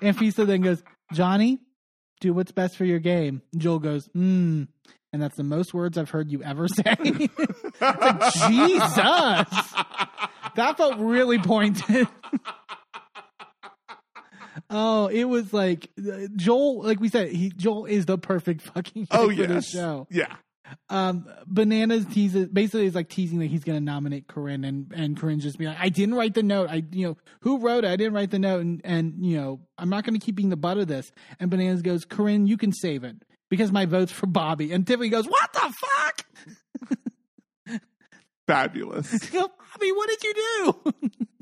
Speaker 1: Anfisa then goes, Johnny, do what's best for your game. Joel goes, hmm. And that's the most words I've heard you ever say. It's like, Jesus. That felt really pointed. oh, it was like uh, Joel, like we said, he Joel is the perfect fucking
Speaker 2: oh
Speaker 1: for this
Speaker 2: yes,
Speaker 1: show.
Speaker 2: yeah.
Speaker 1: Um, Bananas teases basically is like teasing that he's going to nominate Corinne, and and Corinne just be like, "I didn't write the note. I you know who wrote it? I didn't write the note, and and you know I'm not going to keep being the butt of this." And Bananas goes, "Corinne, you can save it because my vote's for Bobby." And Tiffany goes, "What the fuck?"
Speaker 2: Fabulous.
Speaker 1: Bobby, what did you do?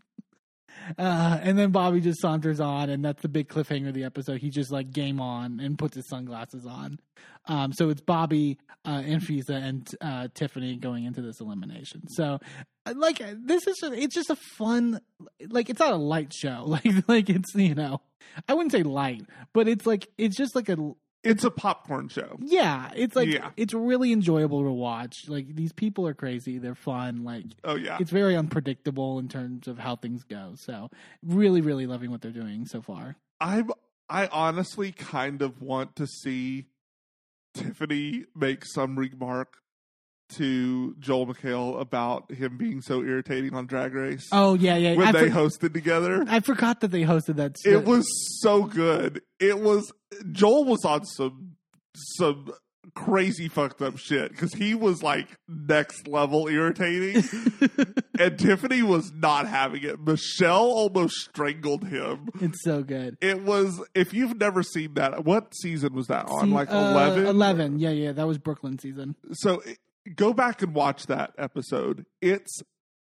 Speaker 1: uh, and then Bobby just saunters on, and that's the big cliffhanger of the episode. He just like game on and puts his sunglasses on. Um, so it's Bobby, uh, Anfisa, and uh, Tiffany going into this elimination. So, uh, like, this is just, it's just a fun, like, it's not a light show. Like, like it's you know, I wouldn't say light, but it's like it's just like a
Speaker 2: It's a popcorn show.
Speaker 1: yeah, it's like
Speaker 2: Yeah.
Speaker 1: it's really enjoyable to watch. Like these people are crazy, they're fun. Like
Speaker 2: Oh yeah.
Speaker 1: it's very unpredictable in terms of how things go. So really, really loving what they're doing so far.
Speaker 2: I'm I honestly kind of want to see Tiffany make some remark to Joel McHale about him being so irritating on Drag Race
Speaker 1: Oh yeah, yeah.
Speaker 2: when
Speaker 1: I,
Speaker 2: they
Speaker 1: for-
Speaker 2: hosted together.
Speaker 1: I forgot that they hosted that.
Speaker 2: It was so good. It was Joel was on some some crazy fucked up shit because he was like next level irritating, and Tiffany was not having it. Michelle almost strangled him.
Speaker 1: it's so good.
Speaker 2: It was if you've never seen that. What season was that on?
Speaker 1: See,
Speaker 2: like
Speaker 1: uh,
Speaker 2: eleven.
Speaker 1: Eleven. Yeah, yeah. That was Brooke Lynn season.
Speaker 2: So go back and watch that episode. It's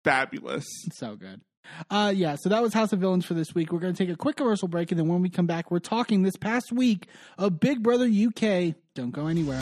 Speaker 2: fabulous.
Speaker 1: So good. Uh, yeah, so that was House of Villains for this week. We're going to take a quick commercial break, and then when we come back, we're talking this past week of Big Brother UK. Don't go anywhere.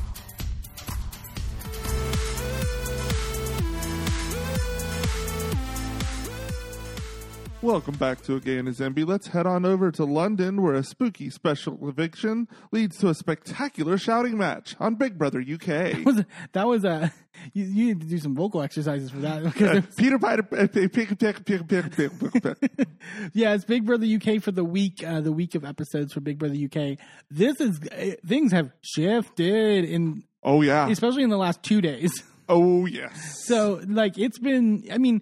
Speaker 2: Welcome back to A Gay and His Enby. Let's head on over to London where a spooky special eviction leads to a spectacular shouting match on Big Brother UK.
Speaker 1: was that was a you, you need to do some vocal exercises for that because was-
Speaker 2: Peter Piper, pick, pick, pick, pick, pick, pick, pick.
Speaker 1: yeah, it's Big Brother UK for the week, uh, the week of episodes for Big Brother UK. This is uh, things have shifted in,
Speaker 2: Oh, yeah.
Speaker 1: especially in the last two days.
Speaker 2: Oh, yes.
Speaker 1: So, like, it's been. I mean,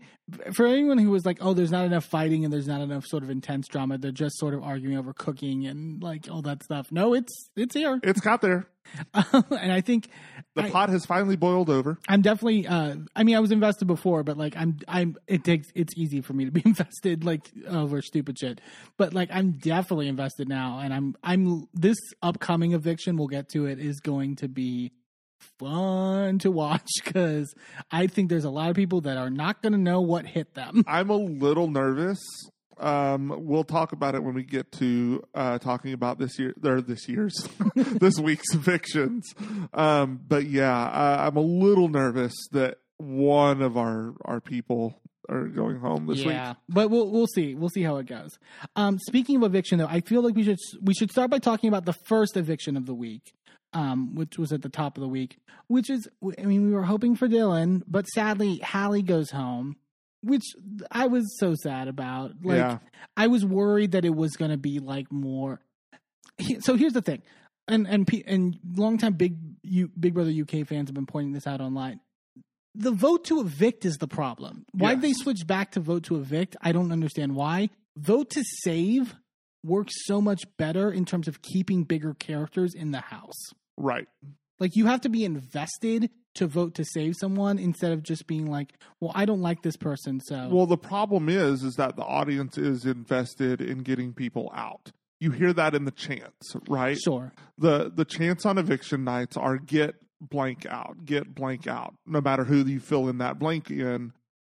Speaker 1: for anyone who was like, "Oh, there's not enough fighting and there's not enough sort of intense drama," they're just sort of arguing over cooking and like all that stuff. No, it's it's here,
Speaker 2: It's got there.
Speaker 1: and I think
Speaker 2: The
Speaker 1: I-
Speaker 2: pot has finally boiled over.
Speaker 1: I'm definitely. Uh, I mean, I was invested before, but like, I'm. I'm. It takes. It's easy for me to be invested, like over stupid shit. But like, I'm definitely invested now, and I'm. I'm. This upcoming eviction, we'll get to it, is going to be fun to watch because I think there's a lot of people that are not going to know what hit them.
Speaker 2: I'm a little nervous. Um, we'll talk about it when we get to uh, talking about this year or this year's this week's evictions. Um, but yeah, uh, I'm a little nervous that one of our our people are going home this
Speaker 1: yeah,
Speaker 2: week.
Speaker 1: Yeah, but we'll we'll see. We'll see how it goes. Um, speaking of eviction, though, I feel like we should we should start by talking about the first eviction of the week, um, which was at the top of the week. Which is, I mean, we were hoping for Dylan, but sadly, Hallie goes home, which I was so sad about. Like,
Speaker 2: Yeah.
Speaker 1: I was worried that it was going to be like more. So here's the thing, and and and longtime big you Big Brother UK fans have been pointing this out online. The vote to evict is the problem. Why
Speaker 2: Yes.
Speaker 1: they switch back to vote to evict? I don't understand why. Vote to save works so much better in terms of keeping bigger characters in the house.
Speaker 2: Right.
Speaker 1: Like you have to be invested to vote to save someone instead of just being like, "Well, I don't like this person, so
Speaker 2: Well, the problem is, is that the audience is invested in getting people out. You hear that in the chants, right?
Speaker 1: sure."
Speaker 2: the the chants on eviction nights are get blank out, get blank out. No matter who you fill in that blank in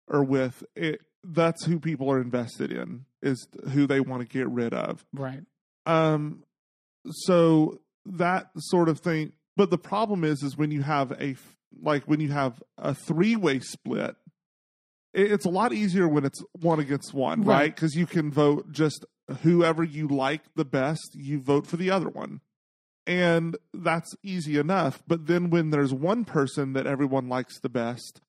Speaker 2: or with, it that's who people are invested in is who they want to get rid of.
Speaker 1: Right.
Speaker 2: Um, so that sort of thing. But the problem is, is when you have a like when you have a three way split. It's a lot easier when it's one against one,
Speaker 1: Right.
Speaker 2: right? Because you can vote just whoever you like the best, you vote for the other one. And that's easy enough. But then when there's one person that everyone likes the best,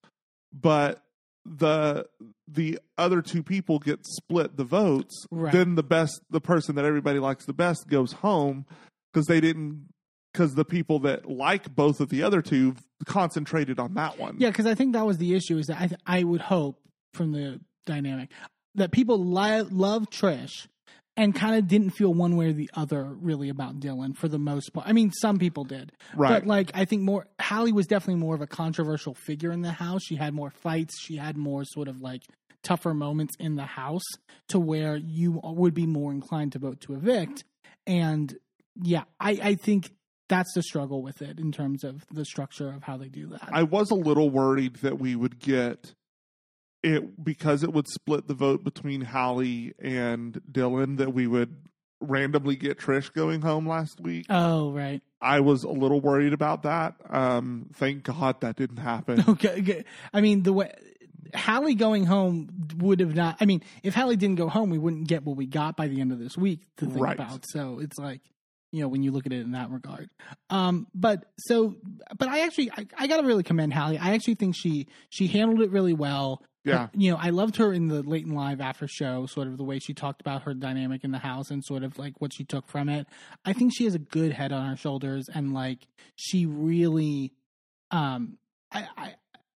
Speaker 2: but the the other two people get split the votes,
Speaker 1: Right.
Speaker 2: then the best the person that everybody likes the best goes home because they didn't because the people that like both of the other two concentrated on that one.
Speaker 1: Yeah, because I think that was the issue. Is that I, th- I would hope from the dynamic that people li- love Trish and kind of didn't feel one way or the other really about Dylan for the most part. I mean, some people did,
Speaker 2: Right.
Speaker 1: But like, I think more Hallie was definitely more of a controversial figure in the house. She had more fights. She had more sort of like tougher moments in the house to where you would be more inclined to vote to evict. And yeah, I, I think that's the struggle with it in terms of the structure of how they do that.
Speaker 2: I was a little worried that we would get it because it would split the vote between Hallie and Dylan that we would randomly get Trish going home last week.
Speaker 1: oh, right.
Speaker 2: I was a little worried about that. Um, thank God that didn't happen.
Speaker 1: Okay, okay. I mean, the way Hallie going home would have not. I mean, if Hallie didn't go home, we wouldn't get what we got by the end of this week to think
Speaker 2: Right.
Speaker 1: about. So it's like, you know, when you look at it in that regard. Um, but so, but I actually, I, I got to really commend Hallie. I actually think she she handled it really well.
Speaker 2: Yeah.
Speaker 1: You know, I loved her in the late and live after show, sort of the way she talked about her dynamic in the house and sort of like what she took from it. I think she has a good head on her shoulders and like she really um I,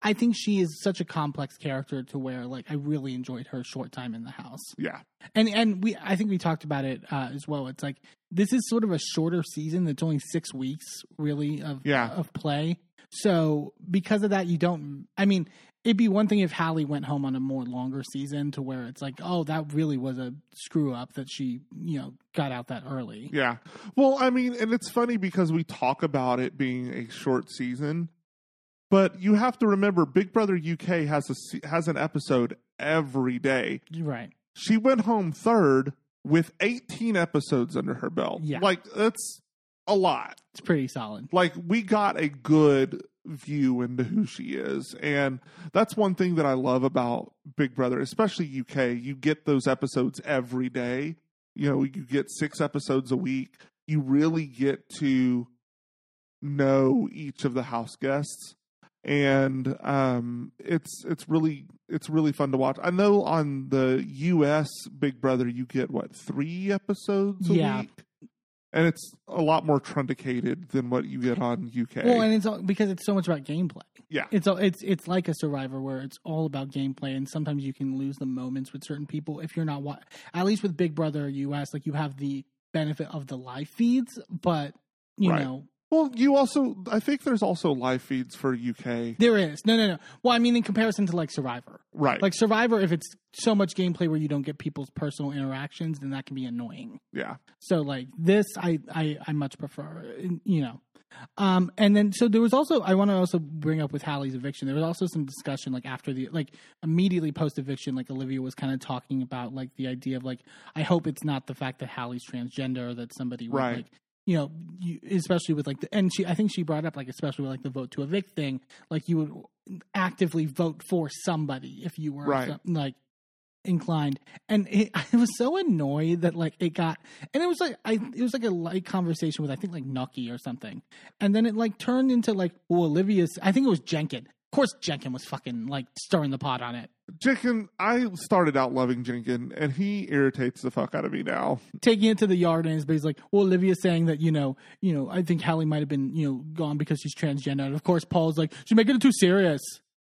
Speaker 1: I think she is such a complex character to where like I really enjoyed her short time in the house.
Speaker 2: Yeah.
Speaker 1: And and we I think we talked about it uh, as well. It's like this is sort of a shorter season. that's only six weeks really of
Speaker 2: Yeah.
Speaker 1: of play. So because of that, you don't. I mean, it'd be one thing if Hallie went home on a more longer season to where it's like, oh, that really was a screw up that she you know got out that early.
Speaker 2: Yeah. Well, I mean, and it's funny because we talk about it being a short season, but you have to remember Big Brother UK has a has an episode every day.
Speaker 1: Right.
Speaker 2: She went home third with 18 episodes under her belt.
Speaker 1: Yeah.
Speaker 2: Like that's a lot.
Speaker 1: It's pretty solid.
Speaker 2: Like we got a good view into who she is. And that's one thing that I love about Big Brother, especially UK. You get those episodes every day. You know, you get six episodes a week. You really get to know each of the house guests and um, it's it's really it's really fun to watch. I know on the U.S. Big Brother you get what three episodes a
Speaker 1: Yeah.
Speaker 2: week, and it's a lot more truncated than what you get on UK.
Speaker 1: Well, and it's all, because it's so much about gameplay.
Speaker 2: yeah,
Speaker 1: It's all, it's it's like a Survivor where it's all about gameplay, and sometimes you can lose the moments with certain people if you're not wa- At least with Big Brother US, like you have the benefit of the live feeds, but you
Speaker 2: Right.
Speaker 1: know
Speaker 2: well, you also I think there's also live feeds for UK,
Speaker 1: there is no no no. Well, I mean in comparison to like Survivor,
Speaker 2: right?
Speaker 1: like Survivor, if it's so much gameplay where you don't get people's personal interactions, then that can be annoying.
Speaker 2: yeah,
Speaker 1: So like this, I I, I much prefer, you know. Um, and then so there was also I want to also bring up with Hallie's eviction. There was also some discussion like after the like immediately post eviction, like Olivia was kind of talking about like the idea of like I hope it's not the fact that Hallie's transgender or that somebody would
Speaker 2: Right.
Speaker 1: like you know you, especially with like the and she I think she brought up like especially with like the vote to evict thing like you would actively vote for somebody if you were
Speaker 2: Right.
Speaker 1: like inclined. And it, i was so annoyed that like it got and it was like i it was like a light conversation with i think like Noky or something. And then it like turned into like well olivia's i think it was jenkin of course jenkin was fucking like stirring the pot on it
Speaker 2: Jenkin. I started out loving Jenkin, and he irritates the fuck out of me now.
Speaker 1: taking it to the yard and basically like well olivia's saying that you know you know i think hallie might have been you know gone because she's transgender and of course paul's like she's making it too serious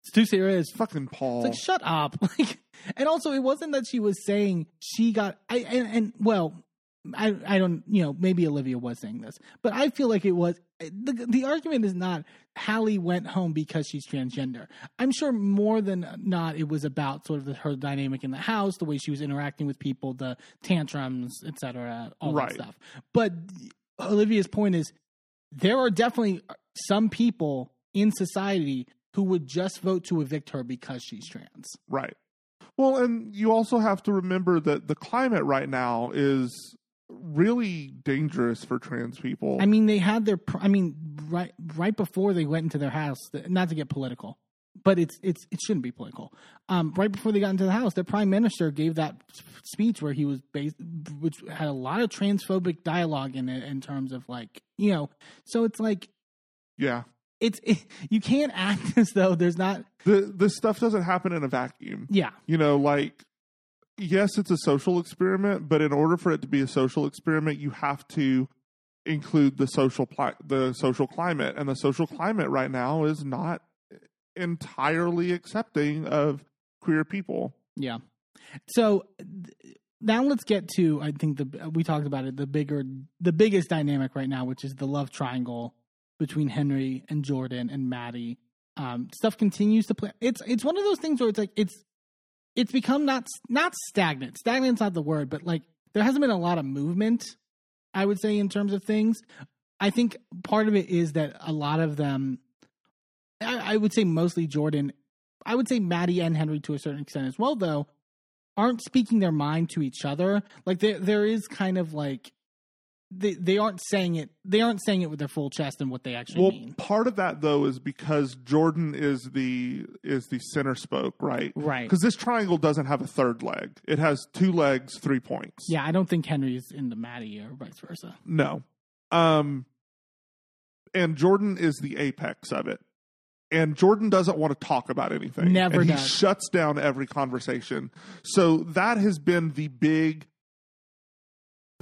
Speaker 1: it's too serious
Speaker 2: Fucking Paul.
Speaker 1: It's like shut up. Like, and also it wasn't that she was saying she got. I and, and well, I I don't you know maybe Olivia was saying this, but I feel like it was the the argument is not Hallie went home because she's transgender. I'm sure more than not it was about sort of the, her dynamic in the house, the way she was interacting with people, the tantrums, etc., all
Speaker 2: Right.
Speaker 1: that stuff. But Olivia's point is there are definitely some people in society who would just vote to evict her because she's trans.
Speaker 2: Right. Well, and you also have to remember that the climate right now is really dangerous for trans people.
Speaker 1: I mean, they had their. I mean, right right before they went into their house. Not to get political, but it's it's it shouldn't be political. Um, right before they got into the house, their prime minister gave that speech where he was based, which had a lot of transphobic dialogue in it in terms of like you know. So it's like
Speaker 2: yeah.
Speaker 1: it's it, you can't act as though there's not.
Speaker 2: The this stuff doesn't happen in a vacuum.
Speaker 1: Yeah,
Speaker 2: You know, like yes, it's a social experiment, but in order for it to be a social experiment, you have to include the social pli- the social climate, and the social climate right now is not entirely accepting of queer people.
Speaker 1: Yeah. So th- now let's get to I think the we talked about it the bigger the biggest dynamic right now which is the love triangle between Henry and Jordan and Matty. Um, stuff continues to play. It's it's one of those things where it's like it's it's become not not stagnant. Stagnant's not the word, but like there hasn't been a lot of movement. I would say in terms of things. I think part of it is that a lot of them. I, I would say mostly Jordan. I would say Matty and Henry to a certain extent as well, though, aren't speaking their mind to each other. Like there, there is kind of like they they aren't saying it. They aren't saying it with their full chest and what they actually
Speaker 2: Well,
Speaker 1: mean.
Speaker 2: part of that though is because Jordan is the is the center spoke, right?
Speaker 1: Right.
Speaker 2: Because this triangle doesn't have a third leg; it has two legs, three points.
Speaker 1: Yeah, I don't think Henry is the Matty or vice versa.
Speaker 2: No. Um and Jordan is the apex of it. And Jordan doesn't want to talk about anything.
Speaker 1: Never
Speaker 2: and he shuts down every conversation. So that has been the big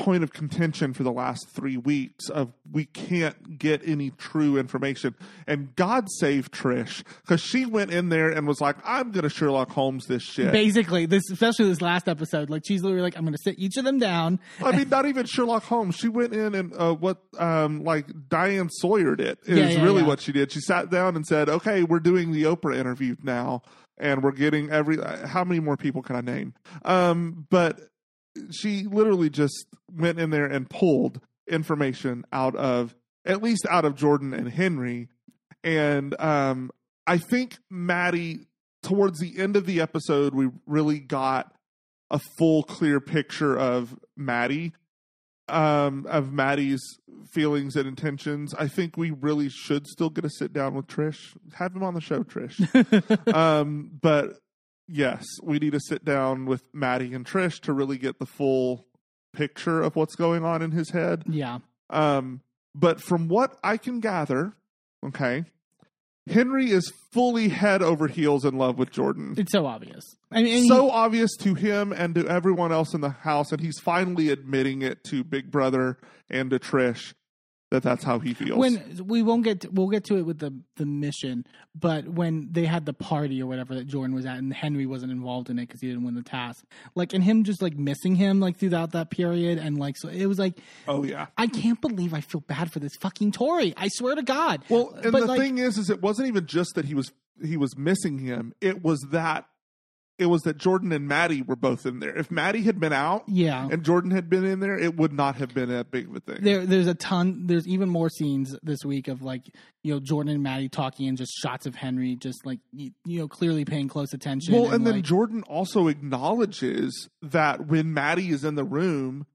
Speaker 2: point of contention for the last three weeks of we can't get any true information. And God save Trish, because she went in there and was like, I'm gonna Sherlock Holmes this shit.
Speaker 1: Basically, this especially this last episode, like she's literally like, "I'm going to sit each of them down."
Speaker 2: I mean, not even Sherlock Holmes. She went in and uh, what, um, like Diane Sawyered it is
Speaker 1: Yeah, yeah,
Speaker 2: really
Speaker 1: yeah.
Speaker 2: what she did. She sat down and said, "Okay, we're doing the Oprah interview now, and we're getting every. uh, How many more people can I name?" Um, but she literally just went in there and pulled information out of at least out of Jordan and Henry, and um, I think Matty towards the end of the episode we really got a full clear picture of Matty um, of Matty's feelings and intentions, I think we really should still get a sit down with Trish. Have him on the show, Trish. um, but yes, we need to sit down with Matty and Trish to really get the full picture of what's going on in his head.
Speaker 1: Yeah.
Speaker 2: Um, but from what I can gather, okay, Henry is fully head over heels in love with Jordan.
Speaker 1: It's so obvious. I mean, and
Speaker 2: so
Speaker 1: he-
Speaker 2: obvious to him and to everyone else in the house, and he's finally admitting it to Big Brother and to Trish that that's how he feels.
Speaker 1: when we won't get to, we'll get to it with the the mission, but when they had the party or whatever that Jordan was at, and Henry wasn't involved in it because he didn't win the task, like and him just like missing him like throughout that period, and like so it was like
Speaker 2: oh yeah.
Speaker 1: I can't believe I feel bad for this fucking Tory. I swear to God.
Speaker 2: Well, and
Speaker 1: But,
Speaker 2: the
Speaker 1: like-
Speaker 2: thing is, is it wasn't even just that he was he was missing him. It was that it was that Jordan and Matty were both in there. If Matty had been out
Speaker 1: yeah.
Speaker 2: and Jordan had been in there, it would not have been that big of a thing.
Speaker 1: there, there's a ton. There's even more scenes this week of like you know Jordan and Matty talking, and just shots of Henry just like you, you know clearly paying close attention.
Speaker 2: Well, and then
Speaker 1: like,
Speaker 2: Jordan also acknowledges that when Matty is in the room,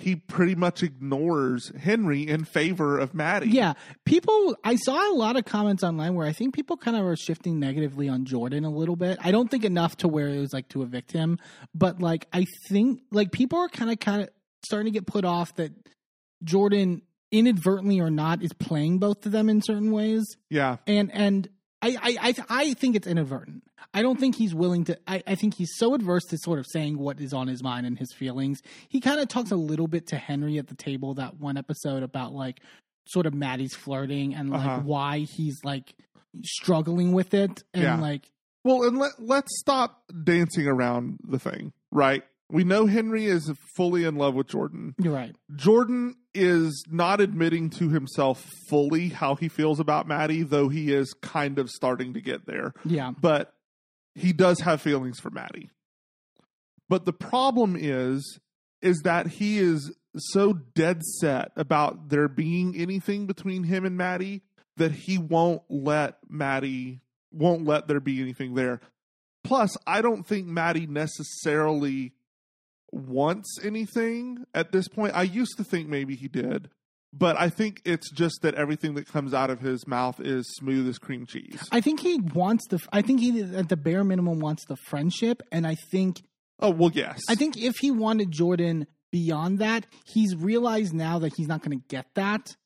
Speaker 2: he pretty much ignores Henry in favor of Matty.
Speaker 1: Yeah, people. I saw a lot of comments online where I think people kind of are shifting negatively on Jordan a little bit. I don't think enough to where it was like to evict him, but like I think like people are kind of kind of starting to get put off that Jordan inadvertently or not is playing both of them in certain ways,
Speaker 2: Yeah.
Speaker 1: and and. I, I, I, I think it's inadvertent. I don't think he's willing to. I, I think he's so adverse to sort of saying what is on his mind and his feelings. He kind of talks a little bit to Henry at the table that one episode about like sort of Matty's flirting and like
Speaker 2: Uh-huh.
Speaker 1: why he's like struggling with it and
Speaker 2: Yeah.
Speaker 1: like
Speaker 2: Well, and let, let's stop dancing around the thing, right? We know Henry is fully in love with Jordan.
Speaker 1: you're right.
Speaker 2: Jordan is not admitting to himself fully how he feels about Matty, though he is kind of starting to get there.
Speaker 1: Yeah,
Speaker 2: But he does have feelings for Matty. But the problem is, is that he is so dead set about there being anything between him and Matty that he won't let Matty won't let there be anything there. Plus, I don't think Matty necessarily wants anything at this point. I used to think maybe he did, but I think it's just that everything that comes out of his mouth is smooth as cream cheese.
Speaker 1: I think he wants the. I think he at the bare minimum wants the friendship, and I think
Speaker 2: oh well, yes.
Speaker 1: I think if he wanted Jordan beyond that, he's realized now that he's not going to get that,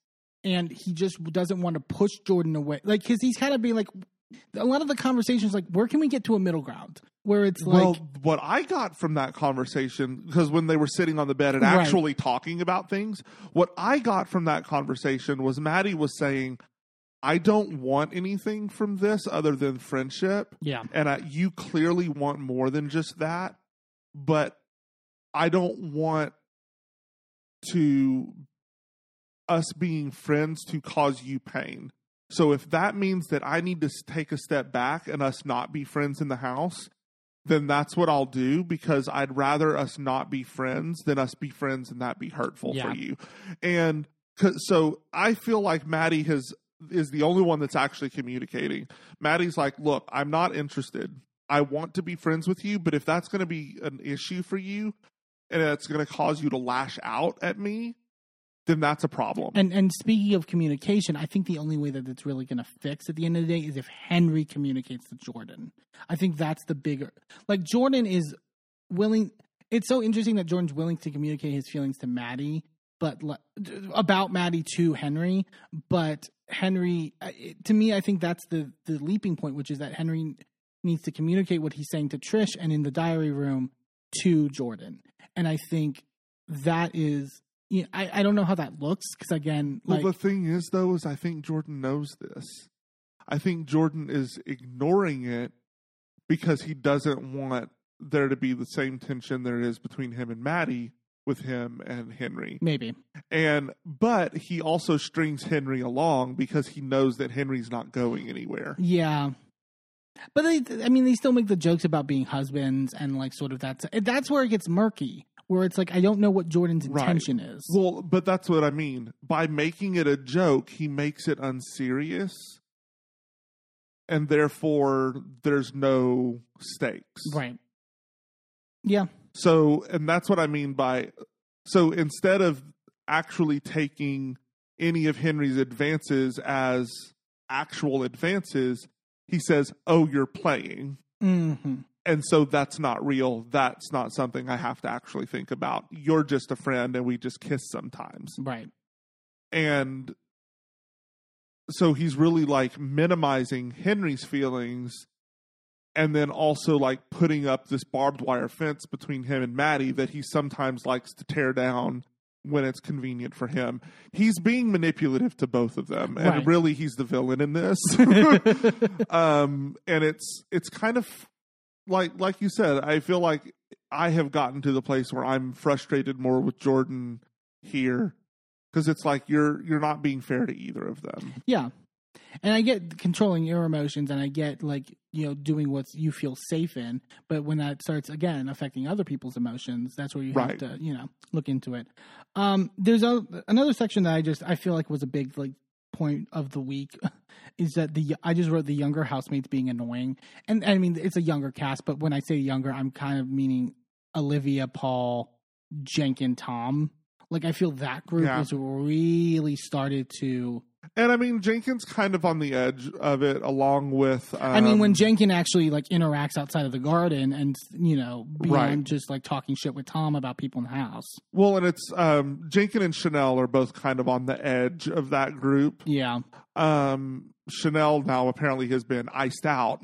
Speaker 1: and he just doesn't want to push Jordan away. Like, because he's kind of being like, a lot of the conversations, like, where can we get to a middle ground where it's like,
Speaker 2: well, what I got from that conversation, because when they were sitting on the bed and
Speaker 1: Right.
Speaker 2: actually talking about things, what I got from that conversation was Matty was saying, I don't want anything from this other than friendship.
Speaker 1: yeah,
Speaker 2: And I, you clearly want more than just that. But I don't want to us being friends to cause you pain. So if that means that I need to take a step back and us not be friends in the house, then that's what I'll do because I'd rather us not be friends than us be friends and that be hurtful
Speaker 1: Yeah.
Speaker 2: for you. And 'cause- so I feel like Matty has is the only one that's actually communicating. Matty's like, "Look, I'm not interested. I want to be friends with you, but if that's going to be an issue for you and it's going to cause you to lash out at me, then that's a problem."
Speaker 1: And and speaking of communication, I think the only way that it's really going to fix at the end of the day is if Henry communicates to Jordan. I think that's the bigger. Like Jordan is willing. It's so interesting that Jordan's willing to communicate his feelings to Matty, but about Matty to Henry. But Henry, uh, to me, I think that's the the leaping point, which is that Henry needs to communicate what he's saying to Trish and in the diary room to Jordan. And I think that is you know, I, I don't know how that looks because again,
Speaker 2: Well,
Speaker 1: like
Speaker 2: the thing is, though, is I think Jordan knows this. I think Jordan is ignoring it because he doesn't want there to be the same tension there is between him and Matty with him and Henry.
Speaker 1: maybe
Speaker 2: And but he also strings Henry along because he knows that Henry's not going anywhere.
Speaker 1: yeah. But they, I mean, they still make the jokes about being husbands and like sort of that's that's where it gets murky. Where it's like I don't know what Jordan's
Speaker 2: Right.
Speaker 1: intention is.
Speaker 2: Well, but that's what I mean. By making it a joke, he makes it unserious. And therefore there's no stakes.
Speaker 1: right. Yeah.
Speaker 2: So, and that's what I mean by so instead of actually taking any of Henry's advances as actual advances. He says, "Oh, you're playing."
Speaker 1: hmm
Speaker 2: and so that's not real. That's not something I have to actually think about. You're just a friend, and we just kiss sometimes.
Speaker 1: Right.
Speaker 2: And so he's really like minimizing Henry's feelings, and then also like putting up this barbed wire fence between him and Matty that he sometimes likes to tear down when it's convenient for him. He's being manipulative to both of them, and
Speaker 1: Right.
Speaker 2: really he's the villain in this. um, and it's it's kind of like like you said, I feel like I have gotten to the place where I'm frustrated more with Jordan here because it's like you're you're not being fair to either of them.
Speaker 1: Yeah. And I get controlling your emotions and I get like, you know, doing what you feel safe in. But when that starts again affecting other people's emotions, that's where you
Speaker 2: Right.
Speaker 1: have to, you know, look into it. Um, there's a, another section that I just, I feel like was a big like point of the week is that the, I just wrote the younger housemates being annoying. And I mean, it's a younger cast, but when I say younger, I'm kind of meaning Olivia, Paul, Jenkin, Tom. Like I feel that group
Speaker 2: Yeah.
Speaker 1: has really started to
Speaker 2: And I mean Jenkins kind of on the edge of it, along with. Um,
Speaker 1: I mean, when Jenkins actually like interacts outside of the garden and you know beyond
Speaker 2: Right.
Speaker 1: just like talking shit with Tom about people in the house.
Speaker 2: well, and it's um, Jenkins and Chanelle are both kind of on the edge of that group.
Speaker 1: Yeah,
Speaker 2: Um, Chanelle now apparently has been iced out.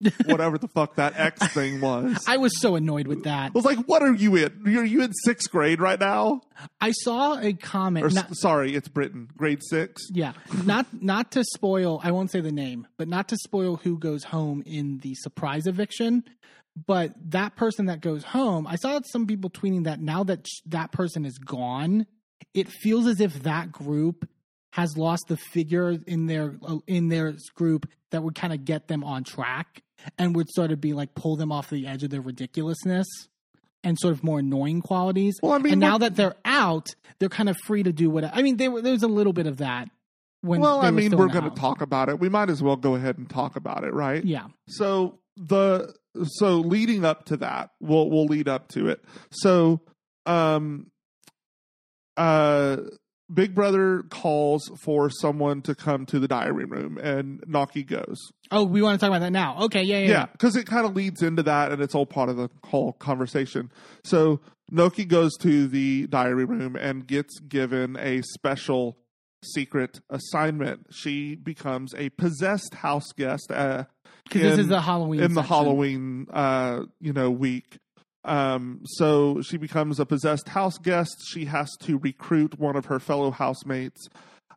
Speaker 2: Whatever the fuck that X thing was.
Speaker 1: I was so annoyed with that.
Speaker 2: I was like, "What are you in? Are you in sixth grade right now?"
Speaker 1: I saw a comment.
Speaker 2: Or
Speaker 1: not-
Speaker 2: sorry, it's Britain, grade six.
Speaker 1: yeah, not not to spoil. I won't say the name, but not to spoil who goes home in the surprise eviction. But that person that goes home, I saw some people tweeting that now that sh- that person is gone, it feels as if that group has lost the figure in their uh, in their group that would kind of get them on track and would sort of be like pull them off the edge of their ridiculousness and sort of more annoying qualities.
Speaker 2: Well, I mean,
Speaker 1: and now that they're out, they're kind of free to do what I mean. There, there was a little bit of that. When
Speaker 2: well, I mean, we're going to talk about it. We might as well go ahead and talk about it, right?
Speaker 1: Yeah,
Speaker 2: So the so leading up to that, we'll we'll lead up to it. So, um, uh, Big Brother calls for someone to come to the diary room, and Noky goes.
Speaker 1: Oh, we want to talk about that now. Okay, yeah, yeah.
Speaker 2: Yeah, because it kind of leads into that, and it's all part of the whole conversation. So Noky goes to the diary room and gets given a special secret assignment. She becomes a possessed house guest. Uh,
Speaker 1: Because this
Speaker 2: in-
Speaker 1: is the Halloween
Speaker 2: in the. Halloween, uh, you know, week. Um, so she becomes a possessed house guest. She has to recruit one of her fellow housemates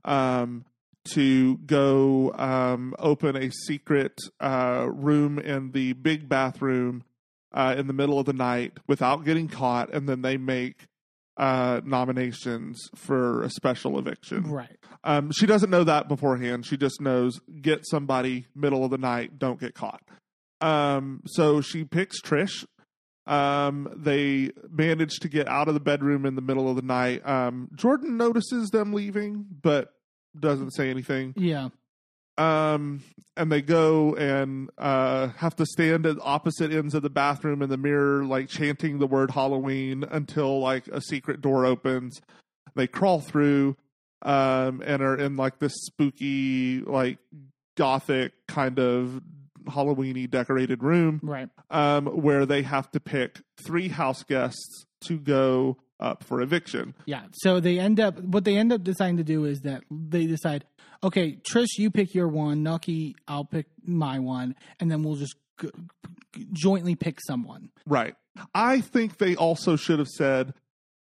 Speaker 2: um, to go um, open a secret uh, room in the big bathroom uh, in the middle of the night without getting caught, and then they make uh, nominations for a special eviction.
Speaker 1: Right.
Speaker 2: Um, she doesn't know that beforehand. She just knows get somebody middle of the night, don't get caught. Um, so she picks Trish. Um, they manage to get out of the bedroom in the middle of the night. Um, Jordan notices them leaving, but doesn't say anything.
Speaker 1: Yeah.
Speaker 2: Um, and they go and uh, have to stand at opposite ends of the bathroom in the mirror, like chanting the word Halloween until like a secret door opens. They crawl through um, and are in like this spooky, like gothic kind of Halloweeny decorated room
Speaker 1: Right.
Speaker 2: um, where they have to pick three house guests to go up for eviction.
Speaker 1: Yeah. So they end up what they end up deciding to do is that they decide, okay, Trish, you pick your one, Noky, I'll pick my one, and then we'll just g- g- jointly pick someone.
Speaker 2: Right. I think they also should have said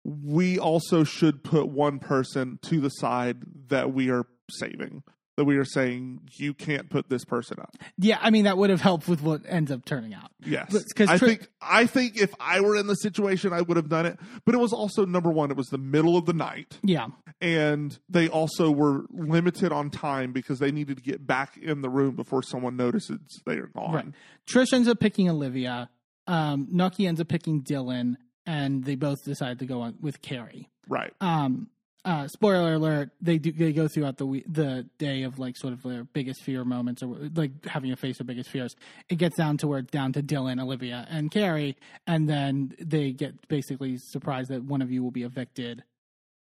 Speaker 2: we also should put one person to the side that we are saving. That we are saying you can't put this person up.
Speaker 1: Yeah, I mean that would have helped with what ends up turning out.
Speaker 2: Yes,
Speaker 1: 'cause
Speaker 2: I
Speaker 1: Tri-
Speaker 2: think I think if I were in the situation, I would have done it. But it was also number one. It was the middle of the night,
Speaker 1: Yeah.
Speaker 2: and they also were limited on time because they needed to get back in the room before someone notices they are gone.
Speaker 1: Right. Trish ends up picking Olivia. Um, Noky ends up picking Dylan, and they both decide to go on with Kerry.
Speaker 2: Right.
Speaker 1: um uh spoiler alert they do they go throughout the week, the day of like sort of their biggest fear moments or like having to face their biggest fears it gets down to where it's down to dylan olivia and Kerry and then they get basically surprised that one of you will be evicted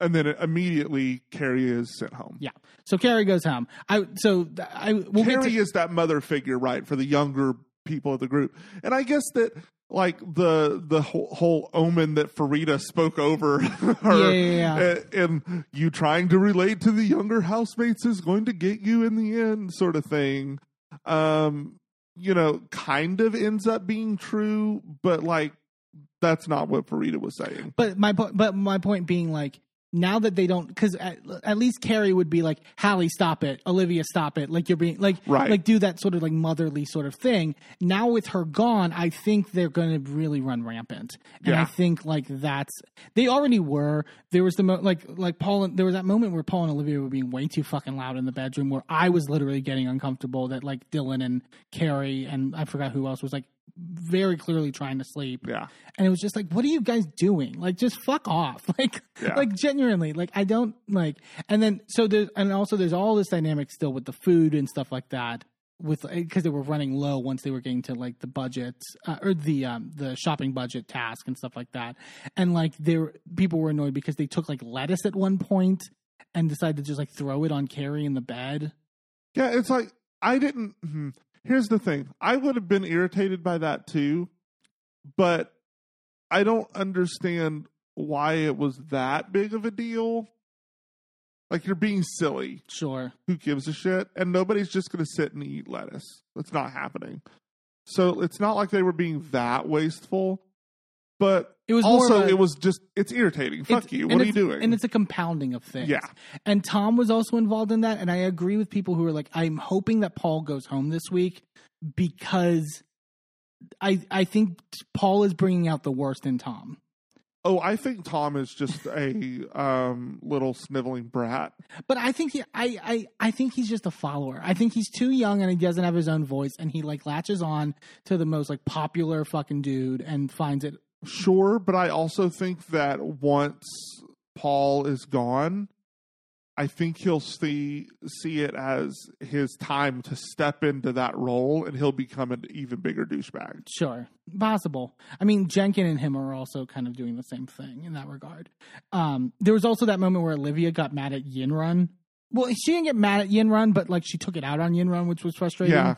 Speaker 2: and then immediately Kerry is sent home.
Speaker 1: Yeah. So Kerry goes home. I so I we'll get
Speaker 2: Kerry
Speaker 1: to,
Speaker 2: is that mother figure, right, for the younger people of the group. And I guess that like the the whole, whole omen that Farida spoke over her
Speaker 1: Yeah, yeah, yeah.
Speaker 2: a- and you trying to relate to the younger housemates is going to get you in the end sort of thing. Um you know, kind of ends up being true, but like that's not what Farida was saying.
Speaker 1: But my point, but my point being like now that they don't, because at, at least Kerry would be like, Hallie, stop it, Olivia, stop it, like you're being like,
Speaker 2: Right.
Speaker 1: like do that sort of like motherly sort of thing. Now with her gone, I think they're going to really run rampant, and I think like that's they already were. There was the mo- like like Paul. and- There was that moment where Paul and Olivia were being way too fucking loud in the bedroom, where I was literally getting uncomfortable. That like Dylan and Kerry and I forgot who else was like very clearly trying to sleep
Speaker 2: Yeah.
Speaker 1: and it was just like what are you guys doing like just fuck off like
Speaker 2: Yeah.
Speaker 1: like genuinely like i don't like and then so there's and also there's all this dynamic still with the food and stuff like that with because they were running low once they were getting to like the budget uh, or the um the shopping budget task and stuff like that and like there people were annoyed because they took like lettuce at one point and decided to just like throw it on Kerry in the bed
Speaker 2: Yeah, it's like I didn't. Here's the thing: I would have been irritated by that too, but I don't understand why it was that big of a deal. Like you're being silly.
Speaker 1: sure
Speaker 2: Who gives a shit? And nobody's just going to sit and eat lettuce. That's not happening. So it's not like they were being that wasteful, but
Speaker 1: It was
Speaker 2: also
Speaker 1: a-
Speaker 2: it was just it's irritating. Fuck
Speaker 1: It's-
Speaker 2: you. What are you doing?
Speaker 1: And it's a compounding of things.
Speaker 2: Yeah.
Speaker 1: And Tom was also involved in that. And I agree with people who are like, I'm hoping that Paul goes home this week because I I think Paul is bringing out the worst in Tom.
Speaker 2: oh, I think Tom is just a um, little sniveling brat.
Speaker 1: But I think he, I, I I think he's just a follower. I think he's too young and he doesn't have his own voice and he like latches on to the most like popular fucking dude and finds it
Speaker 2: Sure, but I also think that once Paul is gone, I think he'll see see it as his time to step into that role, and he'll become an even bigger douchebag.
Speaker 1: Sure, possible. I mean, Jenkin and him are also kind of doing the same thing in that regard. Um, there was also that moment where Olivia got mad at Yinrun. Well, she didn't get mad at Yinrun, but like she took it out on Yinrun, which was frustrating.
Speaker 2: Yeah.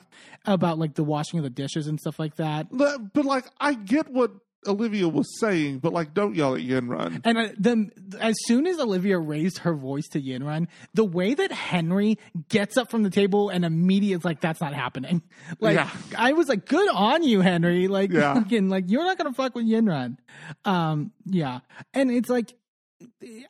Speaker 1: About like the washing of the dishes and stuff like that.
Speaker 2: But, but like, I get what Olivia was saying, but like, don't yell at Yinrun.
Speaker 1: And uh, then, as soon as Olivia raised her voice to Yinrun, the way that Henry gets up from the table and immediately is like, "That's not happening." Like,
Speaker 2: Yeah.
Speaker 1: I was like, "Good on you, Henry!" Like,
Speaker 2: Yeah.
Speaker 1: fucking, like you're not gonna fuck with Yinrun. Um, yeah, and it's like.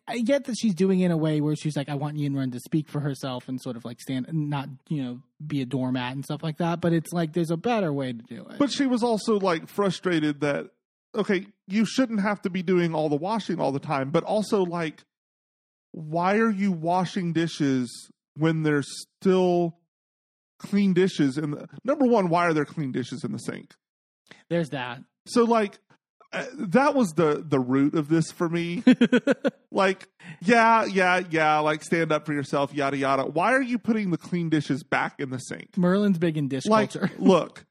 Speaker 1: I get that she's doing it in a way where she's like, I want Yinrun to speak for herself and sort of like stand, and not you know, be a doormat and stuff like that. But it's like there's a better way to do it.
Speaker 2: But she was also like frustrated that okay, you shouldn't have to be doing all the washing all the time, but also like why are you washing dishes when there's still clean dishes in the number one why are there clean dishes in the sink
Speaker 1: there's that.
Speaker 2: so like uh, that was the the root of this for me like yeah yeah yeah like stand up for yourself yada yada why are you putting the clean dishes back in the sink
Speaker 1: Merlin's big in dish
Speaker 2: like
Speaker 1: culture.
Speaker 2: look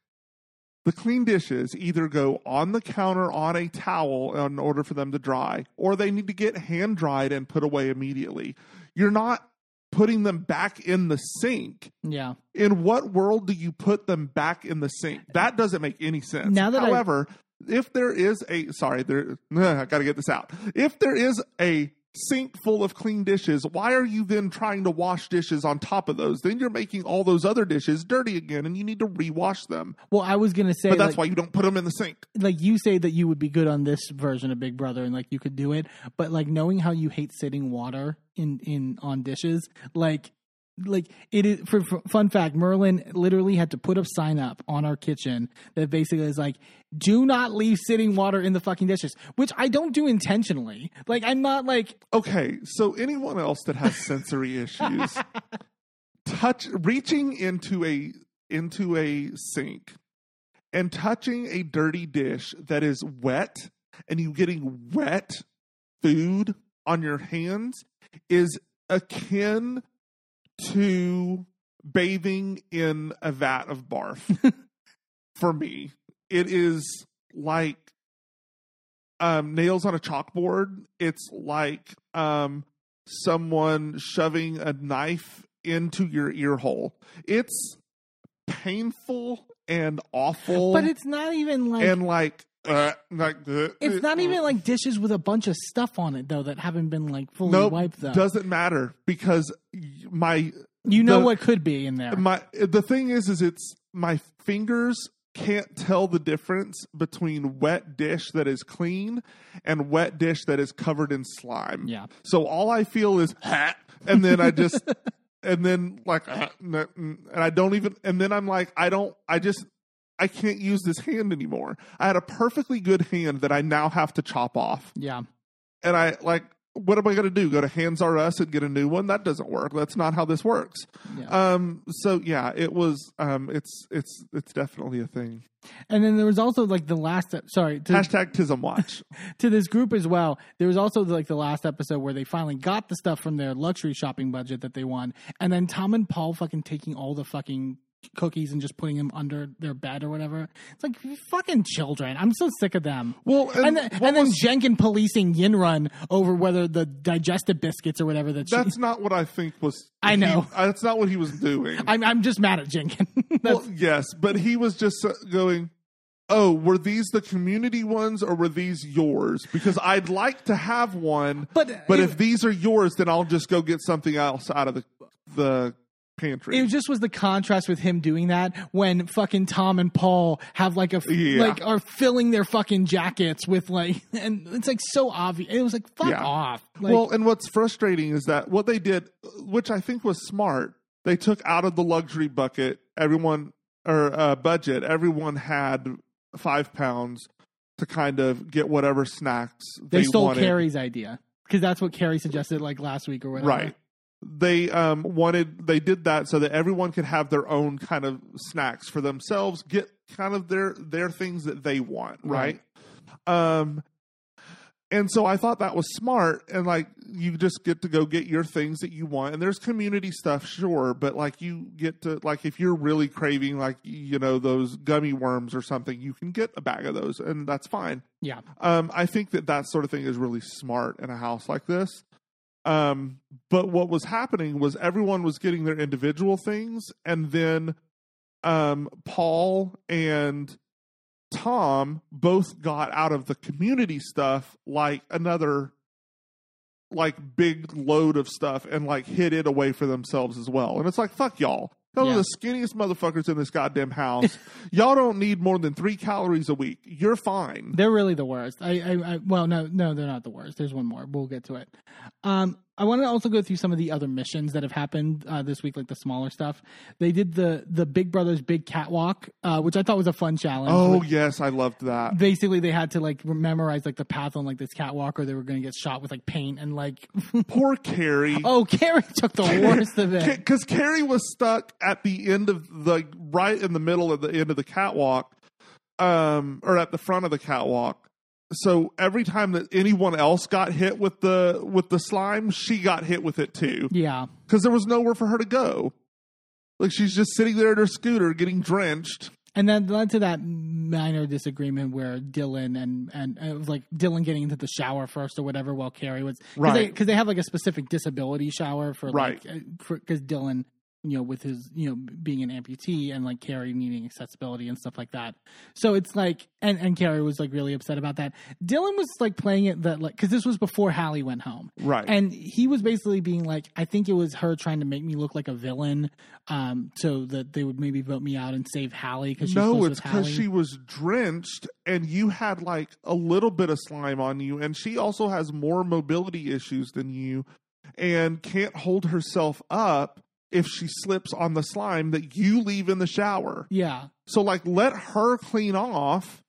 Speaker 2: the clean dishes either go on the counter on a towel in order for them to dry or they need to get hand dried and put away immediately. You're not putting them back in the sink.
Speaker 1: Yeah.
Speaker 2: in what world do you put them back in the sink? That doesn't make any sense.
Speaker 1: Now that I-
Speaker 2: however if there is a sorry there i gotta get this out. If there is a sink full of clean dishes. Why are you then trying to wash dishes on top of those? Then you're making all those other dishes dirty again and you need to rewash them.
Speaker 1: Well, I was gonna say,
Speaker 2: but that's
Speaker 1: like,
Speaker 2: why you don't put them in the sink.
Speaker 1: Like you say that you would be good on this version of Big Brother and like you could do it, but like knowing how you hate sitting water in in on dishes, like like it is for, for fun fact merlin literally had to put a sign up on our kitchen that basically is like do not leave sitting water in the fucking dishes which i don't do intentionally. Like i'm not like
Speaker 2: okay so anyone else that has sensory issues touch reaching into a into a sink and touching a dirty dish that is wet and you getting wet food on your hands is akin to bathing in a vat of barf for me it is like um nails on a chalkboard it's like um someone shoving a knife into your ear hole. It's painful and awful.
Speaker 1: But it's not even like
Speaker 2: and like uh, like uh,
Speaker 1: it's not even like dishes with a bunch of stuff on it though that haven't been like fully
Speaker 2: nope,
Speaker 1: wiped though.
Speaker 2: doesn't matter because my
Speaker 1: you know
Speaker 2: the-
Speaker 1: what could be in there.
Speaker 2: my the thing is is it's my fingers can't tell the difference between wet dish that is clean and wet dish that is covered in slime.
Speaker 1: Yeah.
Speaker 2: So all I feel is ha, and then I just and then like and I don't even and then I'm like I don't I just I can't use this hand anymore. I had a perfectly good hand that I now have to chop off.
Speaker 1: yeah.
Speaker 2: And I like what am I going to do? Go to Hands R Us and get a new one? That doesn't work. That's not how this works.
Speaker 1: Yeah.
Speaker 2: Um. So yeah, it was. Um. It's it's it's definitely a thing.
Speaker 1: And then there was also like the last sorry to,
Speaker 2: Hashtag Tism Watch.
Speaker 1: to this group as well. There was also like the last episode where they finally got the stuff from their luxury shopping budget that they won, and then Tom and Paul fucking taking all the fucking cookies and just putting them under their bed or whatever. It's like fucking children. I'm so sick of them.
Speaker 2: Well,
Speaker 1: And,
Speaker 2: and,
Speaker 1: then, and then
Speaker 2: was-
Speaker 1: Jenkin policing Yinrun over whether the digestive biscuits or whatever that she.
Speaker 2: that's not what I think was.
Speaker 1: I know.
Speaker 2: he- that's not what he was doing.
Speaker 1: I'm I'm just mad at Jenkin.
Speaker 2: Well, yes, but he was just uh, going. Oh, were these the community ones or were these yours? Because I'd like to have one,
Speaker 1: But-
Speaker 2: but
Speaker 1: it-
Speaker 2: if these are yours, then I'll just go get something else out of the the pantry.
Speaker 1: it just was the contrast with him doing that when fucking Tom and Paul have like a
Speaker 2: Yeah.
Speaker 1: like are filling their fucking jackets with like and it's like so obvious. It was like fuck
Speaker 2: Yeah.
Speaker 1: off. Like,
Speaker 2: well, and what's frustrating is that what they did, which I think was smart, they took out of the luxury bucket everyone or uh, budget. Everyone had five pounds to kind of get whatever snacks they,
Speaker 1: they stole
Speaker 2: wanted.
Speaker 1: Kerry's idea because that's what Kerry suggested like last week or whatever.
Speaker 2: Right. They um, wanted they did that so that everyone could have their own kind of snacks for themselves, get kind of their their things that they want, right? Um and so I thought that was smart and like you just get to go get your things that you want and there's community stuff sure but like you get to like if you're really craving like you know those gummy worms or something you can get a bag of those and that's fine
Speaker 1: Yeah.
Speaker 2: um, I think that that sort of thing is really smart in a house like this. Um, but what was happening was everyone was getting their individual things, and then um, Paul and Tom both got out of the community stuff like another like big load of stuff and like hid it away for themselves as well. And it's like fuck y'all. Those
Speaker 1: Yeah.
Speaker 2: are the skinniest motherfuckers in this goddamn house. y'all don't need more than three calories a week. You're fine.
Speaker 1: They're really the worst. I, I, I well, no, no, they're not the worst. There's one more. We'll get to it. Um, I want to also go through some of the other missions that have happened uh, this week, like the smaller stuff. They did the the Big Brothers Big Catwalk, uh, which I thought was a fun challenge.
Speaker 2: Oh yes, I loved that.
Speaker 1: Basically, they had to like memorize like the path on like this catwalk, or they were going to get shot with like paint and like.
Speaker 2: Poor Kerry.
Speaker 1: oh, Kerry took the worst of it.
Speaker 2: because Kerry was stuck at the end of the right in the middle of the end of the catwalk, um, or at the front of the catwalk. So every time that anyone else got hit with the with the slime, she got hit with it too,
Speaker 1: Yeah,
Speaker 2: because there was nowhere for her to go. Like she's just sitting there in her scooter getting drenched.
Speaker 1: and that led to that minor disagreement where Dylan and and it was like Dylan getting into the shower first or whatever, while Kerry was because
Speaker 2: Right.
Speaker 1: they, 'cause they have like a specific disability shower for
Speaker 2: Right.
Speaker 1: Uh, like because Dylan you know with his you know being an amputee and like Kerry needing accessibility and stuff like that. So it's like and and Kerry was like really upset about that. Dylan was like playing it that like because this was before Hallie went home.
Speaker 2: Right.
Speaker 1: And he was basically being like, I think it was her trying to make me look like a villain, um, so that they would maybe vote me out and save Hallie because
Speaker 2: no, it's because
Speaker 1: Hallie.
Speaker 2: she was drenched and you had like a little bit of slime on you, and she also has more mobility issues than you and can't hold herself up if she slips on the slime that you leave in the shower.
Speaker 1: yeah,
Speaker 2: So, like, let her clean off.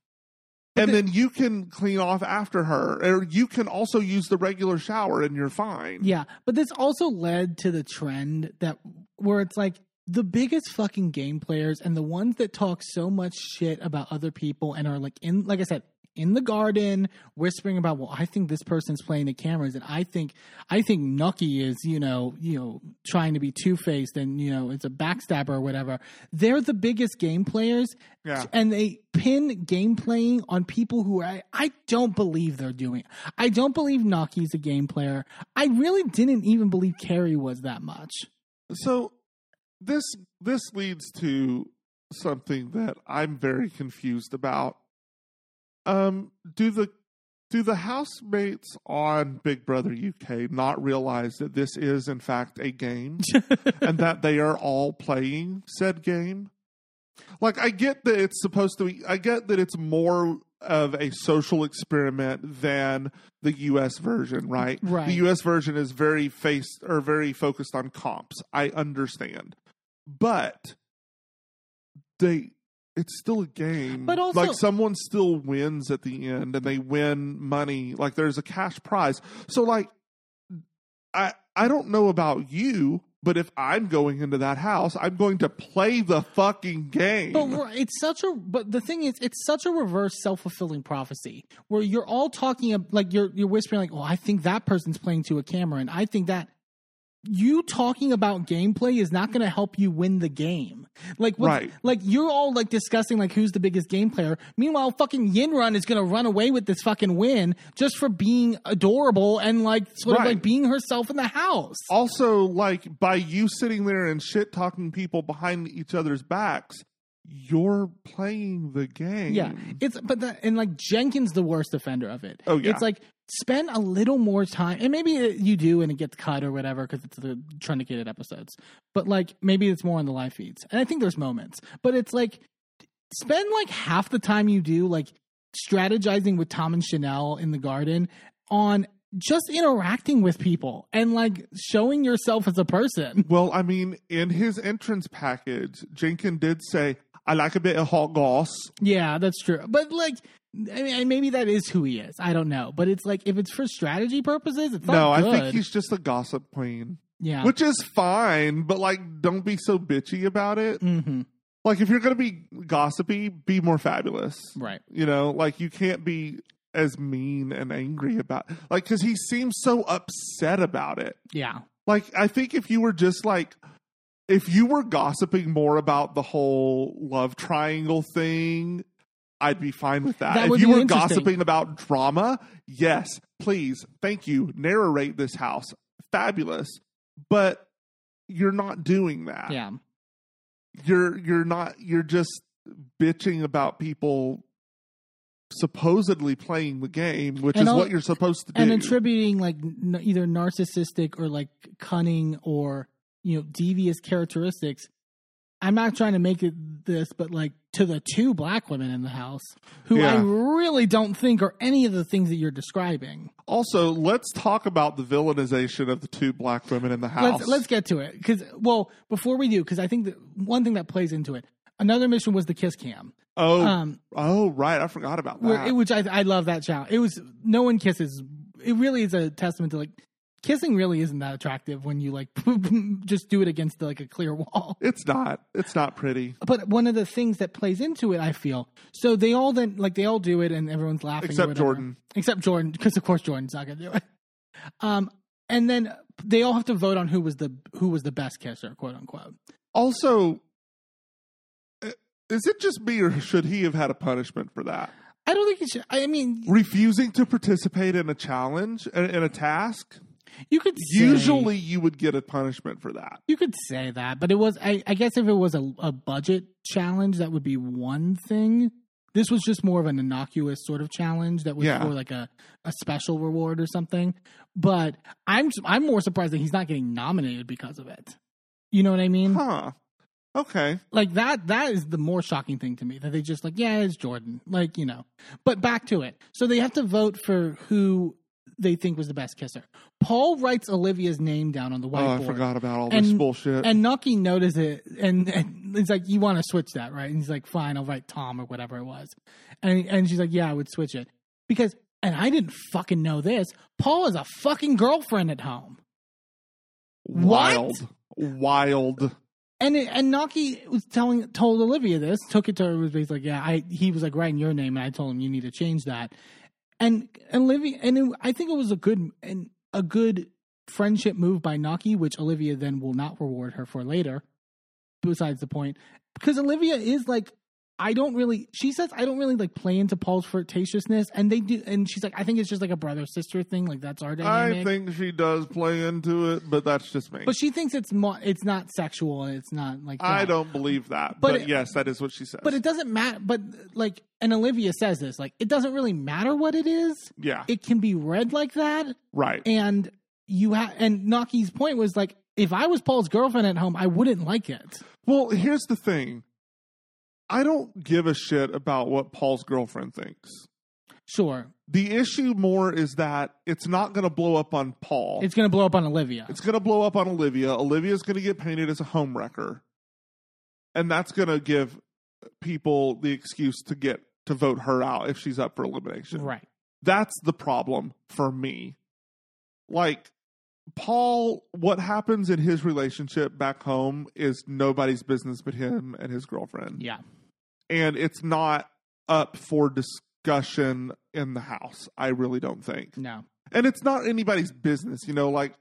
Speaker 2: And
Speaker 1: the-
Speaker 2: then you can clean off after her, or you can also use the regular shower, and you're fine.
Speaker 1: yeah. But this also led to the trend that where it's like the biggest fucking game players and the ones that talk so much shit about other people and are like in, like I said, in the garden whispering about, well, I think this person's playing the cameras, and I think I think Noky is, you know, you know, trying to be two faced, and you know, it's a backstabber or whatever. They're the biggest game players,
Speaker 2: Yeah.
Speaker 1: and they pin game playing on people who I, I don't believe they're doing. I don't believe Noky's a game player. I really didn't even believe Kerry was that much.
Speaker 2: So this this leads to something that I'm very confused about. Um, do the do the housemates on Big Brother UK not realize that this is in fact a game and that they are all playing said game? Like I get that it's supposed to be I get that it's more of a social experiment than the US version, right?
Speaker 1: Right.
Speaker 2: The US version is very faced or very focused on comps. I understand. But they it's still a game.
Speaker 1: But also-
Speaker 2: like someone still wins at the end and they win money. Like there's a cash prize. So like I I don't know about you, but if I'm going into that house, I'm going to play the fucking game.
Speaker 1: But it's such a. But the thing is, it's such a reverse self fulfilling prophecy where you're all talking like you're you're whispering like, "Oh, I think that person's playing to a camera," and I think that you talking about gameplay is not going to help you win the game. Like, what's,
Speaker 2: Right.
Speaker 1: like you're all like discussing like who's the biggest game player. Meanwhile, fucking Yinrun is going to run away with this fucking win just for being adorable and like sort of like being herself in the house.
Speaker 2: also, like by you sitting there and shit talking people behind each other's backs, you're playing the game.
Speaker 1: Yeah, it's but the, and like Jenkins the worst offender of it.
Speaker 2: Oh, yeah.
Speaker 1: it's like spend a little more time, and maybe uh, you do, and it gets cut or whatever because it's the truncated episodes. But like maybe it's more on the live feeds, and I think there's moments, but it's like spend like half the time you do like strategizing with Tom and Chanelle in the garden on just interacting with people and like showing yourself as a person.
Speaker 2: Well, I mean, in his entrance package, Jenkins did say, "I like a bit of hot goss."
Speaker 1: Yeah, that's true. But like, I mean, maybe that is who he is. I don't know. But it's like if it's for strategy purposes, it's
Speaker 2: No,
Speaker 1: not
Speaker 2: I think he's just a gossip queen,
Speaker 1: yeah.
Speaker 2: which is fine. But like, don't be so bitchy about it.
Speaker 1: hmm
Speaker 2: Like, if you're gonna be gossipy, be more fabulous.
Speaker 1: Right.
Speaker 2: You know, like you can't be as mean and angry about like because he seems so upset about it.
Speaker 1: Yeah.
Speaker 2: Like, I think if you were just like, if you were gossiping more about the whole love triangle thing, I'd be fine with that.
Speaker 1: That
Speaker 2: if you were gossiping about drama, yes, please, thank you, narrate this house. Fabulous. But you're not doing that.
Speaker 1: Yeah.
Speaker 2: You're you're not you're just bitching about people supposedly playing the game, which
Speaker 1: And
Speaker 2: is
Speaker 1: al-
Speaker 2: what you're supposed to do.
Speaker 1: And attributing like n- either narcissistic or like cunning or you know devious characteristics. I'm not trying to make it this, but like to the two black women in the house, who I really don't think are any of the things that you're describing.
Speaker 2: Also, let's talk about the villainization of the two black women in the house.
Speaker 1: Let's let's get to it because well before we do because I think that one thing that plays into it. Another mission was the kiss cam,
Speaker 2: oh,
Speaker 1: um,
Speaker 2: oh, right. I forgot about that.
Speaker 1: which I I love that challenge. It was no one kisses. It really is a testament to like kissing really isn't that attractive when you like just do it against like a clear wall.
Speaker 2: it's not. It's not pretty.
Speaker 1: But one of the things that plays into it, I feel, so they all then like they all do it and everyone's laughing.
Speaker 2: Except. Jordan.
Speaker 1: except Jordan, because of course Jordan's not gonna do it. Um, and then they all have to vote on who was the who was the best kisser, quote unquote.
Speaker 2: Also, uh, is it just me or should he have had a punishment for that?
Speaker 1: I don't think it should. I mean,
Speaker 2: Refusing to participate in a challenge, in a task?
Speaker 1: You could say,
Speaker 2: Usually you would get a punishment for that.
Speaker 1: you could say that, but it was. I, I guess if it was a, a budget challenge, that would be one thing. This was just more of an innocuous sort of challenge that was
Speaker 2: Yeah.
Speaker 1: for like a, a special reward or something. But I'm I'm more surprised that he's not getting nominated because of it. You know what I mean?
Speaker 2: Huh. Okay.
Speaker 1: like that that is the more shocking thing to me that they just like yeah it's jordan like you know but back to it so they have to vote for who they think was the best kisser paul writes olivia's name down on the
Speaker 2: Oh,
Speaker 1: whiteboard
Speaker 2: I forgot about all this
Speaker 1: And-
Speaker 2: bullshit.
Speaker 1: and noky notices it and, and it's like you want to switch that right and he's like fine i'll write tom or whatever it was and, and she's like yeah i would switch it because and i didn't fucking know this paul has a fucking girlfriend at home what?
Speaker 2: Wild. Wild.
Speaker 1: And it, and Noky was telling told Olivia this, took it to her, was basically like, yeah, I he was like writing your name, and I told him you need to change that. And and Olivia, and it, I think it was a good and a good friendship move by Noky, which Olivia then will not reward her for later. Besides the point, because Olivia is like, I don't really. She says I don't really like play into Paul's flirtatiousness, and they do. And she's like, I think it's just like a brother sister thing. Like that's our dynamic.
Speaker 2: I think she does play into it, but that's just me.
Speaker 1: But she thinks it's mo- it's not sexual and it's not like
Speaker 2: I don't believe that.
Speaker 1: But
Speaker 2: But,
Speaker 1: it-
Speaker 2: yes, that is what she says.
Speaker 1: But it doesn't matter. But like, and Olivia says this, like, it doesn't really matter what it is.
Speaker 2: yeah,
Speaker 1: It can be read like that,
Speaker 2: right.
Speaker 1: and you have. And Noky's point was like, if I was Paul's girlfriend at home, I wouldn't like it.
Speaker 2: Well, here's the thing. I don't give a shit about what Paul's girlfriend thinks.
Speaker 1: Sure,
Speaker 2: The issue more is that it's not going to blow up on Paul.
Speaker 1: it's going to blow up on Olivia.
Speaker 2: It's going to blow up on Olivia. Olivia's going to get painted as a homewrecker. And that's going to give people the excuse to get to vote her out if she's up for elimination.
Speaker 1: right.
Speaker 2: That's the problem for me. Like Paul, what happens in his relationship back home is nobody's business but him and his girlfriend.
Speaker 1: Yeah.
Speaker 2: And it's not up for discussion in the house. I really don't think
Speaker 1: No.
Speaker 2: and it's not anybody's business you know like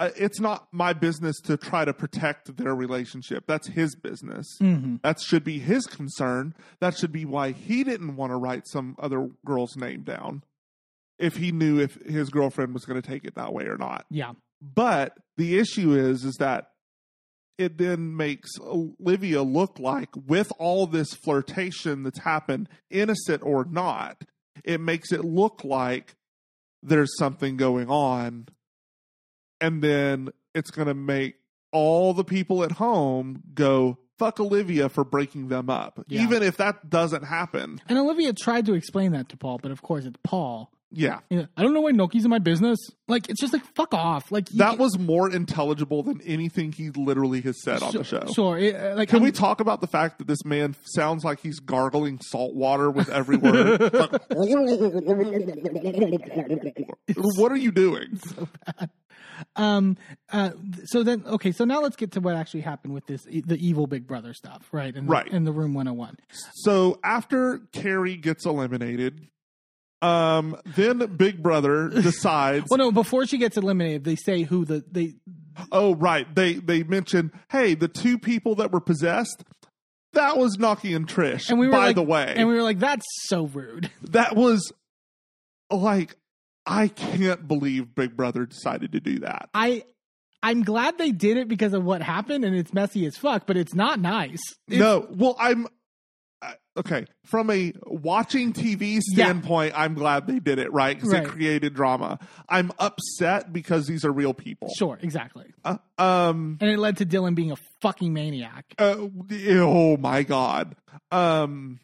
Speaker 2: it's not my business to try to protect their relationship that's his business
Speaker 1: hmm
Speaker 2: that should be his concern that should be why he didn't want to write some other girl's name down if he knew if his girlfriend was going to take it that way or not
Speaker 1: Yeah.
Speaker 2: but the issue is is that it then makes Olivia look like with all this flirtation that's happened innocent or not it makes it look like there's something going on and then it's going to make all the people at home go fuck Olivia for breaking them up
Speaker 1: Yeah.
Speaker 2: even if that doesn't happen
Speaker 1: And Olivia tried to explain that to Paul, but of course it's Paul.
Speaker 2: Yeah
Speaker 1: I don't know why Noky's in my business. Like, it's just like fuck off. Like
Speaker 2: that
Speaker 1: can-
Speaker 2: was more intelligible than anything he literally has said on the show
Speaker 1: Sure. it- uh, like,
Speaker 2: Can
Speaker 1: I'm-
Speaker 2: we talk about the fact that this man sounds like he's gargling salt water with every word? Like, what are you doing?
Speaker 1: um uh so then okay so now let's get to what actually happened with this the evil big brother stuff right in the,
Speaker 2: Right.
Speaker 1: in the room 101
Speaker 2: So after Kerry gets eliminated, um, then Big Brother decides.
Speaker 1: well no before she gets eliminated they say who the they
Speaker 2: oh, right. They they mention, hey, the two people that were possessed. That was Noky and Trish.
Speaker 1: and we were
Speaker 2: by
Speaker 1: like,
Speaker 2: the way,
Speaker 1: and we were like that's so rude
Speaker 2: that was like I can't believe Big Brother decided to do that.
Speaker 1: i i'm glad they did it because of what happened and it's messy as fuck but it's not nice It's-
Speaker 2: no, well, I'm okay from a watching TV
Speaker 1: Yeah.
Speaker 2: standpoint. I'm glad they did it right because
Speaker 1: Right.
Speaker 2: it created drama. I'm upset because these are real people.
Speaker 1: sure exactly
Speaker 2: Uh, um.
Speaker 1: and it led to dylan being a fucking maniac
Speaker 2: uh, oh my god. Um.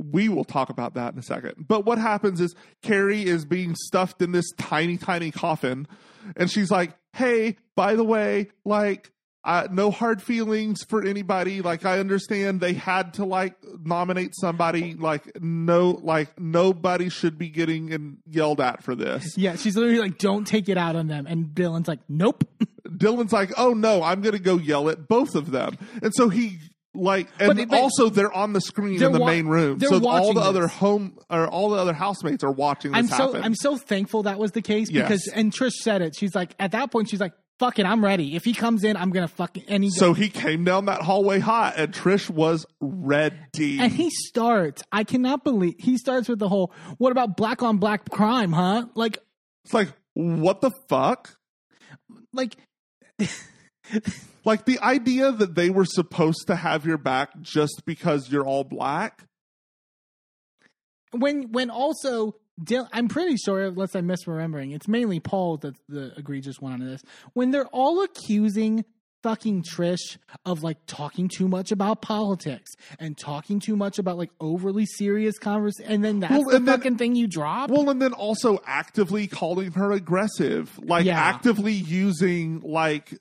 Speaker 2: We will talk about that in a second. But what happens is Kerry is being stuffed in this tiny, tiny coffin, and she's like, "Hey, by the way, like." Uh, no hard feelings for anybody. Like I understand they had to like nominate somebody. Like no, like nobody should be getting and yelled at for this.
Speaker 1: yeah she's literally like don't take it out on them and dylan's like nope
Speaker 2: Dylan's like, "Oh no, I'm going to go yell at both of them," and so he like, and
Speaker 1: But it- but-
Speaker 2: also they're on the screen in the
Speaker 1: wa-
Speaker 2: main room, so all the other home or all the other housemates are watching this
Speaker 1: I'm so
Speaker 2: happen.
Speaker 1: I'm so thankful that was the case
Speaker 2: Yes.
Speaker 1: because and Trish said it. She's like at that point she's like, "Fuck it, I'm ready. If he comes in, I'm gonna fucking." And he
Speaker 2: so he came down that hallway hot, and Trish was ready.
Speaker 1: and he starts. I cannot believe he starts with the whole, "What about black on black crime, huh?" Like,
Speaker 2: it's like, what the fuck?
Speaker 1: like
Speaker 2: Like the idea that they were supposed to have your back just because you're all black.
Speaker 1: when when also. Dil- I'm pretty sure, unless I'm misremembering, it's mainly Paul that's the egregious one on this. When they're all accusing fucking Trish of like talking too much about politics and talking too much about like overly serious conversation, and then that's
Speaker 2: Well,
Speaker 1: the
Speaker 2: then-
Speaker 1: fucking thing you drop.
Speaker 2: Well, and then also actively calling her aggressive, like
Speaker 1: Yeah.
Speaker 2: actively using like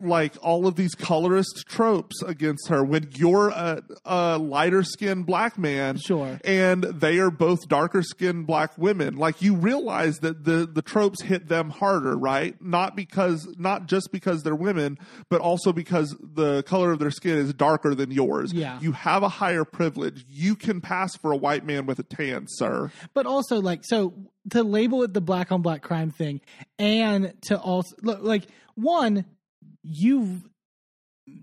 Speaker 2: like all of these colorist tropes against her. When you're a, a lighter skinned black man
Speaker 1: Sure.
Speaker 2: and they are both darker skinned black women like you realize that the the tropes hit them harder right? Not because not just because they're women but also because the color of their skin is darker than yours.
Speaker 1: Yeah.
Speaker 2: you have a higher privilege. You can pass for a white man with a tan sir.
Speaker 1: But also like so to label it the black on black crime thing and to also look, like one you've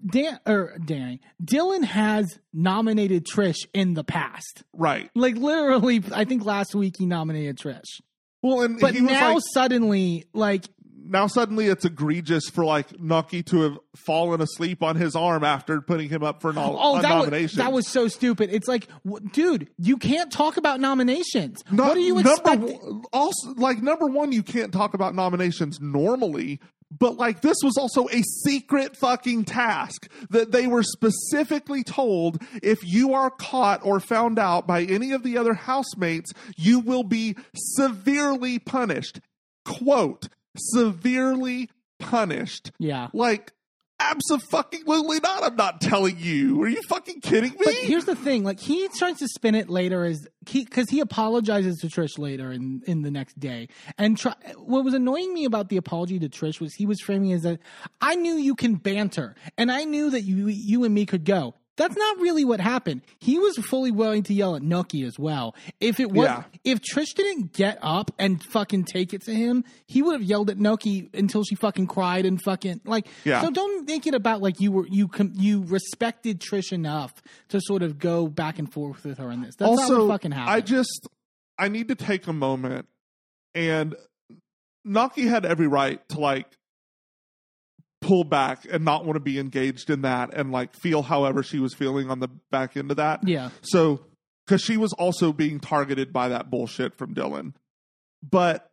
Speaker 1: Dan or Danny Dylan has nominated Trish in the past.
Speaker 2: right
Speaker 1: Like literally, I think last week he nominated Trish,
Speaker 2: well and
Speaker 1: but
Speaker 2: he was
Speaker 1: now
Speaker 2: like
Speaker 1: suddenly, like
Speaker 2: now suddenly it's egregious for like Noky to have fallen asleep on his arm after putting him up for an
Speaker 1: oh
Speaker 2: a
Speaker 1: that was,
Speaker 2: nomination.
Speaker 1: that was so stupid. It's like, w- dude, you can't talk about nominations.
Speaker 2: No-
Speaker 1: what are you
Speaker 2: number
Speaker 1: expecting?
Speaker 2: Also, like number one, you can't talk about nominations normally, but like this was also a secret fucking task that they were specifically told if you are caught or found out by any of the other housemates, you will be severely punished. Quote, severely punished.
Speaker 1: Yeah.
Speaker 2: Like, absolutely not. I'm not telling you. Are you fucking kidding me?
Speaker 1: But here's the thing: like he tries to spin it later as he because he apologizes to Trish later in in the next day. And try, what was annoying me about the apology to Trish was he was framing it as a, I knew you can banter, and I knew that you you and me could go. That's not really what happened. He was fully willing to yell at Noky as well. If it was,
Speaker 2: Yeah.
Speaker 1: if Trish didn't get up and fucking take it to him, he would have yelled at Noky until she fucking cried and fucking like.
Speaker 2: Yeah.
Speaker 1: So don't make it about like you were you com- you respected Trish enough to sort of go back and forth with her in this. That's not
Speaker 2: also,
Speaker 1: what fucking happened.
Speaker 2: I just I need to take a moment and Noky had every right to like pull back and not want to be engaged in that and like feel however she was feeling on the back end of that.
Speaker 1: yeah,
Speaker 2: So, because she was also being targeted by that bullshit from Dylan. But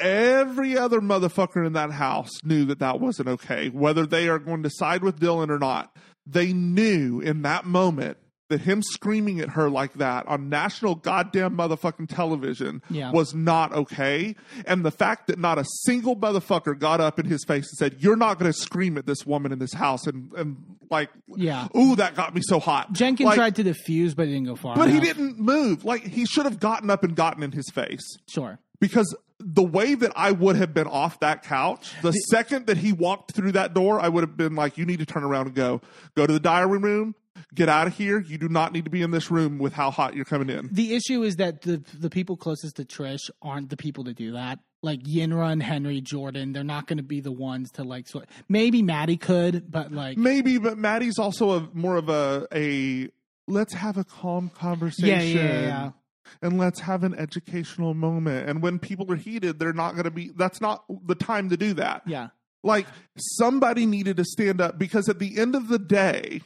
Speaker 2: every other motherfucker in that house knew that that wasn't okay, whether they are going to side with Dylan or not. They knew in that moment that him screaming at her like that on national goddamn motherfucking television
Speaker 1: Yeah.
Speaker 2: was not okay. And the fact that not a single motherfucker got up in his face and said, You're not going to scream at this woman in this house. And, and like,
Speaker 1: Yeah.
Speaker 2: ooh, that got me so hot.
Speaker 1: Jenkins
Speaker 2: Like,
Speaker 1: tried to diffuse, but it didn't go far.
Speaker 2: but he didn't move. Like he should have gotten up and gotten in his face.
Speaker 1: Sure.
Speaker 2: Because the way that I would have been off that couch, the second that he walked through that door, I would have been like, "You need to turn around and go. Go to the diary room. Get out of here. You do not need to be in this room with how hot you're coming in."
Speaker 1: The issue is that the the people closest to Trish aren't the people to do that. Like Yinrun and Henry Jordan, they're not going to be the ones to like. Sort maybe Matty could, but like,
Speaker 2: Maybe, but Matty's also a more of a a let's have a calm conversation.
Speaker 1: yeah, yeah, yeah, yeah.
Speaker 2: and let's have an educational moment. And when people are heated, they're not going to be. That's not the time to do that.
Speaker 1: yeah.
Speaker 2: Like somebody needed to stand up because at the end of the day,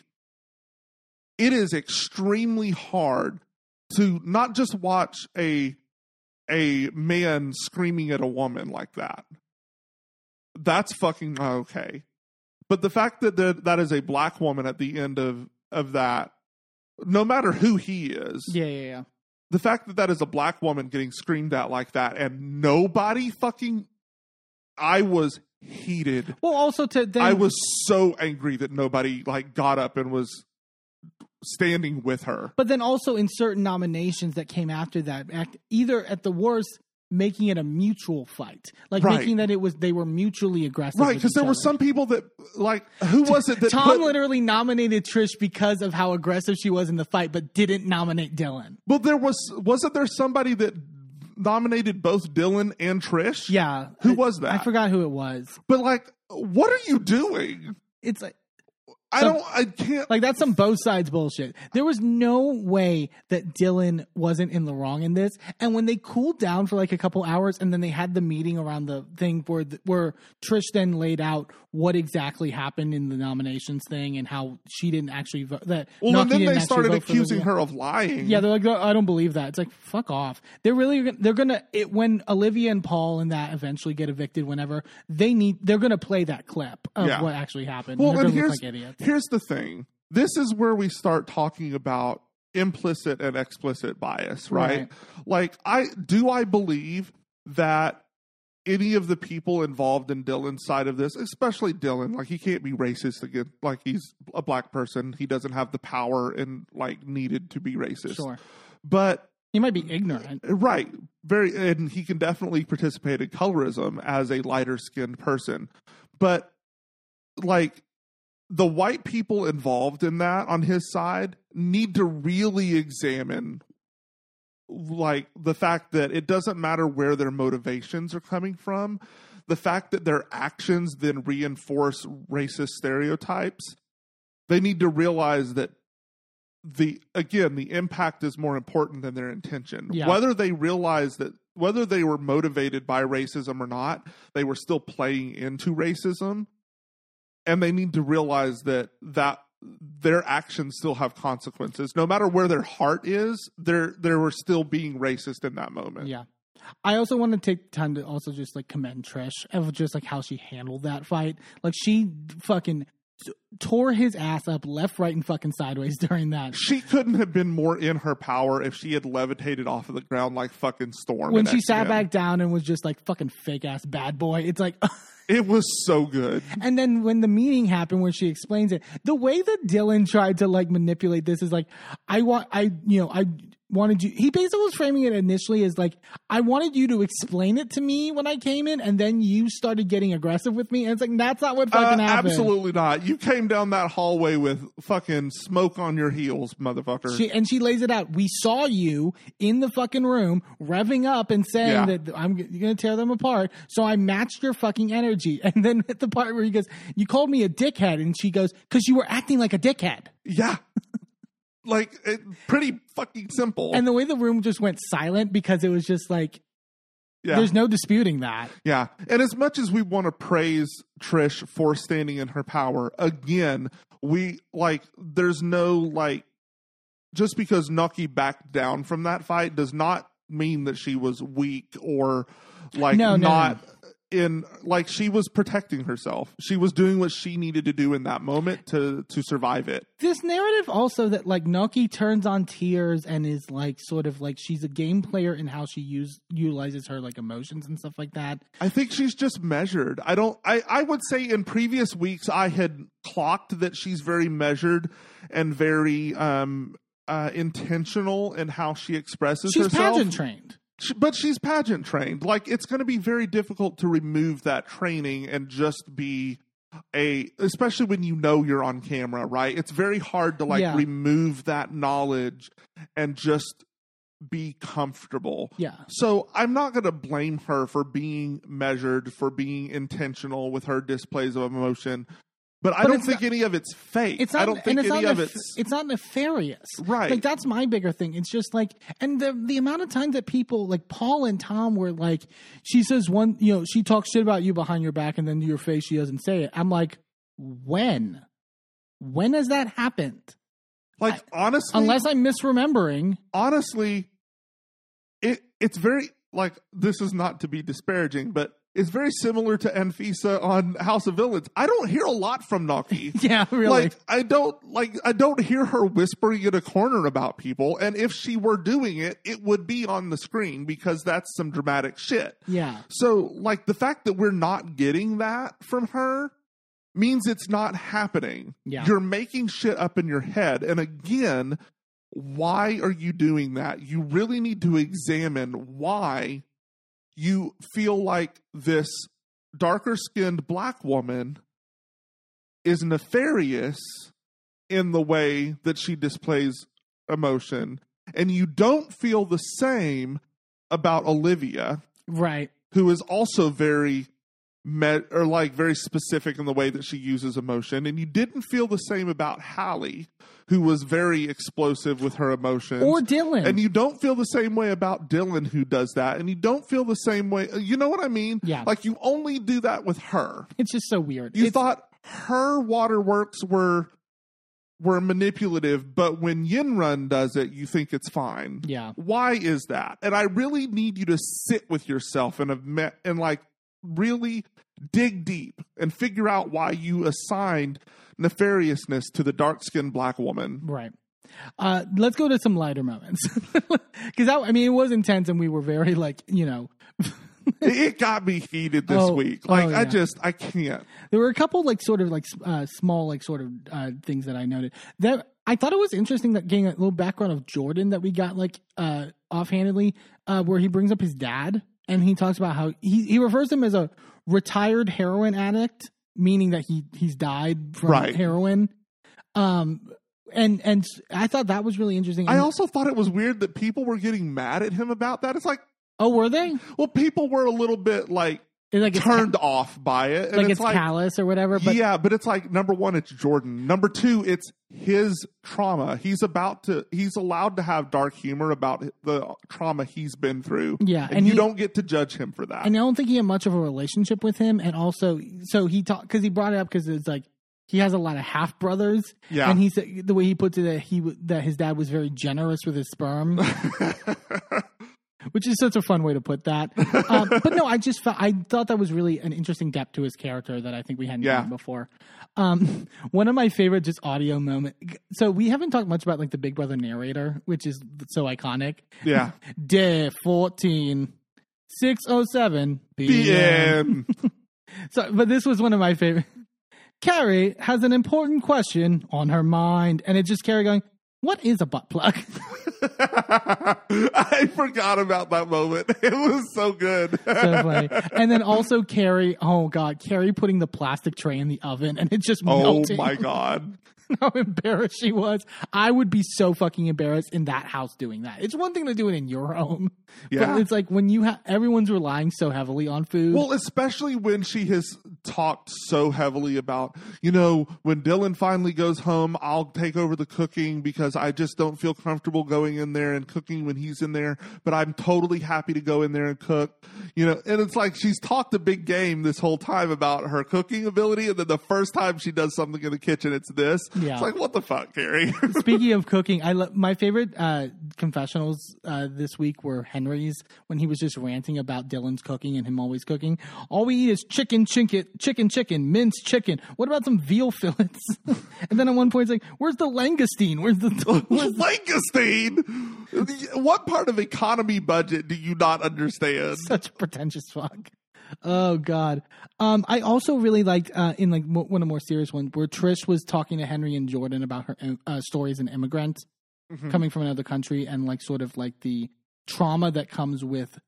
Speaker 2: it is extremely hard to not just watch a a man screaming at a woman like that. That's fucking not okay. But the fact that the, that is a black woman at the end of of that, no matter who he is,
Speaker 1: Yeah, yeah, yeah.
Speaker 2: the fact that that is a black woman getting screamed at like that and nobody fucking I was heated.
Speaker 1: Well, also to then
Speaker 2: I was so angry that nobody like got up and was standing with her.
Speaker 1: But then also in certain nominations that came after that, act, either at the worst making it a mutual fight, like
Speaker 2: Right.
Speaker 1: making that it was they were mutually aggressive.
Speaker 2: Right, because there were some people that like who was it that
Speaker 1: Tom
Speaker 2: put,
Speaker 1: literally nominated Trish because of how aggressive she was in the fight, but didn't nominate Dylan.
Speaker 2: Well, there was wasn't there somebody that nominated both Dylan and Trish?
Speaker 1: Yeah,
Speaker 2: Who
Speaker 1: I-
Speaker 2: was that?
Speaker 1: I forgot who it was.
Speaker 2: But like, what are you doing?
Speaker 1: It's like
Speaker 2: I
Speaker 1: Some-
Speaker 2: don't. I can't.
Speaker 1: like that's some both sides bullshit. There was no way that Dylan wasn't in the wrong in this. And when they cooled down for like a couple hours, and then they had the meeting around the thing where the, where Trish then laid out what exactly happened in the nominations thing and how she didn't actually vote. That
Speaker 2: well,
Speaker 1: Noky
Speaker 2: and then they started accusing her of lying.
Speaker 1: Yeah, they're like, "Oh, I don't believe that. It's like, fuck off. They're really, gonna- they're gonna, it, when Olivia and Paul and that eventually get evicted, whenever they need, they're gonna play that clip of
Speaker 2: Yeah.
Speaker 1: what actually happened.
Speaker 2: Well, and here's
Speaker 1: look like idiots.
Speaker 2: here's the thing. This is where we start talking about implicit and explicit bias, right?
Speaker 1: Right.
Speaker 2: Like, I do I believe that any of the people involved in Dylan's side of this, especially Dylan, like he can't be racist again. Like he's a black person, he doesn't have the power and like needed to be racist.
Speaker 1: Sure.
Speaker 2: But
Speaker 1: He might be ignorant.
Speaker 2: Right. Very and he can definitely participate in colorism as a lighter skinned person. But like the white people involved in that on his side need to really examine like the fact that it doesn't matter where their motivations are coming from the fact that their actions then reinforce racist stereotypes they need to realize that the again the impact is more important than their intention
Speaker 1: Yeah.
Speaker 2: whether they realize that whether they were motivated by racism or not they were still playing into racism and they need to realize that that their actions still have consequences no matter where their heart is they're they were still being racist in that moment
Speaker 1: Yeah. I also want to take time to also just like commend Trish of just like how she handled that fight. Like she fucking tore his ass up left, right, and fucking sideways during that.
Speaker 2: she couldn't have been more in her power if she had levitated off of the ground like fucking storm
Speaker 1: When she sat back down and was just like fucking fake ass bad boy, it's like
Speaker 2: it was so good.
Speaker 1: And then when the meeting happened, when she explains it, the way that Dylan tried to like manipulate this is like, I want, I, you know, I wanted you, he basically was framing it initially as like, I wanted you to explain it to me when I came in, and then you started getting aggressive with me. And it's like, that's not what
Speaker 2: Uh,
Speaker 1: fucking happened.
Speaker 2: absolutely not. You came down that hallway with fucking smoke on your heels, motherfucker.
Speaker 1: She, and she lays it out. We saw you in the fucking room revving up and saying
Speaker 2: Yeah.
Speaker 1: that I'm you're going to tear them apart. So I matched your fucking energy. And then at the part where he goes, You called me a dickhead. And she goes, Because you were acting like a dickhead.
Speaker 2: yeah. Like, it, pretty fucking simple.
Speaker 1: And the way the room just went silent because it was just like,
Speaker 2: yeah.
Speaker 1: there's no disputing that.
Speaker 2: Yeah. And as much as we want to praise Trish for standing in her power, again, we like, there's no like, just because Noky backed down from that fight does not mean that she was weak or like
Speaker 1: No, no,
Speaker 2: not in like she was protecting herself. She was doing what she needed to do in that moment to to survive it.
Speaker 1: This narrative also that like Noky turns on tears and is like sort of like she's a game player in how she use utilizes her like emotions and stuff like that.
Speaker 2: I think she's just measured. I don't I, I would say in previous weeks I had clocked that she's very measured and very um uh intentional in how she expresses
Speaker 1: She's
Speaker 2: herself.
Speaker 1: pageant trained.
Speaker 2: But she's pageant trained. Like it's going to be very difficult to remove that training and just be a especially when you know you're on camera, right? It's very hard to like
Speaker 1: Yeah.
Speaker 2: remove that knowledge and just be comfortable.
Speaker 1: Yeah.
Speaker 2: So I'm not going to blame her for being measured, for being intentional with her displays of emotion, but, I don't think
Speaker 1: not-
Speaker 2: any of it's fake.
Speaker 1: It's not,
Speaker 2: I don't think
Speaker 1: it's
Speaker 2: any of it's
Speaker 1: it's not nefarious,
Speaker 2: Right.
Speaker 1: Like that's my bigger thing. It's just like, and the the amount of time that people like Paul and Tom were like, she says one, you know, she talks shit about you behind your back, and then to your face she doesn't say it. I'm like, when, when has that happened?
Speaker 2: like honestly,
Speaker 1: Unless I'm misremembering.
Speaker 2: honestly, it it's very like this is not to be disparaging, but it's very similar to Anfisa on House of Villains. I don't hear a lot from Noky.
Speaker 1: Yeah, really.
Speaker 2: Like I don't like I don't hear her whispering in a corner about people, and if she were doing it, it would be on the screen because that's some dramatic shit.
Speaker 1: yeah,
Speaker 2: So, like the fact that we're not getting that from her means it's not happening.
Speaker 1: Yeah.
Speaker 2: You're making shit up in your head. And again, why are you doing that? You really need to examine why you feel like this darker skinned black woman is nefarious in the way that she displays emotion. And you don't feel the same about Olivia,
Speaker 1: right.
Speaker 2: who is also very met or like very specific in the way that she uses emotion and you didn't feel the same about Hallie who was very explosive with her emotions
Speaker 1: Or Dylan.
Speaker 2: and you don't feel the same way about Dylan who does that and you don't feel the same way uh, you know what I mean
Speaker 1: Yeah.
Speaker 2: like you only do that with her
Speaker 1: it's just so weird.
Speaker 2: you
Speaker 1: It's-
Speaker 2: thought her waterworks were were manipulative, but when Yinrun does it, you think it's fine.
Speaker 1: Yeah.
Speaker 2: Why is that? And I really need you to sit with yourself and have met and like really dig deep and figure out why you assigned nefariousness to the dark skinned black woman.
Speaker 1: Right. Uh, let's go to some lighter moments because I mean it was intense and we were very like you know
Speaker 2: it, got me heated this
Speaker 1: Oh,
Speaker 2: week. Like
Speaker 1: oh,
Speaker 2: I just I can't.
Speaker 1: There were a couple like sort of like uh, small like sort of uh, things that I noted. That I thought it was interesting that getting a little background of Jordan that we got like uh, offhandedly, uh, where he brings up his dad and he talks about how he he refers to him as a retired heroin addict, meaning that he he's died from
Speaker 2: Right.
Speaker 1: heroin. Um, and and I thought that was really interesting.
Speaker 2: I
Speaker 1: And-
Speaker 2: also thought it was weird that people were getting mad at him about that. It's like,
Speaker 1: oh, were they?
Speaker 2: well, people were a little bit like
Speaker 1: It's like it's
Speaker 2: turned off by it, and
Speaker 1: like
Speaker 2: it's,
Speaker 1: it's,
Speaker 2: like,
Speaker 1: callous or whatever. But
Speaker 2: yeah, but it's like number one, it's Jordan. Number two, it's his trauma. He's about to. He's allowed to have dark humor about the trauma he's been through.
Speaker 1: Yeah,
Speaker 2: and,
Speaker 1: and
Speaker 2: you
Speaker 1: he-
Speaker 2: don't get to judge him for that.
Speaker 1: And I don't think he had much of a relationship with him. And also, so he talked because he brought it up because it's like he has a lot of half brothers.
Speaker 2: Yeah.
Speaker 1: and he said the way he puts it that he that his dad was very generous with his sperm, which is such a fun way to put that. um, but no, I just felt, I thought that was really an interesting depth to his character that I think we hadn't
Speaker 2: Yeah.
Speaker 1: gotten before. Um, one of my favorite just audio moment. So we haven't talked much about like the Big Brother narrator, which is so iconic.
Speaker 2: yeah,
Speaker 1: Day 14, 607
Speaker 2: the
Speaker 1: p.m.
Speaker 2: end.
Speaker 1: So, but this was one of my favorite. Kerry has an important question on her mind, and it's just Kerry going, "What is a butt plug?"
Speaker 2: I forgot about that moment. It was so good.
Speaker 1: so funny. And then also Kerry, oh god, Kerry putting the plastic tray in the oven, and it just
Speaker 2: oh
Speaker 1: melted.
Speaker 2: oh my god.
Speaker 1: How embarrassed she was! I would be so fucking embarrassed in that house doing that. It's one thing to do it in your home,
Speaker 2: Yeah.
Speaker 1: but it's like when you have everyone's relying so heavily on food.
Speaker 2: Well, especially when she has talked so heavily about, you know, when Dylan finally goes home, I'll take over the cooking because I just don't feel comfortable going in there and cooking when he's in there, but I'm totally happy to go in there and cook. You know, and it's like she's talked a big game this whole time about her cooking ability, and then the first time she does something in the kitchen, it's this.
Speaker 1: Yeah.
Speaker 2: It's like, what the fuck, Kerry?
Speaker 1: Speaking of cooking, I lo- my favorite uh, confessionals uh, this week were Henry's when he was just ranting about Dylan's cooking and him always cooking. All we eat is chicken, chicken, chicken, chicken, minced chicken. What about some veal fillets? and then at one point, it's like, "Where's the langoustine? Where's the?" Where's the
Speaker 2: Langoustine. What part of economy budget do you not understand?
Speaker 1: such a pretentious fuck. Oh God. Um, I also really liked uh, in like one of the more serious ones where Trish was talking to Henry and Jordan about her uh, stories and immigrants
Speaker 2: Mhm.
Speaker 1: coming from another country and like sort of like the trauma that comes with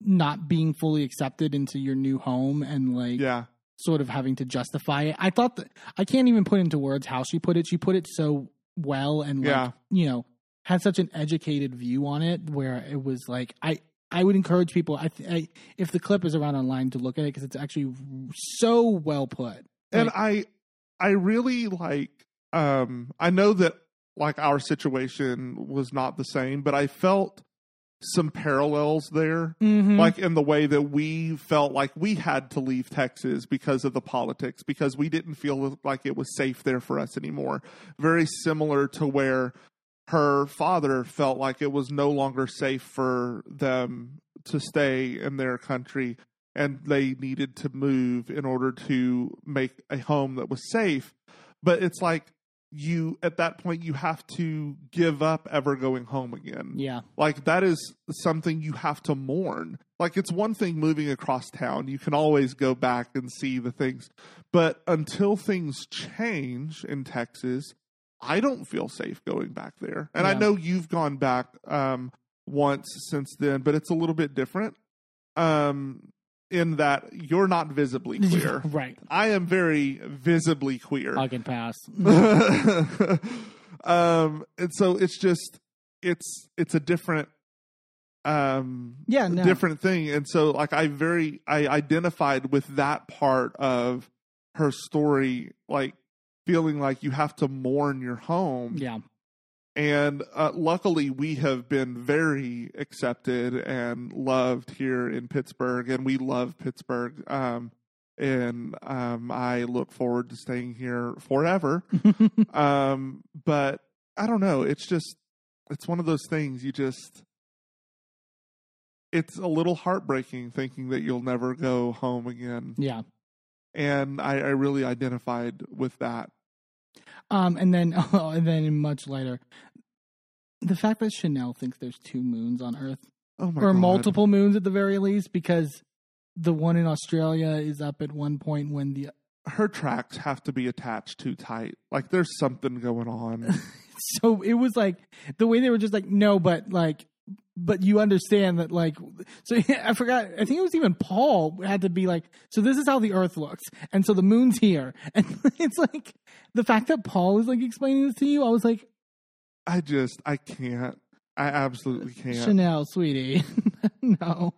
Speaker 1: not being fully accepted into your new home and like
Speaker 2: Yeah.
Speaker 1: sort of having to justify it. I thought that I can't even put into words how she put it. She put it so well and like,
Speaker 2: Yeah.
Speaker 1: you know, had such an educated view on it where it was like I I would encourage people I, th- I if the clip is around online to look at it because it's actually so well put.
Speaker 2: and
Speaker 1: Like,
Speaker 2: i i really like um i know that like our situation was not the same but i felt some parallels there
Speaker 1: mhm.
Speaker 2: like in the way that we felt like we had to leave texas because of the politics because we didn't feel like it was safe there for us anymore very similar to where her father felt like it was no longer safe for them to stay in their country and they needed to move in order to make a home that was safe. But it's like you at that point you have to give up ever going home again.
Speaker 1: Yeah.
Speaker 2: like that is something you have to mourn. Like it's one thing moving across town. You can always go back and see the things. But until things change in texas i don't feel safe going back there and i know you've gone back um once since then but it's a little bit different um in that you're not visibly queer
Speaker 1: right.
Speaker 2: i am very visibly queer
Speaker 1: I can pass.
Speaker 2: um and so it's just it's it's a different um
Speaker 1: Yeah, no.
Speaker 2: different thing and so like i very i identified with that part of her story like feeling like you have to mourn your home
Speaker 1: Yeah.
Speaker 2: and uh, luckily we have been very accepted and loved here in pittsburgh and we love pittsburgh um and um i look forward to staying here forever um but i don't know it's just it's one of those things you just it's a little heartbreaking thinking that you'll never go home again
Speaker 1: yeah.
Speaker 2: And i, I really identified with that
Speaker 1: Um, and then, oh, and then much later, the fact that Chanelle thinks there's two moons on Earth
Speaker 2: Oh
Speaker 1: or
Speaker 2: God.
Speaker 1: multiple moons at the very least, because the one in Australia is up at one point when the
Speaker 2: Her tracks have to be attached too tight. Like there's something going on.
Speaker 1: so it was like the way they were just like no but like but you understand that like so i forgot i think it was even paul had to be like so this is how the earth looks and so the moon's here and it's like the fact that paul is like explaining this to you i was like
Speaker 2: I just I can't. I absolutely can't.
Speaker 1: chanelle sweetie no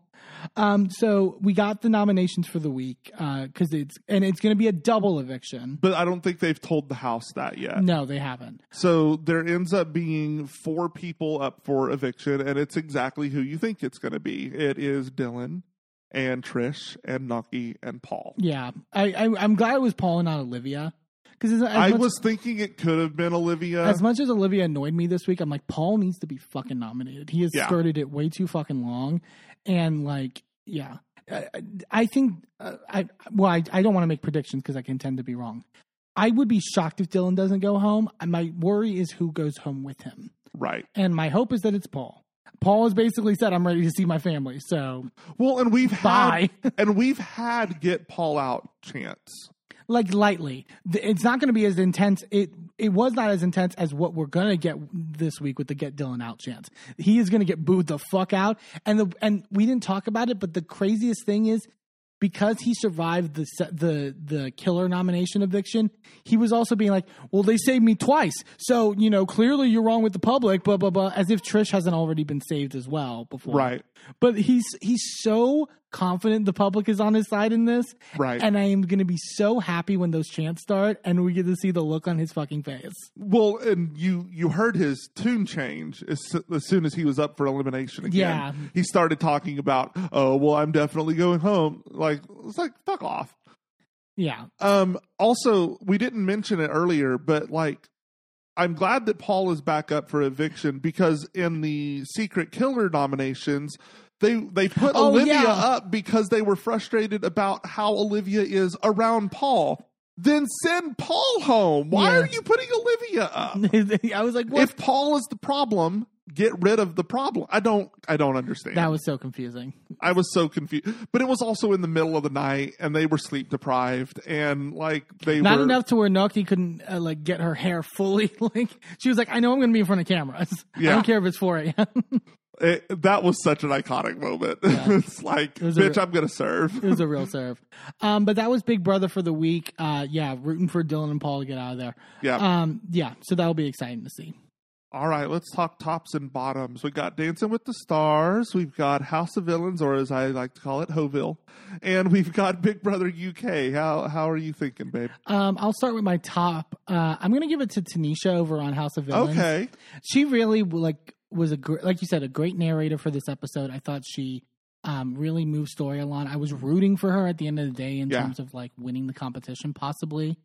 Speaker 1: um so we got the nominations for the week uh because it's and it's gonna be a double eviction
Speaker 2: But I don't think they've told the house that yet.
Speaker 1: no they haven't
Speaker 2: So there ends up being four people up for eviction, and it's exactly who you think it's going to be. It is Dylan and Trish and Noky and Paul.
Speaker 1: yeah i, I i'm glad it was paul and not olivia because
Speaker 2: I was thinking it could have been Olivia.
Speaker 1: As much as Olivia annoyed me this week, I'm like, Paul needs to be fucking nominated. He has
Speaker 2: Yeah.
Speaker 1: skirted it way too fucking long, and like, yeah, I, I think uh, I well, I, I don't want to make predictions because I can tend to be wrong. I would be shocked if Dylan doesn't go home. My worry is who goes home with him,
Speaker 2: right.
Speaker 1: and my hope is that it's Paul. Paul has basically said, "I'm ready to see my family." So,
Speaker 2: Well, and we've
Speaker 1: Bye.
Speaker 2: had and we've had get Paul out chance.
Speaker 1: Like lightly, it's not going to be as intense. It it was not as intense as what we're going to get this week with the get Dylan out chance. He is going to get booed the fuck out, and the and we didn't talk about it, but the craziest thing is because he survived the the the killer nomination eviction, he was also being like, "Well, they saved me twice, so you know clearly you're wrong with the public." Blah blah blah, as if Trish hasn't already been saved as well before,
Speaker 2: Right.
Speaker 1: But he's he's so confident the public is on his side in this,
Speaker 2: Right.
Speaker 1: And I am going to be so happy when those chants start and we get to see the look on his fucking face.
Speaker 2: Well, and you you heard his tune change as, as soon as he was up for elimination again.
Speaker 1: Yeah.
Speaker 2: He started talking about, "Oh, well, I'm definitely going home." Like it's like fuck off.
Speaker 1: Yeah,
Speaker 2: Um, also, we didn't mention it earlier, but like, I'm glad that Paul is back up for eviction because in the secret killer nominations, they they put
Speaker 1: Oh,
Speaker 2: Olivia
Speaker 1: yeah.
Speaker 2: up because they were frustrated about how Olivia is around Paul. Then send Paul home. Why
Speaker 1: Yeah.
Speaker 2: are you putting Olivia up?
Speaker 1: I was like, what?
Speaker 2: if Paul is the problem, get rid of the problem. I don't I don't understand.
Speaker 1: that was so confusing.
Speaker 2: I was so confused. But it was also in the middle of the night and they were sleep deprived and like they
Speaker 1: Not
Speaker 2: were
Speaker 1: enough to where Noky couldn't uh, like get her hair fully. Like she was like, I know I'm going to be in front of cameras. I don't care if it's 4 a.m.
Speaker 2: it, that was such an iconic moment. it's like,
Speaker 1: a
Speaker 2: bitch, I'm gonna serve.
Speaker 1: it was a real serve. Um, but that was Big Brother for the week. Uh, yeah, rooting for Dylan and Paul to get out of there.
Speaker 2: Yeah.
Speaker 1: Um, yeah, so that'll be exciting to see.
Speaker 2: All right, let's talk tops and bottoms. We got Dancing with the Stars. We've got House of Villains, or as I like to call it, Hoville, and we've got Big Brother UK. How how are you thinking, babe?
Speaker 1: Um, I'll start with my top. Uh, I'm going to give it to Tanisha over on House of Villains.
Speaker 2: Okay,
Speaker 1: she really like was a gr- like you said a great narrator for this episode. I thought she um, really moved story along. I was rooting for her at the end of the day in
Speaker 2: Yeah.
Speaker 1: terms of like winning the competition, possibly.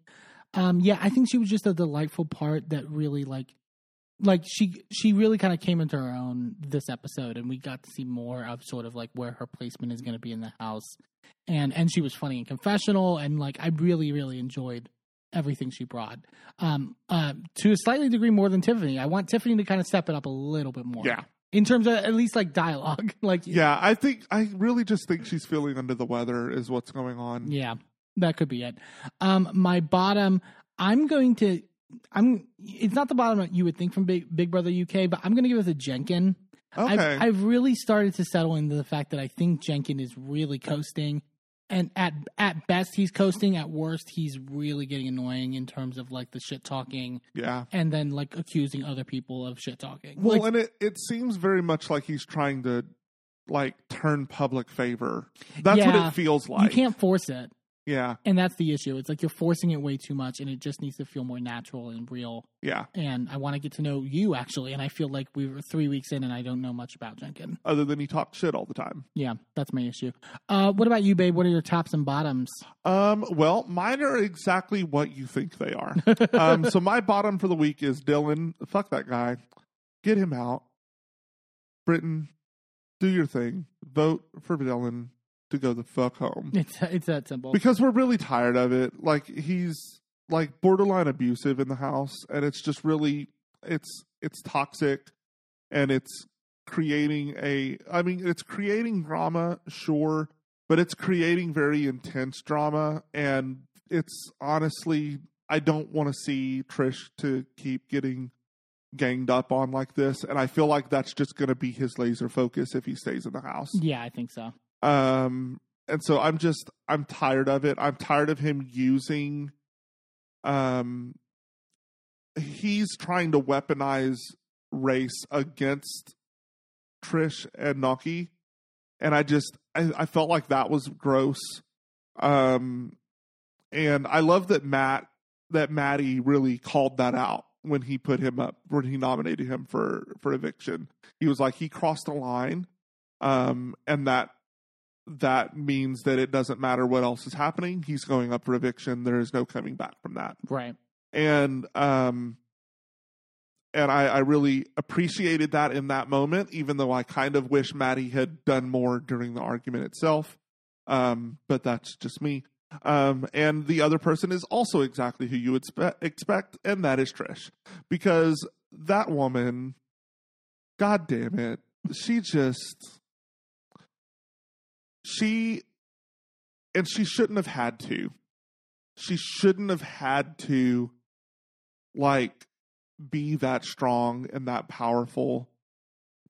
Speaker 1: Um, yeah, I think she was just a delightful part that really like like she she really kind of came into her own this episode, and we got to see more of sort of like where her placement is going to be in the house, and and she was funny and confessional, and like I really really enjoyed everything she brought um uh to a slightly degree more than tiffany. I want tiffany to kind of step it up a little bit more.
Speaker 2: Yeah.
Speaker 1: in terms of at least like dialogue. Like
Speaker 2: yeah, I think I really just think she's feeling under the weather is what's going on.
Speaker 1: yeah that could be it. Um my bottom i'm going to i'm it's not the bottom that you would think from big big brother uk but i'm going to give it to jenkin.
Speaker 2: Okay,
Speaker 1: I've, I've really started to settle into the fact that I think Jenkin is really coasting, and at at best he's coasting. At worst, he's really getting annoying in terms of like the shit talking,
Speaker 2: yeah.
Speaker 1: and then like accusing other people of shit talking.
Speaker 2: Well,
Speaker 1: Like,
Speaker 2: and it, it seems very much like he's trying to like turn public favor. That's what it feels like.
Speaker 1: you can't force it,
Speaker 2: Yeah,
Speaker 1: and that's the issue. It's like you're forcing it way too much, and it just needs to feel more natural and real.
Speaker 2: yeah.
Speaker 1: And I want to get to know you actually, and I feel like we were three weeks in, and I don't know much about Jenkin.
Speaker 2: Other than he talks shit all the time.
Speaker 1: Yeah, that's my issue. Uh, what about you, babe? What are your tops and bottoms?
Speaker 2: Um, well, mine are exactly what you think they are. um, so my bottom for the week is Dylan. Fuck that guy. Get him out. Britain, do your thing. Vote for Dylan to go the fuck home.
Speaker 1: It's it's that simple.
Speaker 2: Because we're really tired of it. Like he's like borderline abusive in the house and it's just really it's it's toxic and it's creating a I mean it's creating drama, sure, but it's creating very intense drama and it's honestly I don't want to see Trish to keep getting ganged up on like this and I feel like that's just going to be his laser focus if he stays in the house.
Speaker 1: Yeah, I think so.
Speaker 2: Um and so I'm just I'm tired of it. I'm tired of him using um he's trying to weaponize race against Trish and Noky, and I just I, I felt like that was gross. Um, and I love that Matt that Matty really called that out when he put him up when he nominated him for for eviction. He was like he crossed a line, um, and that that means that it doesn't matter what else is happening. He's going up for eviction. There is no coming back from that.
Speaker 1: Right.
Speaker 2: And um, and I, I really appreciated that in that moment, even though I kind of wish Matty had done more during the argument itself. Um, but that's just me. Um, and the other person is also exactly who you would spe- expect, and that is Trish, because that woman, god damn it, she just she and she shouldn't have had to. She shouldn't have had to like be that strong and that powerful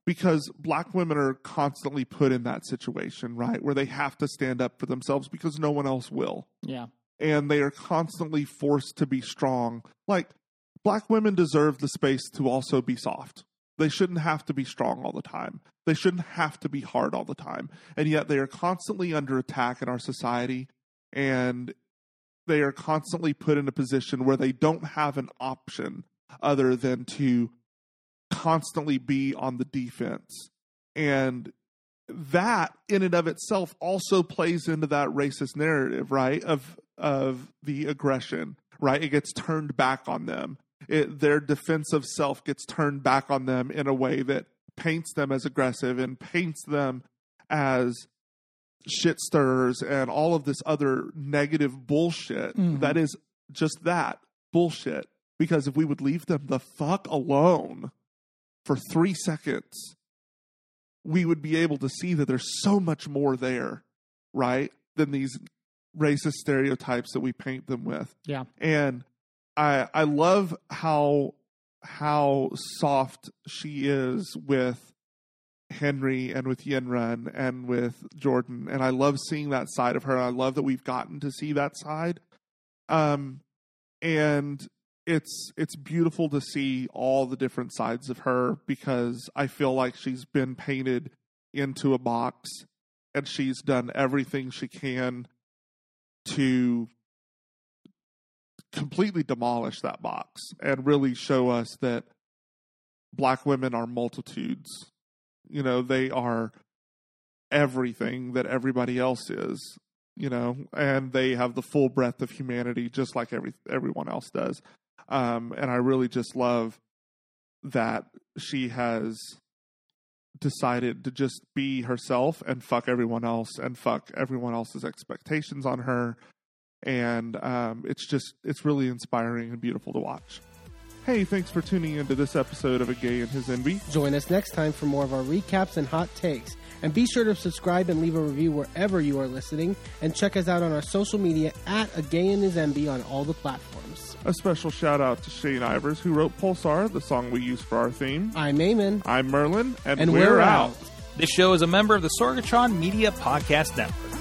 Speaker 2: because black women are constantly put in that situation, right? Where they have to stand up for themselves because no one else will.
Speaker 1: Yeah.
Speaker 2: And they are constantly forced to be strong. Like, black women deserve the space to also be soft. They shouldn't have to be strong all the time. They shouldn't have to be hard all the time. And yet they are constantly under attack in our society. And they are constantly put in a position where they don't have an option other than to constantly be on the defense. And that in and of itself also plays into that racist narrative, right? Of of the aggression, right? It gets turned back on them. It, their defensive self gets turned back on them in a way that paints them as aggressive and paints them as shit stirrers and all of this other negative bullshit
Speaker 1: Mhm.
Speaker 2: that is just that bullshit because if we would leave them the fuck alone for three seconds, we would be able to see that there's so much more there, right? Than these racist stereotypes that we paint them with.
Speaker 1: Yeah.
Speaker 2: And I I love how how soft she is with Henry and with Yinrun and with Jordan. And I love seeing that side of her. I love that we've gotten to see that side. Um and it's it's beautiful to see all the different sides of her because I feel like she's been painted into a box and she's done everything she can to completely demolish that box and really show us that black women are multitudes. You know, they are everything that everybody else is, you know, and they have the full breadth of humanity just like every everyone else does. Um, and I really just love that she has decided to just be herself and fuck everyone else and fuck everyone else's expectations on her and um, it's just it's really inspiring and beautiful to watch hey thanks for tuning into this episode of a gay and his Enby
Speaker 6: Join us next time for more of our recaps and hot takes. And be sure to subscribe and leave a review wherever you are listening. And check us out on our social media at A Gay and His Enby on all the platforms.
Speaker 2: a special shout out to shane ivers who wrote pulsar the song we use for our theme
Speaker 6: I'm Eamon.
Speaker 2: i'm merlin and,
Speaker 6: And we're out.
Speaker 7: This show is a member of the Sorgatron Media Podcast Network.